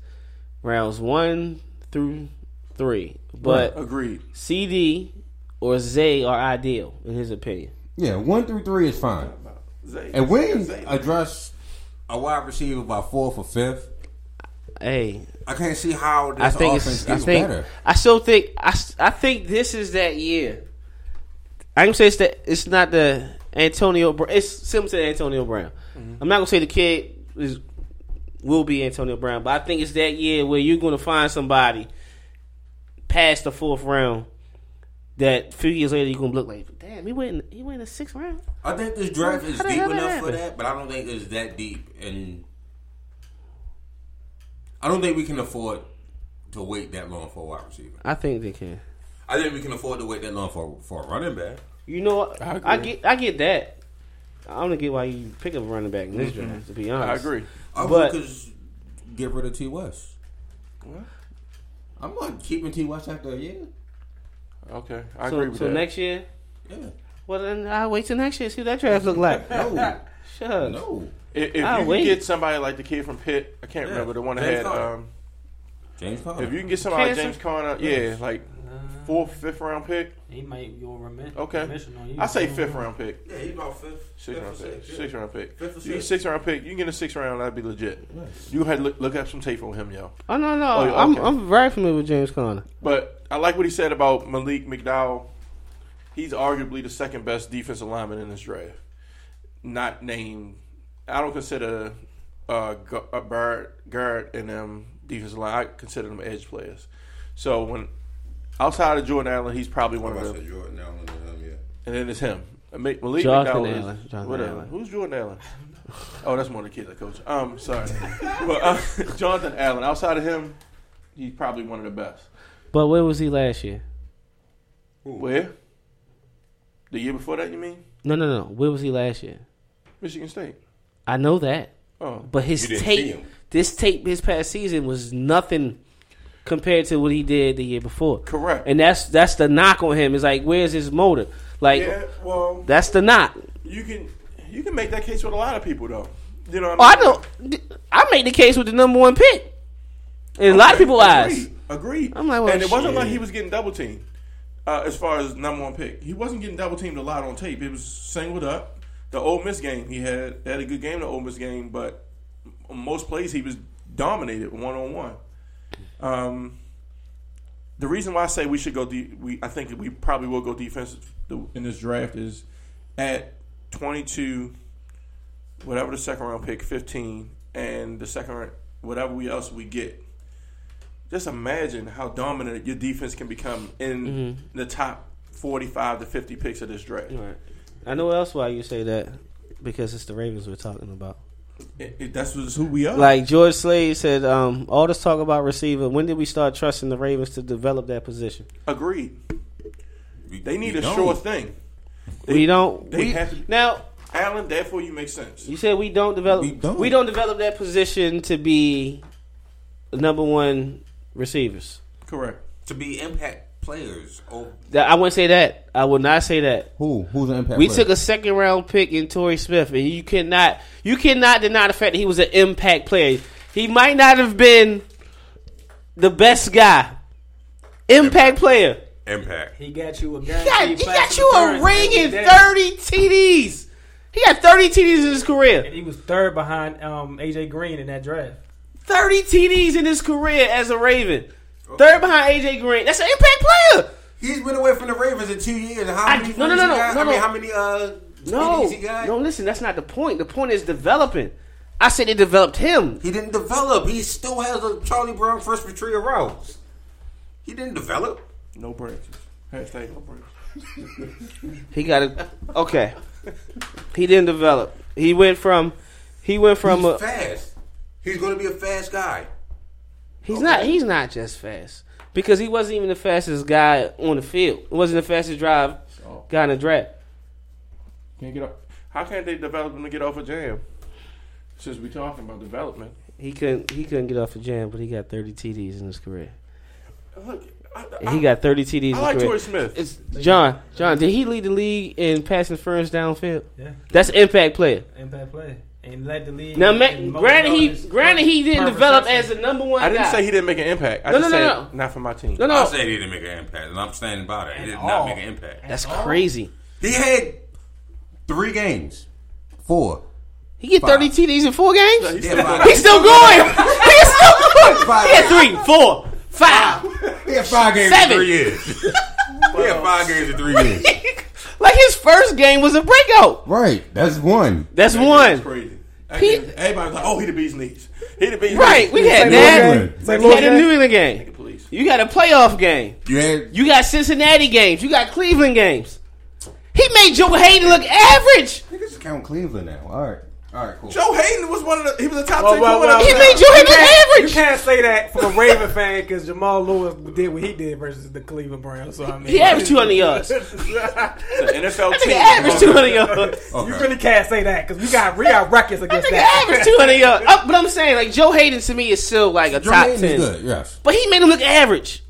Speaker 1: rounds one through three. But
Speaker 3: Agreed.
Speaker 1: CD or Zay are ideal in his opinion.
Speaker 9: Yeah, one through three is fine.
Speaker 3: Zay-
Speaker 9: And we can address a wide receiver by fourth or fifth.
Speaker 1: Hey,
Speaker 9: I can't see how this
Speaker 1: I think
Speaker 9: offense gets
Speaker 1: think.
Speaker 9: better.
Speaker 1: I still think. I, I think this is that year. I can say it's that. It's not the Antonio. It's similar to Antonio Brown. Mm-hmm. I'm not gonna say the kid is will be Antonio Brown, but I think it's that year where you're gonna find somebody past the fourth round that a few years later you're gonna look like, damn, he went. In, he went in the sixth round.
Speaker 9: I think this draft is
Speaker 1: How
Speaker 9: deep enough for that, but I don't think it's that deep. And I don't think we can afford to wait that long for a wide receiver.
Speaker 1: I think they can.
Speaker 9: I think we can afford to wait that long for for a running back.
Speaker 1: You know, what?
Speaker 3: I
Speaker 1: I, get. I get that. I don't get why you pick up a running back in this mm-hmm. draft. To be honest,
Speaker 3: I agree.
Speaker 9: I
Speaker 1: But-
Speaker 9: would just get rid of T West.
Speaker 3: What?
Speaker 9: I'm not keeping T West after a year.
Speaker 3: Okay, I
Speaker 1: So,
Speaker 3: agree with
Speaker 1: so
Speaker 3: that.
Speaker 1: next year,
Speaker 9: Yeah,
Speaker 1: well then I'll wait till next year see what that draft look like.
Speaker 9: no,
Speaker 1: Shut up.
Speaker 9: no.
Speaker 3: If if
Speaker 1: I'll
Speaker 3: you can
Speaker 1: wait.
Speaker 3: get somebody like the kid from Pitt, I can't
Speaker 9: Yeah,
Speaker 3: remember the one that
Speaker 9: James
Speaker 3: had.
Speaker 9: Conner.
Speaker 3: Um,
Speaker 9: James Conner.
Speaker 3: if you can get somebody like
Speaker 1: Cancer?
Speaker 3: James Conner, yeah, like fourth, fifth round pick.
Speaker 4: He might go remission.
Speaker 3: Okay,
Speaker 4: remission on you.
Speaker 3: I say fifth round pick,
Speaker 9: yeah, he's about fifth.
Speaker 3: six round pick, six round pick.
Speaker 9: Fifth or
Speaker 3: You get
Speaker 9: sixth.
Speaker 3: six round pick, you can get a six round, that'd be legit. You had look, look up some tape on him, yo.
Speaker 1: Oh no no,
Speaker 3: Oh, yeah,
Speaker 1: I'm
Speaker 3: okay.
Speaker 1: I'm very familiar with James Conner.
Speaker 3: But I like what he said about Malik McDowell. He's arguably the second best defensive lineman in this draft. Not named. I don't consider uh, Gu- uh, Barrett, Garrett, and them defensive line. I consider them edge players. So when outside of Jordan Allen, he's probably one of them.
Speaker 9: Jordan Allen and him, yeah.
Speaker 3: And then it's him. Ma- Malik
Speaker 1: Jonathan
Speaker 3: McDowell.
Speaker 1: Allen.
Speaker 3: Is,
Speaker 1: Jonathan
Speaker 3: whatever.
Speaker 1: Allen.
Speaker 3: Who's Jordan Allen? Oh, that's one of the kids I coach. Um, sorry, but uh, Jonathan Allen. Outside of him, he's probably one of the best.
Speaker 1: But where was he last year?
Speaker 3: Where? The year before that, you mean?
Speaker 1: No no no. Where was he last year?
Speaker 3: Michigan State.
Speaker 1: I know that,
Speaker 3: Oh,
Speaker 1: but his
Speaker 9: You didn't see
Speaker 1: tape, this tape, his past season was nothing compared to what he did the year before.
Speaker 3: correct.
Speaker 1: And that's that's the knock on him. Is like, where's his motor? Like
Speaker 3: yeah, well,
Speaker 1: that's the knock.
Speaker 3: you can you can make that case with a lot of people, though. You know,
Speaker 1: Oh,
Speaker 3: what
Speaker 1: I know. I made the case with the number one pick. In a lot of
Speaker 3: Okay,
Speaker 1: people's eyes.
Speaker 3: Agreed. Agreed.
Speaker 1: I'm like, well,
Speaker 3: and it wasn't like he was getting double teamed. Uh, as far as number one pick, he wasn't getting double teamed a lot on tape. It was singled up. The Ole Miss game, he had had a good game. The Ole Miss game, but most plays he was dominated one on one. Um, the reason why I say we should go, de- we I think we probably will go defensive in this draft is at twenty two, whatever the second round pick, fifteen, and the second round, whatever we else we get. Just imagine how dominant your defense can become in the top forty-five to fifty picks of this draft.
Speaker 1: Right. I know else why you say that because it's the Ravens we're talking about.
Speaker 3: It- it- that's who we are.
Speaker 1: Like George Slade said, um, all this talk about receiver. When did we start trusting the Ravens to develop that position?
Speaker 3: Agreed. They need a
Speaker 9: don't.
Speaker 3: sure thing.
Speaker 1: we don't.
Speaker 3: they
Speaker 1: we,
Speaker 3: have to-
Speaker 1: now
Speaker 3: Allen, therefore, you make sense.
Speaker 1: you said we don't develop.
Speaker 9: We don't.
Speaker 1: we don't develop that position to be number one receivers.
Speaker 3: Correct.
Speaker 9: To be impact players. Oh,
Speaker 1: I wouldn't say that. I would not say that.
Speaker 9: who? Who's an impact
Speaker 1: We
Speaker 9: player?
Speaker 1: took a second round pick in Torrey Smith, and you cannot you cannot deny the fact that he was an impact player. He might not have been the best guy. Impact player.
Speaker 2: Impact.
Speaker 4: He got you a
Speaker 1: He got, he got you a ring
Speaker 4: every
Speaker 1: and 30 TDs. He had 30 TDs in his career.
Speaker 4: And he was third behind um, AJ Green in that draft.
Speaker 1: 30 TDs in his career as a Raven. Third behind AJ Green. That's an impact player.
Speaker 9: He's been away from the Ravens in two years. How
Speaker 1: I-
Speaker 9: many?
Speaker 1: no, no, no, no, no,
Speaker 9: I mean, how many? Uh,
Speaker 1: No,
Speaker 9: TDs he got?
Speaker 1: no. Listen, that's not the point. The point is developing. I said they developed him.
Speaker 2: He didn't develop. He still has a Charlie Brown first for trio routes. He didn't develop.
Speaker 3: No branches. Hashtag no branches.
Speaker 1: He got it. Okay. He didn't develop. He went from. He went from.
Speaker 2: He's
Speaker 1: A,
Speaker 2: fast. He's going to be a fast guy.
Speaker 1: He's not. He's not just fast because he wasn't even the fastest guy on the field. He wasn't the fastest drive oh. guy in the draft.
Speaker 10: Can't get up.
Speaker 3: How can't they develop him to get off a jam? Since we talking about development.
Speaker 1: He couldn't. He couldn't get off a jam, but he got 30 TDs in his career.
Speaker 3: Look, I, I,
Speaker 1: he got 30 TDs.
Speaker 3: I like
Speaker 1: career.
Speaker 3: Torrey Smith.
Speaker 1: It's John. John, did he lead the league in passing first downfield?
Speaker 11: Yeah,
Speaker 1: That's impact player.
Speaker 11: impact play and led the league.
Speaker 1: Now,
Speaker 11: in
Speaker 1: granted he granted he uh,
Speaker 11: didn't
Speaker 1: develop as a number one
Speaker 3: I didn't
Speaker 1: guy.
Speaker 3: say he didn't make an impact. I
Speaker 1: No,
Speaker 3: just
Speaker 1: no, no,
Speaker 3: said
Speaker 1: no.
Speaker 3: not for my team.
Speaker 1: no, no, I
Speaker 2: said he didn't make an impact, and I'm standing by that. He did
Speaker 11: At
Speaker 2: not make an impact.
Speaker 1: that's
Speaker 11: all.
Speaker 1: crazy.
Speaker 2: He had three games. Four.
Speaker 1: He get
Speaker 2: Five.
Speaker 1: 30 TDs in four games.
Speaker 3: He's
Speaker 2: Yeah,
Speaker 3: still.
Speaker 1: He's still going. He's still going.
Speaker 2: Five.
Speaker 1: He had three, four, five.
Speaker 2: He had five games
Speaker 1: Seven.
Speaker 2: in three years. he had five games in three years.
Speaker 1: Like his first game was a breakout.
Speaker 2: Right. That's one.
Speaker 1: That's
Speaker 3: It's
Speaker 1: one.
Speaker 3: crazy.
Speaker 1: He-
Speaker 3: Everybody's like, oh, he the beat's knees. He the beat's
Speaker 1: Right.
Speaker 3: knees.
Speaker 1: We had
Speaker 10: St.
Speaker 1: that.
Speaker 10: Louis game.
Speaker 1: We
Speaker 10: St. Louis
Speaker 1: had a. New England game. You got a playoff game.
Speaker 2: You had
Speaker 1: You got Cincinnati games. You got Cleveland games. He made Joe Haden look average.
Speaker 2: niggas just count Cleveland now. All right. All right, cool.
Speaker 3: Joe Haden was one of the. He was a top
Speaker 11: Well,
Speaker 3: ten
Speaker 11: well, well,
Speaker 1: He
Speaker 11: well.
Speaker 1: made Joe Haden average.
Speaker 11: You can't say that from a Raven fan because Jamal Lewis did what he did versus the Cleveland Browns. So I mean,
Speaker 1: He averaged 200 yards.
Speaker 3: the NFL team.
Speaker 1: averaged 200 yards.
Speaker 11: You really can't say that because we got we got records
Speaker 1: That
Speaker 11: against
Speaker 1: nigga
Speaker 11: that.
Speaker 1: averaged 200 yards. Uh, but I'm saying, like, Joe Haden to me is still like a
Speaker 2: Joe
Speaker 1: top
Speaker 2: Haden
Speaker 1: 10.
Speaker 2: good. Yes.
Speaker 1: But he made him look average.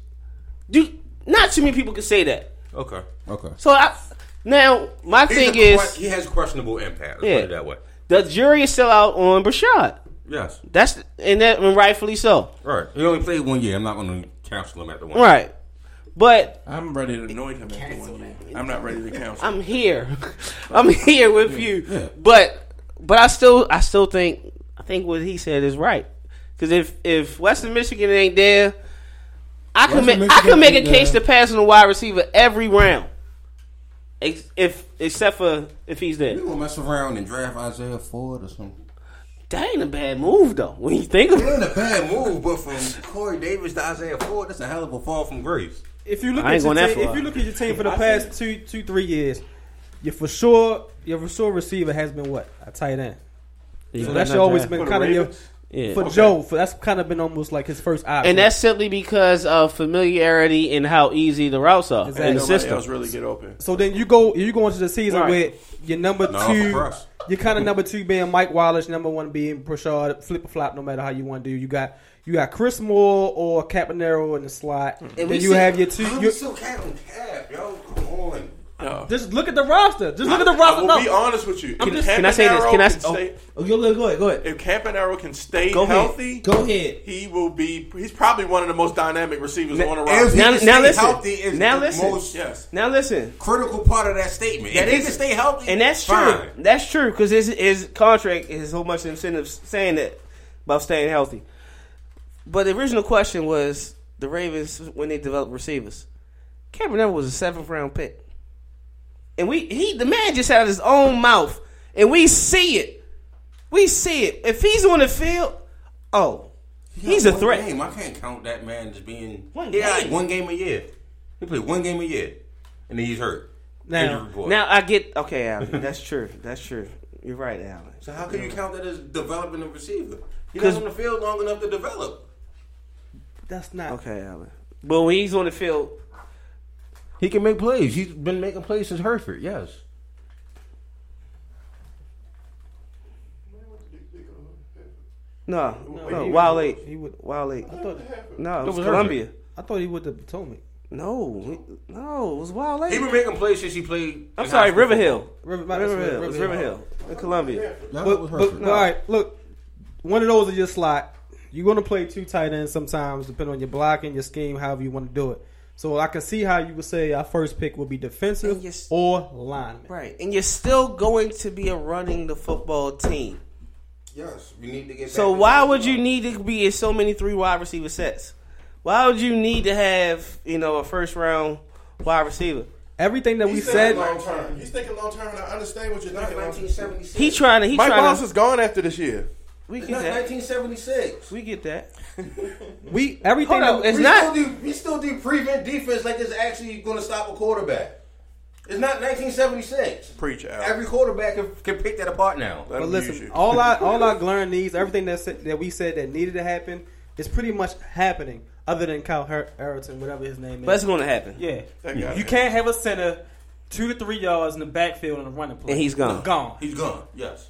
Speaker 1: Dude, not too many people can say that.
Speaker 2: Okay. Okay.
Speaker 1: So I, now, my
Speaker 2: He's
Speaker 1: thing
Speaker 2: a
Speaker 1: is,
Speaker 2: he has questionable impact. Let's
Speaker 1: Yeah.
Speaker 2: put it that way.
Speaker 1: The jury is still out on Breshad.
Speaker 2: Yes.
Speaker 1: That's and that and rightfully so.
Speaker 2: Right. He only played one year. I'm not going to cancel him at the one.
Speaker 1: Right. But
Speaker 3: I'm ready to anoint him after one year. I'm not ready to counsel.
Speaker 1: I'm here. I'm here with you.
Speaker 2: Yeah.
Speaker 1: But but I still I still think I think what he said is right. Because if if Western Michigan ain't there, I can
Speaker 2: Western
Speaker 1: make I
Speaker 2: Michigan
Speaker 1: can make a case
Speaker 2: there.
Speaker 1: to pass on a wide receiver every round. Ex- If except for if he's there,
Speaker 2: We gonna mess around and draft Isaiah Ford or something.
Speaker 1: that ain't a bad move though. When you think of
Speaker 2: It
Speaker 1: it,
Speaker 2: ain't a bad move, but from Corey Davis to Isaiah Ford, that's a hell of a fall from grace.
Speaker 4: If you look
Speaker 1: I
Speaker 4: at your
Speaker 1: going
Speaker 4: team, if you look at your team for the past two, two, three years, your for sure, your for sure receiver has been what a tight end. So that's always been kind of your
Speaker 3: Ravens?
Speaker 1: Yeah.
Speaker 4: for Joe. For that's kind of been almost like his first option.
Speaker 1: and that's simply because of familiarity and how easy the routes are
Speaker 4: Exactly.
Speaker 1: in the system.
Speaker 3: else really get open.
Speaker 4: so then you go you go into the season
Speaker 1: Right.
Speaker 4: with your number
Speaker 2: No,
Speaker 4: two.
Speaker 2: for us.
Speaker 4: Your kind of number two being Mike Wallace, number one being Prashad, flip or flop, no matter how you want to do. You got you got Chris Moore or Campanaro in the slot.
Speaker 1: And
Speaker 4: then you
Speaker 1: see-
Speaker 4: have your two.
Speaker 2: How
Speaker 4: You,
Speaker 2: you still counting Cap, yo? Come on.
Speaker 3: No.
Speaker 4: just look at the roster. Just look at the roster.
Speaker 3: I will
Speaker 4: No.
Speaker 3: be honest with you.
Speaker 4: I'm just-
Speaker 1: Can I say this? Can I?
Speaker 3: can
Speaker 1: Oh,
Speaker 3: stay-
Speaker 1: oh, go ahead. Go ahead. Go ahead.
Speaker 3: If Campanaro can stay
Speaker 1: Go ahead.
Speaker 3: healthy,
Speaker 1: Go ahead.
Speaker 3: he will be. He's probably one of the most dynamic receivers
Speaker 1: Now-
Speaker 3: on the
Speaker 2: If
Speaker 3: roster.
Speaker 2: he
Speaker 1: Now-
Speaker 2: can
Speaker 1: now
Speaker 2: stay
Speaker 1: listen.
Speaker 2: healthy is
Speaker 1: Now
Speaker 2: the
Speaker 1: listen.
Speaker 2: most
Speaker 3: yes.
Speaker 1: Now listen,
Speaker 2: critical part of that statement.
Speaker 1: That
Speaker 2: if he can stay healthy,
Speaker 1: and that's true. That's true because his his contract is so much incentives saying that about staying healthy. But the original question was the Ravens when they develop receivers. Cameron was a seventh round pick, and we he the man just out of his own mouth, and we see it. We see it. If he's on the field, oh,
Speaker 2: He
Speaker 1: he's a
Speaker 2: one
Speaker 1: threat.
Speaker 2: Game. I can't count that man as being
Speaker 1: One
Speaker 2: yeah,
Speaker 1: game.
Speaker 2: one game a year. He played one game a year, and then he's hurt.
Speaker 4: Now-
Speaker 1: Now I get okay, Alan. That's true. That's true. You're right, Alan.
Speaker 2: so how can you count that as developing a receiver? He's
Speaker 1: 'Cause-
Speaker 2: not on the field long enough to develop.
Speaker 4: That's not.
Speaker 1: Okay, Alan. But when he's on the field,
Speaker 2: He can make plays. He's been making plays since Hereford. Yes.
Speaker 1: no, no,
Speaker 4: he-
Speaker 1: Wild Lake,
Speaker 4: he would-
Speaker 1: Wild Lake.
Speaker 4: I thought,
Speaker 1: No, it was
Speaker 2: was
Speaker 1: Columbia.
Speaker 4: I thought he would have told me.
Speaker 1: No, he- no, it was Wild Lake.
Speaker 2: He been making plays since he played.
Speaker 1: I'm sorry,
Speaker 2: high school
Speaker 1: River Hill.
Speaker 4: River,
Speaker 1: River Hill. It was River Hill in Columbia.
Speaker 2: football.
Speaker 4: But, but, all right, look, one of those is your slot. You're going to play two tight ends sometimes, depending on your blocking, your scheme, however you want to do it. So I can see how you would say our first pick would be defensive
Speaker 1: And
Speaker 4: or lineman.
Speaker 1: Right, and you're still going to be a running the football team.
Speaker 2: Yes, we need to get.
Speaker 1: So
Speaker 2: back
Speaker 1: why would you need to be in so many three wide receiver sets? Why would you need to have you know a first round wide receiver?
Speaker 4: Everything that we said,
Speaker 10: thinking long term. He's thinking long term, and I understand what you're
Speaker 2: Not
Speaker 10: thinking. long
Speaker 2: 1976.
Speaker 1: He trying to he
Speaker 3: Mike
Speaker 1: trying
Speaker 3: Wallace
Speaker 1: to
Speaker 3: is gone after this year.
Speaker 1: We
Speaker 2: It's
Speaker 1: get
Speaker 2: not
Speaker 1: that.
Speaker 2: 1976.
Speaker 1: We get that.
Speaker 12: We everything.
Speaker 1: Hold up,
Speaker 12: that-
Speaker 1: it's
Speaker 2: we
Speaker 1: not-
Speaker 2: Still do, we still do prevent defense like it's actually going to stop a quarterback. It's not 1976.
Speaker 13: Preach out.
Speaker 2: Every quarterback can, can pick that apart now.
Speaker 13: Let
Speaker 12: But listen, all I all I learned needs everything that said, that we said that needed to happen is pretty much happening. Other than Kyle Her- Harrington, whatever his name is.
Speaker 1: But it's going to happen.
Speaker 12: yeah,
Speaker 13: That guy-
Speaker 4: You can't have a center two to three yards in the backfield on a running play.
Speaker 1: And he's gone.
Speaker 4: Gone.
Speaker 2: He's gone. Yes.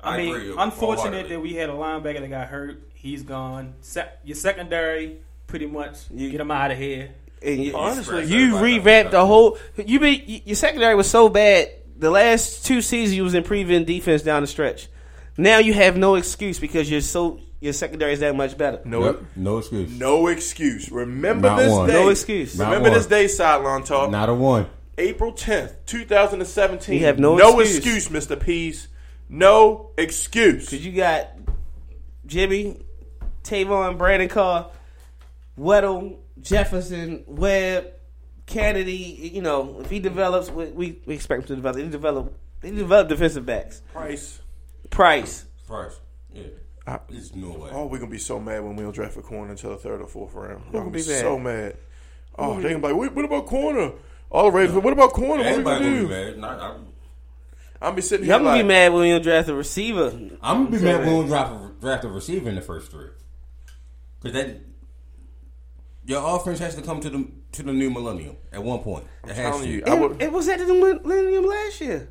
Speaker 4: I, mean,
Speaker 2: agree
Speaker 4: unfortunate
Speaker 2: wholeheartedly.
Speaker 4: that we had a linebacker that got hurt. He's gone. Se- your secondary, pretty much,
Speaker 1: You-
Speaker 4: get him out of here.
Speaker 1: And you,
Speaker 2: Honestly,
Speaker 1: you revamped the whole. You be your secondary was so bad. The last two seasons you was in prevent defense down the stretch. Now you have no excuse because you're so your secondary is that much better.
Speaker 13: no,
Speaker 14: Yep, no excuse.
Speaker 13: no excuse. Remember
Speaker 14: Not
Speaker 13: this
Speaker 14: one.
Speaker 13: day.
Speaker 1: No excuse.
Speaker 14: Not
Speaker 13: Remember
Speaker 14: one.
Speaker 13: this day, sideline talk.
Speaker 14: Not a one.
Speaker 13: April 10th, 2017.
Speaker 1: You have no
Speaker 13: excuse.
Speaker 1: excuse.
Speaker 13: Mr. Peace. No excuse.
Speaker 1: Because you got Jimmy, Tavon, Brandon Carr, Weddle, Jefferson, Webb, Kennedy. You know, if he develops, we, we, we expect him to develop. He develop. He develop defensive backs.
Speaker 13: Price.
Speaker 1: Price.
Speaker 2: Price. Yeah.
Speaker 13: I-
Speaker 2: There's no way.
Speaker 13: Oh, we're gonna be so mad when we don't draft a corner until the third or fourth round. We're gonna
Speaker 1: gonna
Speaker 13: be
Speaker 1: be mad?
Speaker 13: so mad. Oh, they gonna be like, what, what about corner? All the Ravens, what about corner? What are we gonna
Speaker 2: gonna
Speaker 13: do?
Speaker 2: be mad. Not, I'm,
Speaker 13: I'm be sitting here
Speaker 1: Y'all gonna
Speaker 13: like,
Speaker 1: be mad when we don't draft a receiver.
Speaker 2: I'm gonna be mad when we don't draft a, draft a receiver in the first three. Because that your offense has to come to the to the new millennium at one point. It
Speaker 13: I'm
Speaker 2: has to.
Speaker 13: you,
Speaker 1: It,
Speaker 13: would.
Speaker 1: it was at the millennium last year.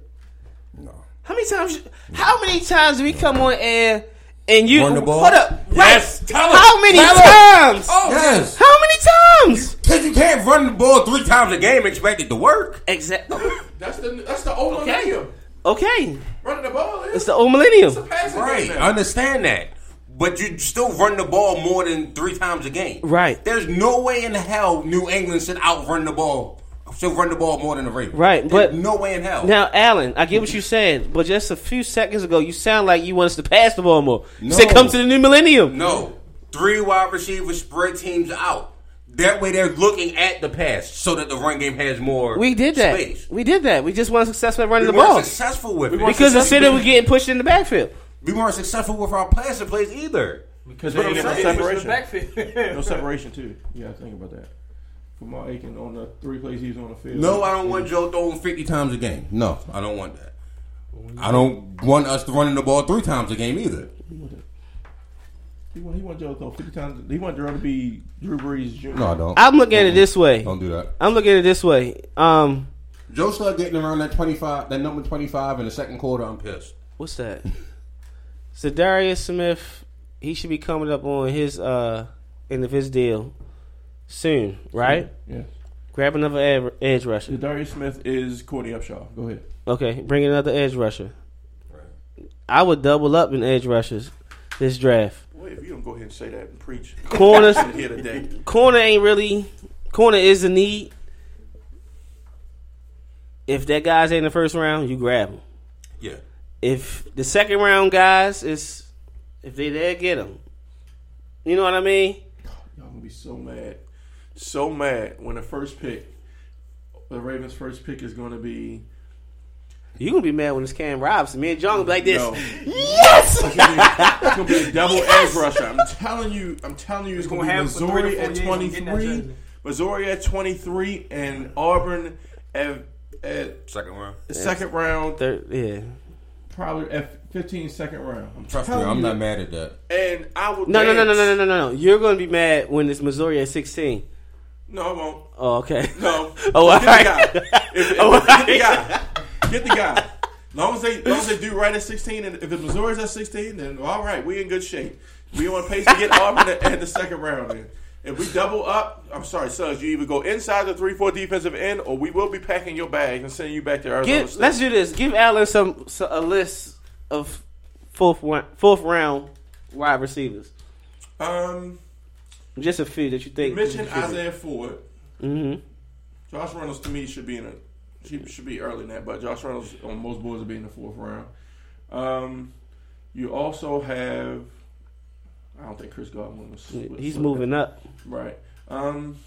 Speaker 2: No.
Speaker 1: How many times? How many times do we come on air and you
Speaker 2: Run the ball?
Speaker 1: hold up?
Speaker 2: Yes,
Speaker 1: right?
Speaker 2: tell us.
Speaker 1: How many
Speaker 2: Tell
Speaker 1: times?
Speaker 2: Oh, yes.
Speaker 1: How many times?
Speaker 2: Because you can't run the ball three times a game and expect it to work.
Speaker 1: Exactly.
Speaker 13: That's the that's the old
Speaker 1: Okay.
Speaker 13: millennium.
Speaker 1: Okay,
Speaker 13: Running the ball.
Speaker 1: it's the old millennium.
Speaker 13: It's a passing
Speaker 2: Right.
Speaker 13: game
Speaker 2: I
Speaker 13: now.
Speaker 2: understand that. But you still run the ball more than three times a game.
Speaker 1: Right.
Speaker 2: There's no way in hell New England should outrun the ball. Should run the ball more than the Ravens.
Speaker 1: Right,
Speaker 2: There's
Speaker 1: but-
Speaker 2: no way in hell.
Speaker 1: Now, Allen, I get what you're saying, but just a few seconds ago, you sound like you want us to pass the ball more. You
Speaker 2: No.
Speaker 1: said come to the new millennium.
Speaker 2: No. Three wide receivers spread teams out. That way they're looking at the pass so that the run game has more
Speaker 1: We did that.
Speaker 2: space.
Speaker 1: We did that. We just weren't successful at running
Speaker 2: We
Speaker 1: the ball
Speaker 2: successful with it.
Speaker 1: because the center was getting pushed in the backfield.
Speaker 2: We weren't successful with our passing plays either.
Speaker 13: Because
Speaker 2: But
Speaker 13: they
Speaker 2: I'm
Speaker 13: ain't no separation.
Speaker 3: No separation too. Yeah, think about that. Kamal Aiken on the three plays he's on the field.
Speaker 2: No, I don't want Joe throwing 50 times a game. No, I don't want that. I don't want us to running the ball three times a game either.
Speaker 3: He want, he want Joe to throw fifty times. He want Joe to be Drew Brees Jr.
Speaker 2: No, I don't.
Speaker 1: I'm looking at it this way.
Speaker 2: Don't do that.
Speaker 1: I'm looking at it this way. Um,
Speaker 2: Joe started getting around that 25, that number 25 in the second quarter. I'm pissed.
Speaker 1: what's that? So Darius Smith, he should be coming up on his uh end of his deal soon, right?
Speaker 3: Yeah.
Speaker 1: Grab another ed- edge rusher.
Speaker 3: Darius Smith is Courtney Upshaw. Go ahead.
Speaker 1: Okay, bring another edge rusher. Right. I would double up in edge rushers this draft.
Speaker 13: Wait, if you don't go ahead and say that and preach
Speaker 1: Corners,
Speaker 13: here today.
Speaker 1: corner ain't really. Corner is a need. If that guy's in the first round, you grab him.
Speaker 2: Yeah.
Speaker 1: If the second round guys is, if they there, get them. You know what I mean?
Speaker 3: Y'all gonna be so mad, so mad when the first pick, the Ravens' first pick is going to be.
Speaker 1: You gonna be mad when it's Cam Robinson. Me and John gonna be like this.
Speaker 3: No.
Speaker 1: Yes.
Speaker 3: It's gonna be, it's gonna be a double edge rusher. I'm telling you. I'm telling you, it's
Speaker 4: Gonna
Speaker 3: gonna, be
Speaker 4: have for three
Speaker 3: Missouri at
Speaker 4: years on getting that
Speaker 3: 23. Missouri at 23, and Auburn at, at
Speaker 2: Second round.
Speaker 3: the second round,
Speaker 1: Third, yeah.
Speaker 3: Probably at 15 second round. I'm
Speaker 2: Trust me, I'm
Speaker 3: you.
Speaker 2: not mad at that.
Speaker 3: And I would
Speaker 1: No, no, no, no, no, no, no, no. You're gonna be mad when it's Missouri at 16.
Speaker 3: No, I won't.
Speaker 1: Oh, okay.
Speaker 3: No.
Speaker 1: Oh, all
Speaker 3: get
Speaker 1: right.
Speaker 3: the guy. If, if,
Speaker 1: Oh,
Speaker 3: get the guy. Get the guy. Long as they, long as they do right at 16, and if the Missouri's at 16, then all right, we in good shape. We on pace to get Auburn at, at the second round. Then. If we double up, I'm sorry, Suggs, you either go inside the three four defensive end, or we will be packing your bags and sending you back to Arizona
Speaker 1: Give,
Speaker 3: State.
Speaker 1: let's do this. Give Allen some, so- a list of fourth one, fourth round wide receivers.
Speaker 3: um,
Speaker 1: Just a few that you
Speaker 3: you
Speaker 1: think.
Speaker 3: mentioned Isaiah Ford.
Speaker 1: Mm-hmm.
Speaker 3: Josh Reynolds to me should be in a she should be early in that, but Josh Reynolds on most boards will be in the fourth round. Um, you also have I don't think Chris Godwin was
Speaker 1: He's moving up.
Speaker 3: Right. Um,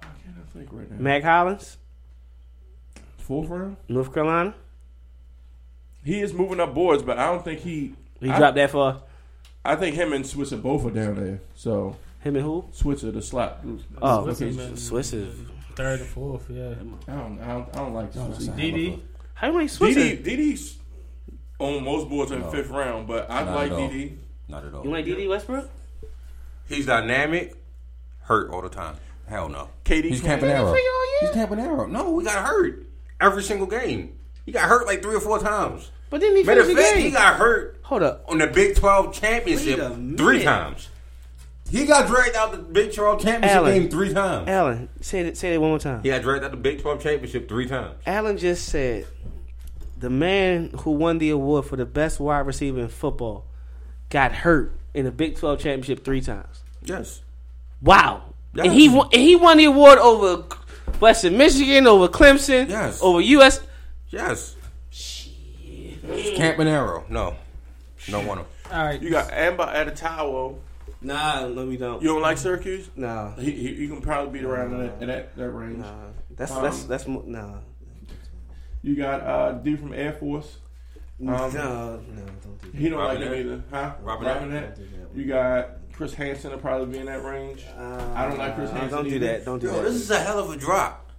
Speaker 3: why can't I think right now?
Speaker 1: Mack Hollins,
Speaker 3: Fourth round.
Speaker 1: North Carolina.
Speaker 3: He is moving up boards, but I don't think he
Speaker 1: He
Speaker 3: I-
Speaker 1: dropped that far.
Speaker 3: I think him and Switzer both are down there. So
Speaker 1: Him and who?
Speaker 3: Switzer the slap.
Speaker 1: Oh,
Speaker 3: location.
Speaker 1: Swiss is.
Speaker 15: Third and fourth, yeah.
Speaker 3: I don't, I don't, I don't like this.
Speaker 15: DD.
Speaker 1: How you like Swiss?
Speaker 3: DD, DD's on most boards in the fifth round, but I
Speaker 16: Not
Speaker 3: like
Speaker 16: at all.
Speaker 3: DD.
Speaker 16: Not at all.
Speaker 1: You like Dede Westbrook?
Speaker 2: He's dynamic, hurt all the time. Hell no.
Speaker 3: KD
Speaker 16: He's
Speaker 3: can't-
Speaker 16: Campanaro. He's Campanaro. No,
Speaker 2: He got hurt every single game. He got hurt like three or four times.
Speaker 1: But then he
Speaker 2: Matter
Speaker 1: finished
Speaker 2: of
Speaker 1: the
Speaker 2: fact,
Speaker 1: game.
Speaker 2: he got hurt
Speaker 1: Hold up.
Speaker 2: on the Big 12 championship
Speaker 1: Wait a minute.
Speaker 2: three times.
Speaker 16: he got dragged out the Big 12 championship
Speaker 1: Allen.
Speaker 16: game three times.
Speaker 1: Alan, say that. Say that one more time.
Speaker 2: He got dragged out the Big 12 championship three times.
Speaker 1: Alan just said the man who won the award for the best wide receiver in football got hurt in the Big 12 championship three times.
Speaker 2: Yes.
Speaker 1: Wow.
Speaker 2: Yes.
Speaker 1: And he won, and he won the award over Western Michigan, over Clemson,
Speaker 2: Yes.
Speaker 1: over US.
Speaker 2: Yes. Campanaro. No. No one.
Speaker 15: All right.
Speaker 3: You got Amber at a Adetawo.
Speaker 1: Nah, no, we don't.
Speaker 3: You don't like Syracuse?
Speaker 1: Nah,
Speaker 3: He, he, he can probably beat around in that, in that, that range.
Speaker 1: nah. That's
Speaker 3: Um,
Speaker 1: that's that's mo- nah.
Speaker 3: You got uh, dude from Air Force. Um,
Speaker 1: no, no, don't do that.
Speaker 3: He don't like
Speaker 2: Robinette?
Speaker 3: him either, huh?
Speaker 2: Robinette?
Speaker 3: Robinette. You got Chris Hansen will probably be in that range. I don't like Chris
Speaker 1: Uh,
Speaker 3: Hansen.
Speaker 1: Don't do
Speaker 3: either.
Speaker 1: that. Don't do
Speaker 2: Yo,
Speaker 1: that.
Speaker 2: this is a hell of a drop.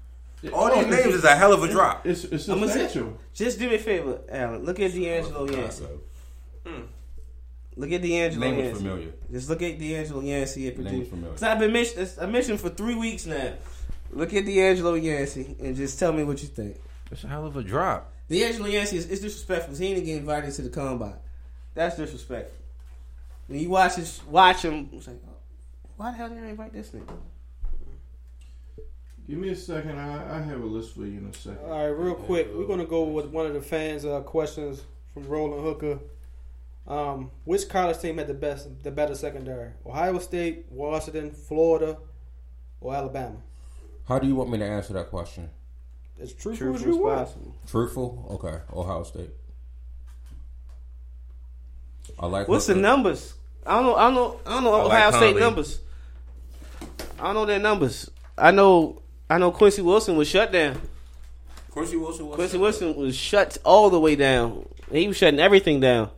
Speaker 2: All
Speaker 3: Oh,
Speaker 2: these names is a hell of a drop.
Speaker 3: It's, it's
Speaker 1: I'ma
Speaker 3: substantial.
Speaker 1: Just do me a favor, Alan. Look at D'Angelo Yancey. Look at D'Angelo
Speaker 16: Name was
Speaker 1: Yancey.
Speaker 16: familiar.
Speaker 1: Just look at D'Angelo Yancey at
Speaker 16: Name
Speaker 1: Purdue.
Speaker 16: familiar.
Speaker 1: Because I've been mentioning I mentioned for three weeks now. Look at D'Angelo Yancey and just tell me what you think.
Speaker 2: It's a hell of a drop.
Speaker 1: D'Angelo Yancey is, is disrespectful. 'cause He didn't get invited to the combine. That's disrespectful. When you watch his, watch him, it's like, why the hell did I invite this nigga?
Speaker 3: Give me a second. I, I have a list for you in a second.
Speaker 4: All right, real quick, we're gonna go with one of the fans' uh, questions from Roland Hooker. Um, which college team had the best, the better secondary? Ohio State, Washington, Florida, or Alabama?
Speaker 16: How do you want me to answer that question?
Speaker 4: As truthful
Speaker 1: True
Speaker 4: as you want.
Speaker 1: responsible.
Speaker 16: Truthful? Okay. Ohio State. I like
Speaker 1: What's the numbers? I don't know. I don't know. I don't know
Speaker 2: I like
Speaker 1: Ohio State numbers. I don't know their numbers. I know. I know Quincy Wilson was shut down.
Speaker 2: Quincy Wilson was
Speaker 1: Quincy Wilson was shut all the way down. He was shutting everything down,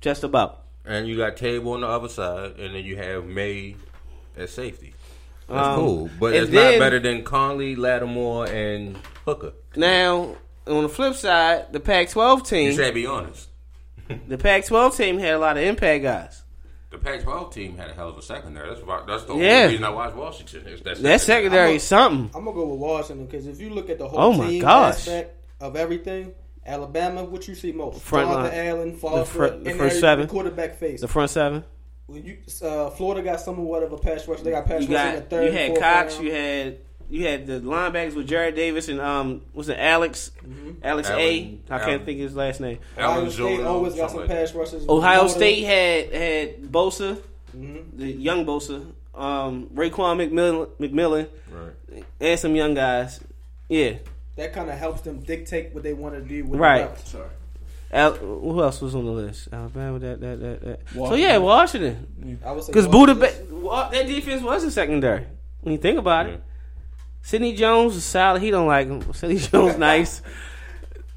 Speaker 1: just about.
Speaker 2: And you got Table on the other side, and then you have Maye at safety. That's
Speaker 1: Um,
Speaker 2: cool, but it's
Speaker 1: then-
Speaker 2: not better than Conley, Lattimore, and Hooker.
Speaker 1: Now, on the flip side, the Pac-12 team.
Speaker 2: You
Speaker 1: team,
Speaker 2: said be honest.
Speaker 1: the Pac-12 team had a lot of impact guys.
Speaker 2: The Pac-12 team had a hell of a secondary. That's why, that's the
Speaker 1: Yeah.
Speaker 2: only reason I watch Washington. Is that
Speaker 1: That secondary is something.
Speaker 4: I'm gonna go with Washington because if you look at the whole
Speaker 1: Oh, my
Speaker 4: team
Speaker 1: gosh.
Speaker 4: aspect of everything, Alabama, what you see most?
Speaker 1: Front
Speaker 4: Jonathan
Speaker 1: line.
Speaker 4: Allen, Foster,
Speaker 1: fr- the
Speaker 4: and
Speaker 1: first
Speaker 4: every-
Speaker 1: seven.
Speaker 4: the quarterback face.
Speaker 1: The front seven.
Speaker 4: When you, uh, Florida got somewhat of a pass rush. They got pass
Speaker 1: You
Speaker 4: rush in the third.
Speaker 1: you had
Speaker 4: fourth
Speaker 1: Cox.
Speaker 4: round.
Speaker 1: You had you had the linebackers with Jarrad Davis and um was it Alex Alex A.
Speaker 2: Allen-
Speaker 1: can't think of his last name.
Speaker 4: Ohio
Speaker 2: Alan
Speaker 4: State
Speaker 2: Jordan,
Speaker 4: always got some
Speaker 2: like
Speaker 4: pass rushes.
Speaker 1: Ohio
Speaker 4: Florida-
Speaker 1: State had had Bosa,
Speaker 4: Mhm.
Speaker 1: the young Bosa, um, Raekwon McMillan, McMillan,
Speaker 2: Right.
Speaker 1: and some young guys. Yeah,
Speaker 4: That kind of helps them dictate what they want to do with
Speaker 1: Right.
Speaker 4: the.
Speaker 3: Sorry.
Speaker 1: Al- who else was on the list? Alabama. That that that. that. So yeah, Washington.
Speaker 4: I would
Speaker 1: Because
Speaker 4: Washington
Speaker 1: Budda,
Speaker 4: is-
Speaker 1: Ba- that defense was a secondary. When you think about it, Sidney Jones is solid. He don't like him. Sidney Jones nice.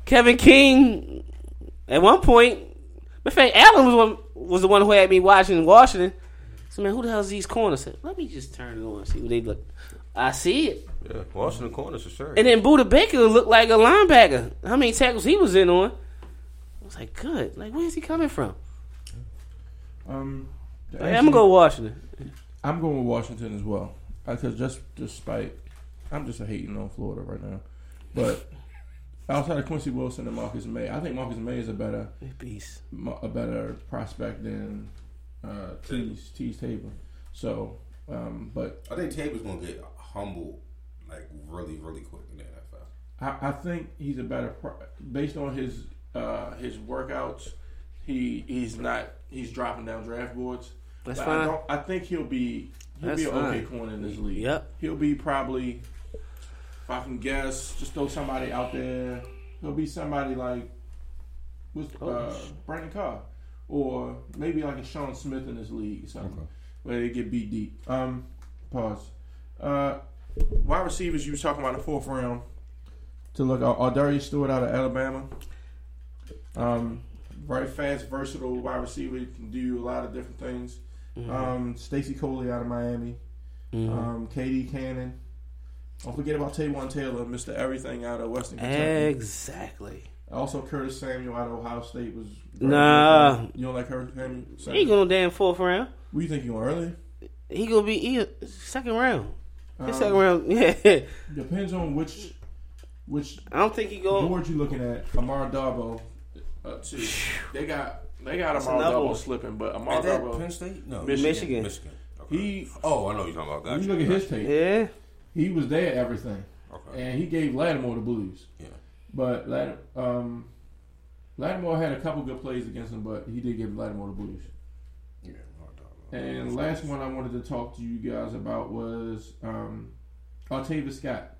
Speaker 1: Kevin King, at one point, in fact, Allen was one was the one who had me watching Washington. So man, who the hell is these corners? Said, Let me just turn it on and see what they look. I see it.
Speaker 2: Yeah, Washington corners for sure.
Speaker 1: And then Budda Baker looked like a linebacker. How many tackles he was in on? I was like, good. Like, where's he coming from?
Speaker 3: Um,
Speaker 1: Like, I'm gonna go Washington.
Speaker 3: I'm going with Washington as well. Because just despite, I'm just a hating on Florida right now. But outside of Quincy Wilson and Marcus Maye, I think Marcus Maye is a better
Speaker 1: Beast.
Speaker 3: a better prospect than uh, Teez Teez Tabor. So, um, but
Speaker 16: I think Tabor's gonna get humbled like really, really quick in the NFL.
Speaker 3: I, I think he's a better pro- based on his uh, his workouts. He he's not he's dropping down draft boards.
Speaker 1: That's
Speaker 3: But I,
Speaker 1: fine.
Speaker 3: don't, I think he'll be he'll
Speaker 1: That's
Speaker 3: be an okay
Speaker 1: fine.
Speaker 3: corner in this league.
Speaker 1: Yep.
Speaker 3: He'll be probably if I can guess, just throw somebody out there. He'll be somebody like with uh. Brandon Carr or maybe like a Sean Smith in this league or something
Speaker 16: Okay.
Speaker 3: where they get beat deep. Um, pause. Uh, wide receivers you was talking about the fourth round to look out. Darius Stewart out of Alabama. Um, very fast, versatile wide receiver. He can do a lot of different things. Um, Stacy Coley out of Miami. Um, KD Cannon. Don't forget about Taywan Taylor, Mr. Everything out of Western Kentucky.
Speaker 1: Exactly.
Speaker 3: Also, Curtis Samuel out of Ohio State was. very
Speaker 1: Nah.
Speaker 3: You don't like Curtis Samuel?
Speaker 1: He ain't going damn fourth round.
Speaker 3: What do you think you going early?
Speaker 1: He gonna be he, second round. His
Speaker 3: Um,
Speaker 1: second round, yeah.
Speaker 3: Depends on which which
Speaker 1: I don't think he go.
Speaker 3: board you looking at. Amar Darboh.
Speaker 17: Uh, two. They got they got
Speaker 1: That's
Speaker 17: Amar
Speaker 1: another
Speaker 17: Double
Speaker 1: one.
Speaker 17: slipping, but Amar
Speaker 18: Is that
Speaker 17: Double.
Speaker 18: Penn State? No,
Speaker 17: Michigan.
Speaker 1: Michigan.
Speaker 18: Michigan. Okay.
Speaker 3: He
Speaker 18: Oh, I know you're talking about.
Speaker 3: when
Speaker 18: Gotcha.
Speaker 3: you look at his tape,
Speaker 1: Yeah.
Speaker 3: He was there at everything,
Speaker 18: Okay.
Speaker 3: and he gave Lattimore the blues.
Speaker 18: Yeah.
Speaker 3: But Lat- um, Lattimore had a couple good plays against him, but he did give Lattimore the blues.
Speaker 18: Yeah.
Speaker 3: And the last one I wanted to talk to you guys about was um, Artavis Scott.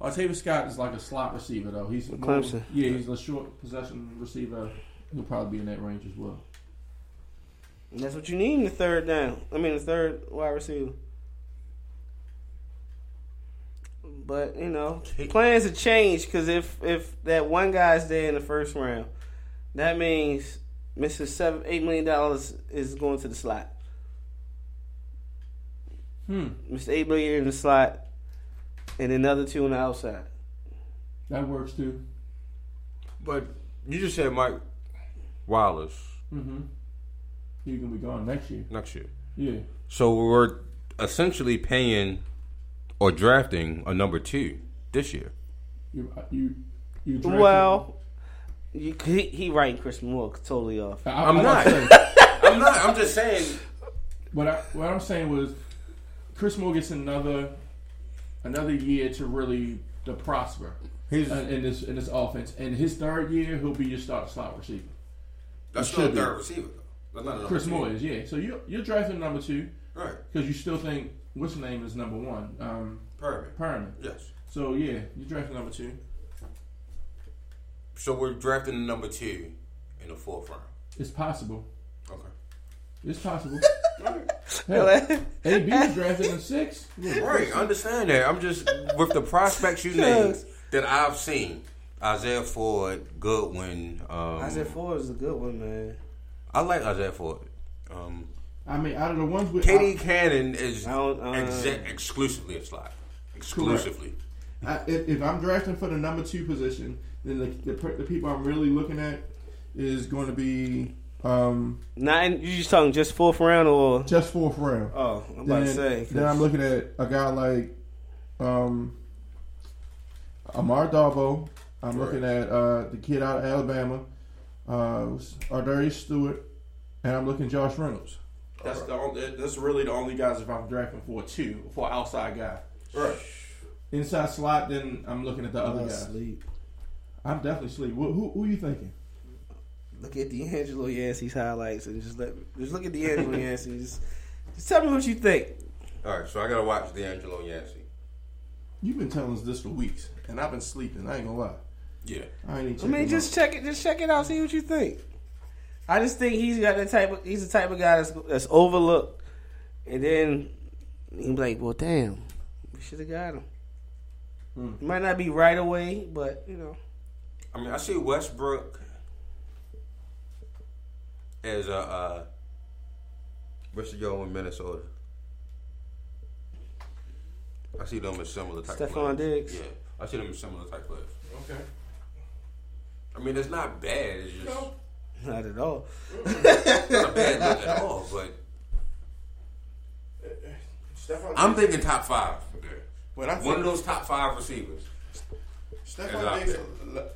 Speaker 3: Artavis Scott is like a slot receiver, though. He's more,
Speaker 1: Clemson.
Speaker 3: yeah, he's a short possession receiver. He'll probably be in that range as well.
Speaker 1: And that's what you need in the third down. I mean, the third wide receiver. But you know, plans have changed because if if that one guy's there in the first round, that means Mr. Seven Eight million dollars is going to the slot.
Speaker 3: Hmm,
Speaker 1: Mr. Eight million in the slot, and another two on the outside.
Speaker 3: that works too.
Speaker 2: But you just said Mike Wallace
Speaker 3: Mm-hmm. He's gonna be gone next year.
Speaker 2: next year.
Speaker 3: Yeah,
Speaker 2: So we're essentially paying or drafting a number two this year.
Speaker 3: you you you. drafted-
Speaker 1: Well, you, he, he writing Chris Moore totally off.
Speaker 3: I,
Speaker 2: I'm
Speaker 3: I'm
Speaker 2: not.
Speaker 3: not. Saying,
Speaker 2: I'm not. I'm just saying.
Speaker 3: what I what I'm saying was, Chris Moore gets another another year to really to prosper.
Speaker 2: He's
Speaker 3: uh, in this in this offense. And his third year, he'll be your start slot receiver.
Speaker 18: That's
Speaker 3: It
Speaker 18: still
Speaker 3: should be.
Speaker 18: third receiver. though. That's not
Speaker 3: Chris
Speaker 18: receiver.
Speaker 3: Moore is, yeah. So you you're drafting number two
Speaker 18: Right.
Speaker 3: because you still think what's his name is number one, um,
Speaker 18: Perfect.
Speaker 3: Perriman.
Speaker 18: Yes.
Speaker 3: So yeah, you're drafting number two.
Speaker 2: So we're drafting the number two in the fourth round.
Speaker 3: It's possible.
Speaker 2: Okay.
Speaker 3: It's possible. Hell, AB was drafted in six.
Speaker 2: Right. I understand that. I'm just with the prospects you named that I've seen. Isaiah Ford, Goodwin. Um,
Speaker 1: Isaiah Ford is a good one, man.
Speaker 2: I like Isaiah Ford. Um,
Speaker 3: I mean, out of the ones with
Speaker 2: KD Cannon is
Speaker 1: I don't- uh,
Speaker 2: exa- exclusively a slot. Exclusively.
Speaker 3: I, if, if I'm drafting for the number two position, then the, the, the people I'm really looking at is going to be um,
Speaker 1: Not you just talking just fourth round or
Speaker 3: just fourth round.
Speaker 1: oh I'm about
Speaker 3: then,
Speaker 1: to say 'cause-
Speaker 3: then I'm looking at a guy like um, Amara Darboh. I'm looking at uh, the kid out of Alabama, uh, Ardarius Stewart, and I'm looking Josh Reynolds. That's the only, that's really the only guys if I'm drafting for two for outside guy.
Speaker 18: Right.
Speaker 3: Inside slot, then I'm looking at the other
Speaker 4: Uh,
Speaker 3: guys.
Speaker 4: sleep.
Speaker 3: I'm definitely sleep. Who, who, who are you thinking?
Speaker 1: look at D'Angelo Yancey's highlights and just let just look at D'Angelo Yancey and just just tell me what you think.
Speaker 2: All right. So I gotta watch D'Angelo Yancey.
Speaker 3: You've been telling us this for weeks, and I've been sleeping. I ain't gonna lie.
Speaker 2: Yeah.
Speaker 3: I ain't.
Speaker 1: I mean, just check it, just check it out, see what you think. I just think he's got that type of he's the type of guy that's that's overlooked, and then he's like, well, damn, we should have got him.
Speaker 3: Hmm.
Speaker 1: It might not be right away, but you know,
Speaker 2: I mean, I see Westbrook as a uh, what's the yo in Minnesota? I see them as similar type.
Speaker 1: Stefon
Speaker 2: players.
Speaker 1: Diggs.
Speaker 2: Yeah, I see them as similar type players.
Speaker 3: Okay.
Speaker 2: I mean, it's not bad. It's just
Speaker 1: not at all.
Speaker 2: not a bad look at all. But
Speaker 3: Stefon
Speaker 2: I'm thinking top five. there.
Speaker 3: when I
Speaker 2: One of those top five receivers.
Speaker 3: Stefon
Speaker 2: Is
Speaker 3: Diggs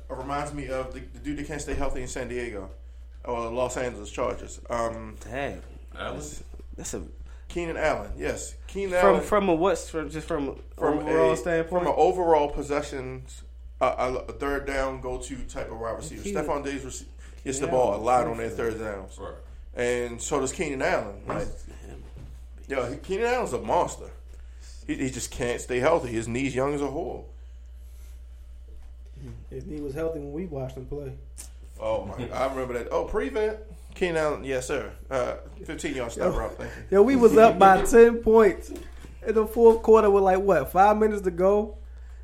Speaker 3: uh, reminds me of the, the dude that can't stay healthy in San Diego or Los Angeles Chargers. Um,
Speaker 1: Damn,
Speaker 2: Allen?
Speaker 1: that's a
Speaker 3: Keenan Allen. Yes, Keenan
Speaker 1: from
Speaker 3: Allen.
Speaker 1: from a what's from just from
Speaker 3: from
Speaker 1: overall
Speaker 3: a,
Speaker 1: standpoint.
Speaker 3: from an overall possessions, uh, a third down go to type of wide receiver.
Speaker 1: He-
Speaker 3: Stefon Diggs rece- gets the ball a lot on their third downs,
Speaker 2: Right.
Speaker 3: and so does Keenan Allen. Right? Yo, he- Keenan Allen's a monster. He, he just can't stay healthy. His knees young as a whore.
Speaker 4: His knee was healthy when we watched him play.
Speaker 3: Oh my! I remember that. Oh, prevent. Keenan Allen, yes sir. Uh, Fifteen yard stop route. Thank you.
Speaker 4: Yo, we was up by ten points in the fourth quarter with like what five minutes to go.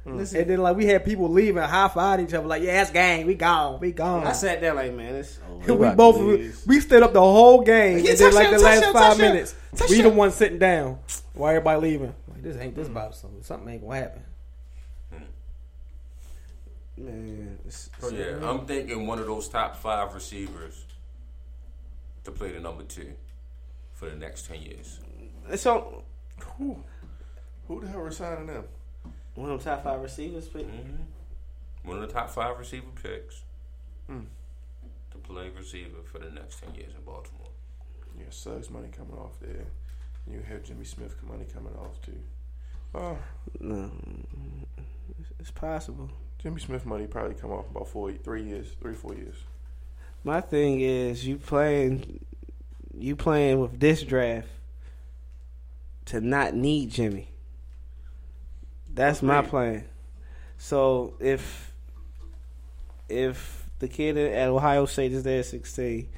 Speaker 4: Mm.
Speaker 1: Listen,
Speaker 4: And then like we had people leaving, high five each other, like, yeah, it's gang, we gone, we gone.
Speaker 1: I sat there like, man, it's over. Oh, we
Speaker 4: both
Speaker 1: lose.
Speaker 4: we stood up the whole game,
Speaker 1: Yeah,
Speaker 4: and then like the last
Speaker 1: touchdown,
Speaker 4: five
Speaker 1: touchdown.
Speaker 4: minutes, we the one sitting down while everybody leaving. Like this ain't this mm. about something. Something ain't gonna happen.
Speaker 1: man. It's,
Speaker 2: So oh, yeah, I'm thinking one of those top five receivers to play the number two for the next ten years.
Speaker 1: it's on
Speaker 3: Who, who the hell are signing them?
Speaker 1: One of them top five receivers. But
Speaker 2: One of the top five receiver picks
Speaker 3: Hmm.
Speaker 2: to play receiver for the next ten years in Baltimore.
Speaker 3: Yeah, Suggs money coming off there. You have Jimmy Smith money coming off too. Oh,
Speaker 1: no, it's possible.
Speaker 3: Jimmy Smith money probably come off about four, three years, three, four years.
Speaker 1: My thing is you playing, you playing with this draft to not need Jimmy. That's my plan. So if if the kid at Ohio State is there at sixteen,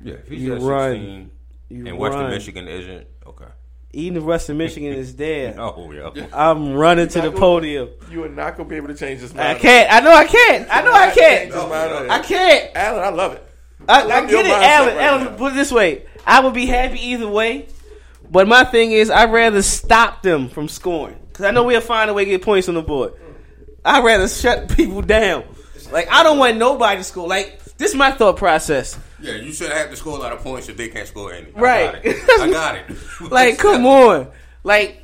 Speaker 2: Yeah, if he's
Speaker 1: You
Speaker 2: at
Speaker 1: run.
Speaker 2: 16
Speaker 1: you
Speaker 2: and Western
Speaker 1: run.
Speaker 2: Michigan isn't okay.
Speaker 1: Even if Western Michigan is there,
Speaker 2: Oh yeah.
Speaker 1: I'm running to the
Speaker 3: gonna-
Speaker 1: podium.
Speaker 3: You are not gonna be able to change this.
Speaker 1: I can't. I know I can't. I know I can't.
Speaker 3: this mind.
Speaker 1: I can't.
Speaker 3: Alan, I love it.
Speaker 1: I, I get it, Alan.
Speaker 3: right
Speaker 1: Alan,
Speaker 3: now.
Speaker 1: put it this way: I would be happy either way. But my thing is, I'd rather stop them from scoring because I know we'll find a way to get points on the board. I'd rather shut people down. Like I don't want nobody to score. Like this is my thought process.
Speaker 2: Yeah, you should have to score a lot of points if they can't score any. I
Speaker 1: Right.
Speaker 2: got it. I got it.
Speaker 1: Like, come on. Like,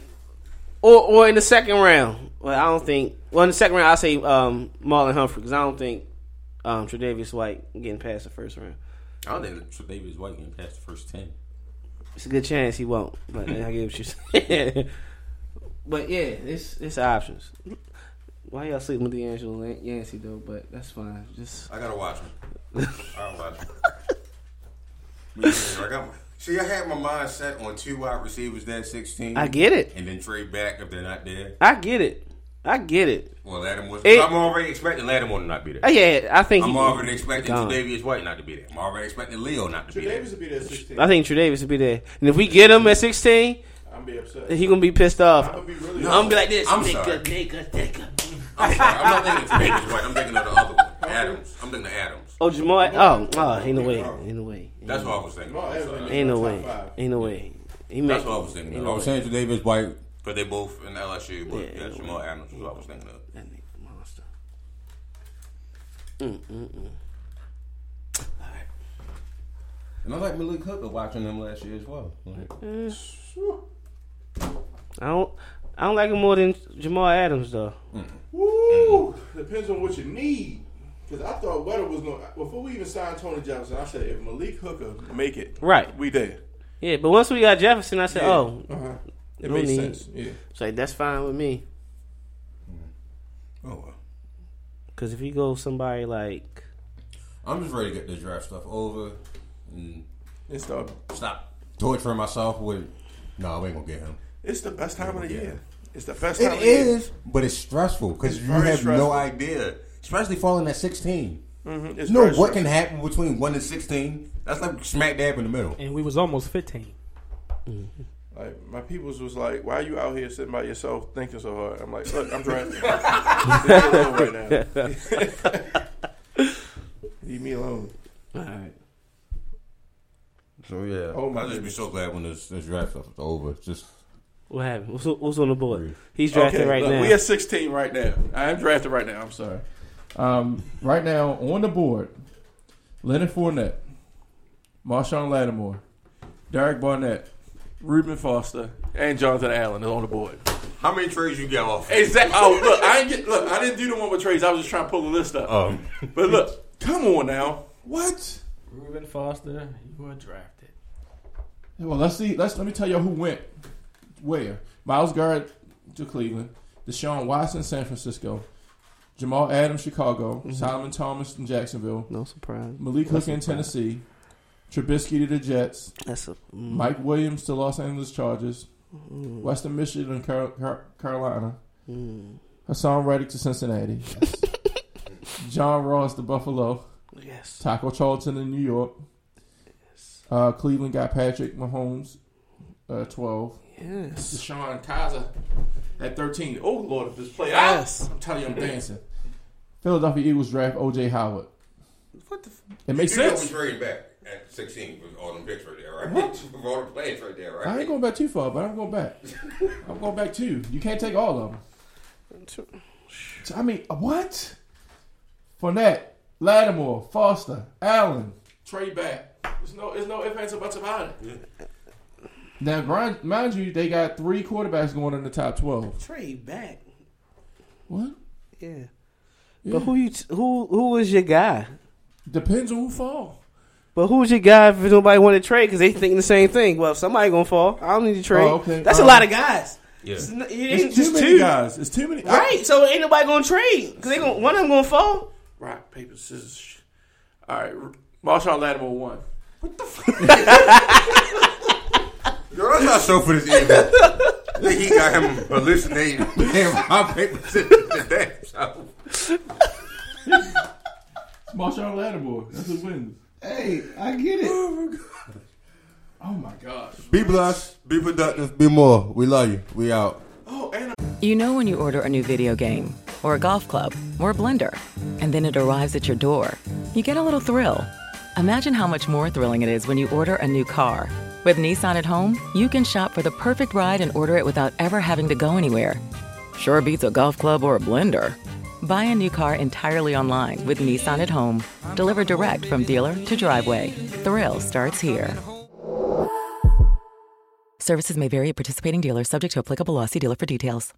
Speaker 1: or or in the second round. Well, I don't think. Well, in the second round, I say um, Marlon Humphrey because I don't think um, Tre'Davious White getting past the first round.
Speaker 2: I don't think Tre'Davious White getting past the first ten.
Speaker 1: It's a good chance he won't. But I get what you're saying. but yeah, it's it's options. Why y'all sleeping with D'Angelo Yancey though? But that's fine. Just
Speaker 2: I gotta watch him. I gotta watch him. I got my, see, I had my mind set on two wide receivers that sixteen.
Speaker 1: I get it.
Speaker 2: and then trade back if they're not there.
Speaker 1: I get it. I get it.
Speaker 2: Well, Lattimore.
Speaker 1: It-
Speaker 2: I'm already expecting Lattimore to not be there.
Speaker 1: Uh, yeah, I think
Speaker 2: I'm
Speaker 1: he,
Speaker 2: already expecting
Speaker 1: gone.
Speaker 2: Tre'Davious White not to be there. I'm already expecting Leo not to be there.
Speaker 3: Davis will be there at 16.
Speaker 1: I think Tre'Davious will be there, and if we get him at sixteen,
Speaker 3: I'm be upset.
Speaker 1: he gonna be pissed off.
Speaker 3: I'm gonna be really.
Speaker 1: I'm gonna be like this.
Speaker 2: I'm
Speaker 1: nigga,
Speaker 2: sorry.
Speaker 1: nigga, nigga.
Speaker 2: I'm sorry. I'm not thinking Tre'Davious White. I'm thinking of the other one, Adams. I'm thinking of Adams.
Speaker 1: Oh, Jamal. Oh, oh, ain't no way. Ain't no way.
Speaker 2: That's what I was thinking.
Speaker 3: Jamal Adams
Speaker 1: Ain't no way. Ain't no way. He
Speaker 2: That's what I was thinking.
Speaker 1: ain't
Speaker 2: of.
Speaker 1: no
Speaker 2: I was
Speaker 1: way.
Speaker 2: saying Tre'Davious White because they both in LSU, but
Speaker 1: Yeah.
Speaker 2: yeah, Jamal Adams was what I was thinking of.
Speaker 1: That nigga monster. Mm, mm, mm.
Speaker 19: And I like Malik Hooker watching them last year as well. Like,
Speaker 1: I don't. I don't like him more than Jamal Adams though.
Speaker 3: Woo! Depends on what you need. Because I thought Weather was going to. Before we even signed Tony Jefferson, I said if Malik Hooker make it,
Speaker 1: Right.
Speaker 3: we there.
Speaker 1: Yeah, but once we got Jefferson, I said,
Speaker 3: Yeah.
Speaker 1: oh,
Speaker 3: Uh-huh. It
Speaker 1: No
Speaker 3: made
Speaker 1: need.
Speaker 3: sense. Yeah.
Speaker 1: So like that's fine with me.
Speaker 2: Oh well.
Speaker 1: Because if you go somebody like,
Speaker 19: I'm just ready to get the draft stuff over and
Speaker 3: It's the,
Speaker 19: stop torturing myself with. No, we ain't gonna get him.
Speaker 3: It's the best time of the
Speaker 19: Yeah.
Speaker 3: year. It's the best
Speaker 19: It
Speaker 3: time of the year.
Speaker 19: is, but it's stressful because you have
Speaker 3: stressful.
Speaker 19: no idea, especially falling at 16.
Speaker 3: Mhm. It's
Speaker 19: You know
Speaker 3: very
Speaker 19: what can happen between one and 16? That's like smack dab in the middle.
Speaker 4: And we was almost fifteen.
Speaker 3: Like my peoples was like, "Why are you out here sitting by yourself thinking so hard?" I'm like, "Look, I'm drafting. Leave me alone right now. Leave me alone."
Speaker 1: all right,
Speaker 19: So yeah,
Speaker 3: Oh, my
Speaker 19: I'll just be so glad when this, this draft stuff is over. It's just
Speaker 1: what happened? What's, what's on the board? He's drafted right
Speaker 3: look,
Speaker 1: now.
Speaker 3: We at 16 right now. I am drafted right now. I'm sorry. Um, right now on the board, Leonard Fournette, Marshon Lattimore, Derek Barnett, Reuben Foster, and Jonathan Allen is on the board.
Speaker 2: How many trades you get off?
Speaker 3: Exactly. Oh, look, I ain't get, look. I didn't do the one with trades. I was just trying to pull the list up.
Speaker 2: Um,
Speaker 3: But look, come on now. What?
Speaker 20: Reuben Foster, you were drafted.
Speaker 3: Well, let's see. Let's let me tell you who went where. Myles Garrett to Cleveland, Deshaun Watson, San Francisco, Jamal Adams, Chicago, Solomon Thomas in Jacksonville,
Speaker 1: no surprise.
Speaker 3: Malik Hook in Tennessee, Trubisky to the Jets,
Speaker 1: That's a mm,
Speaker 3: Mike Williams to Los Angeles Chargers, Western Michigan and Car- Car- Carolina,
Speaker 1: mm,
Speaker 3: Haason Reddick to Cincinnati, John Ross to Buffalo,
Speaker 1: yes.
Speaker 3: Taco Charlton in New York. Uh, Cleveland got Patrick Mahomes, uh, twelve.
Speaker 1: Yes.
Speaker 3: DeShone Kizer at 13. Oh Lord, if this play ah,
Speaker 21: Yes.
Speaker 3: out, I'm telling you, I'm dancing. Philadelphia Eagles draft O.J. Howard.
Speaker 21: What the? F-
Speaker 3: It makes
Speaker 2: You know we
Speaker 3: sense.
Speaker 2: traded back at 16 with all them picks right there, right? with all the players right there, right?
Speaker 3: I ain't going back too far, but I'm going back. I'm going back too. You can't take all of them. I mean, uh, what? Fournette, Lattimore, Foster, Allen, trade back. There's no, there's no ifs, ands, or buts about it. Now, mind, mind you, they got three quarterbacks going in the top 12.
Speaker 1: Trade back.
Speaker 3: What?
Speaker 1: Yeah.
Speaker 3: Yeah.
Speaker 1: But who you t- who who was your guy?
Speaker 3: Depends on who fall.
Speaker 1: But who's your guy if nobody want to trade because they thinking the same thing? Well, if somebody gonna fall. I don't need to trade.
Speaker 3: Oh, okay.
Speaker 1: That's a
Speaker 3: Um,
Speaker 1: lot of guys.
Speaker 2: Yeah.
Speaker 1: It's, it
Speaker 3: It's too
Speaker 1: just
Speaker 3: many
Speaker 1: two.
Speaker 3: guys. It's too many.
Speaker 1: Right. So ain't nobody gonna trade because they gonna one of them gonna fall.
Speaker 3: Rock, paper, scissors. sh- All right. Marshon Lattimore won.
Speaker 2: Yo, that's not so for this either. I think he got him hallucinating. Damn, rock, paper, scissors, the damn so.
Speaker 3: Marshon Lattimore. That's who wins.
Speaker 1: Hey, I get it.
Speaker 3: Oh, oh my gosh.
Speaker 2: Be blessed, be productive, be more. We love you. We out.
Speaker 3: Oh, and
Speaker 22: You know when you order a new video game, or a golf club, or a blender, and then it arrives at your door, you get a little thrill. Imagine how much more thrilling it is when you order a new car. With Nissan at home, you can shop for the perfect ride and order it without ever having to go anywhere. Sure beats a golf club or a blender. Buy a new car entirely online with Nissan at home. Deliver direct from dealer to driveway. Thrill starts here. Services may vary at participating dealers, subject to applicable. See dealer for details.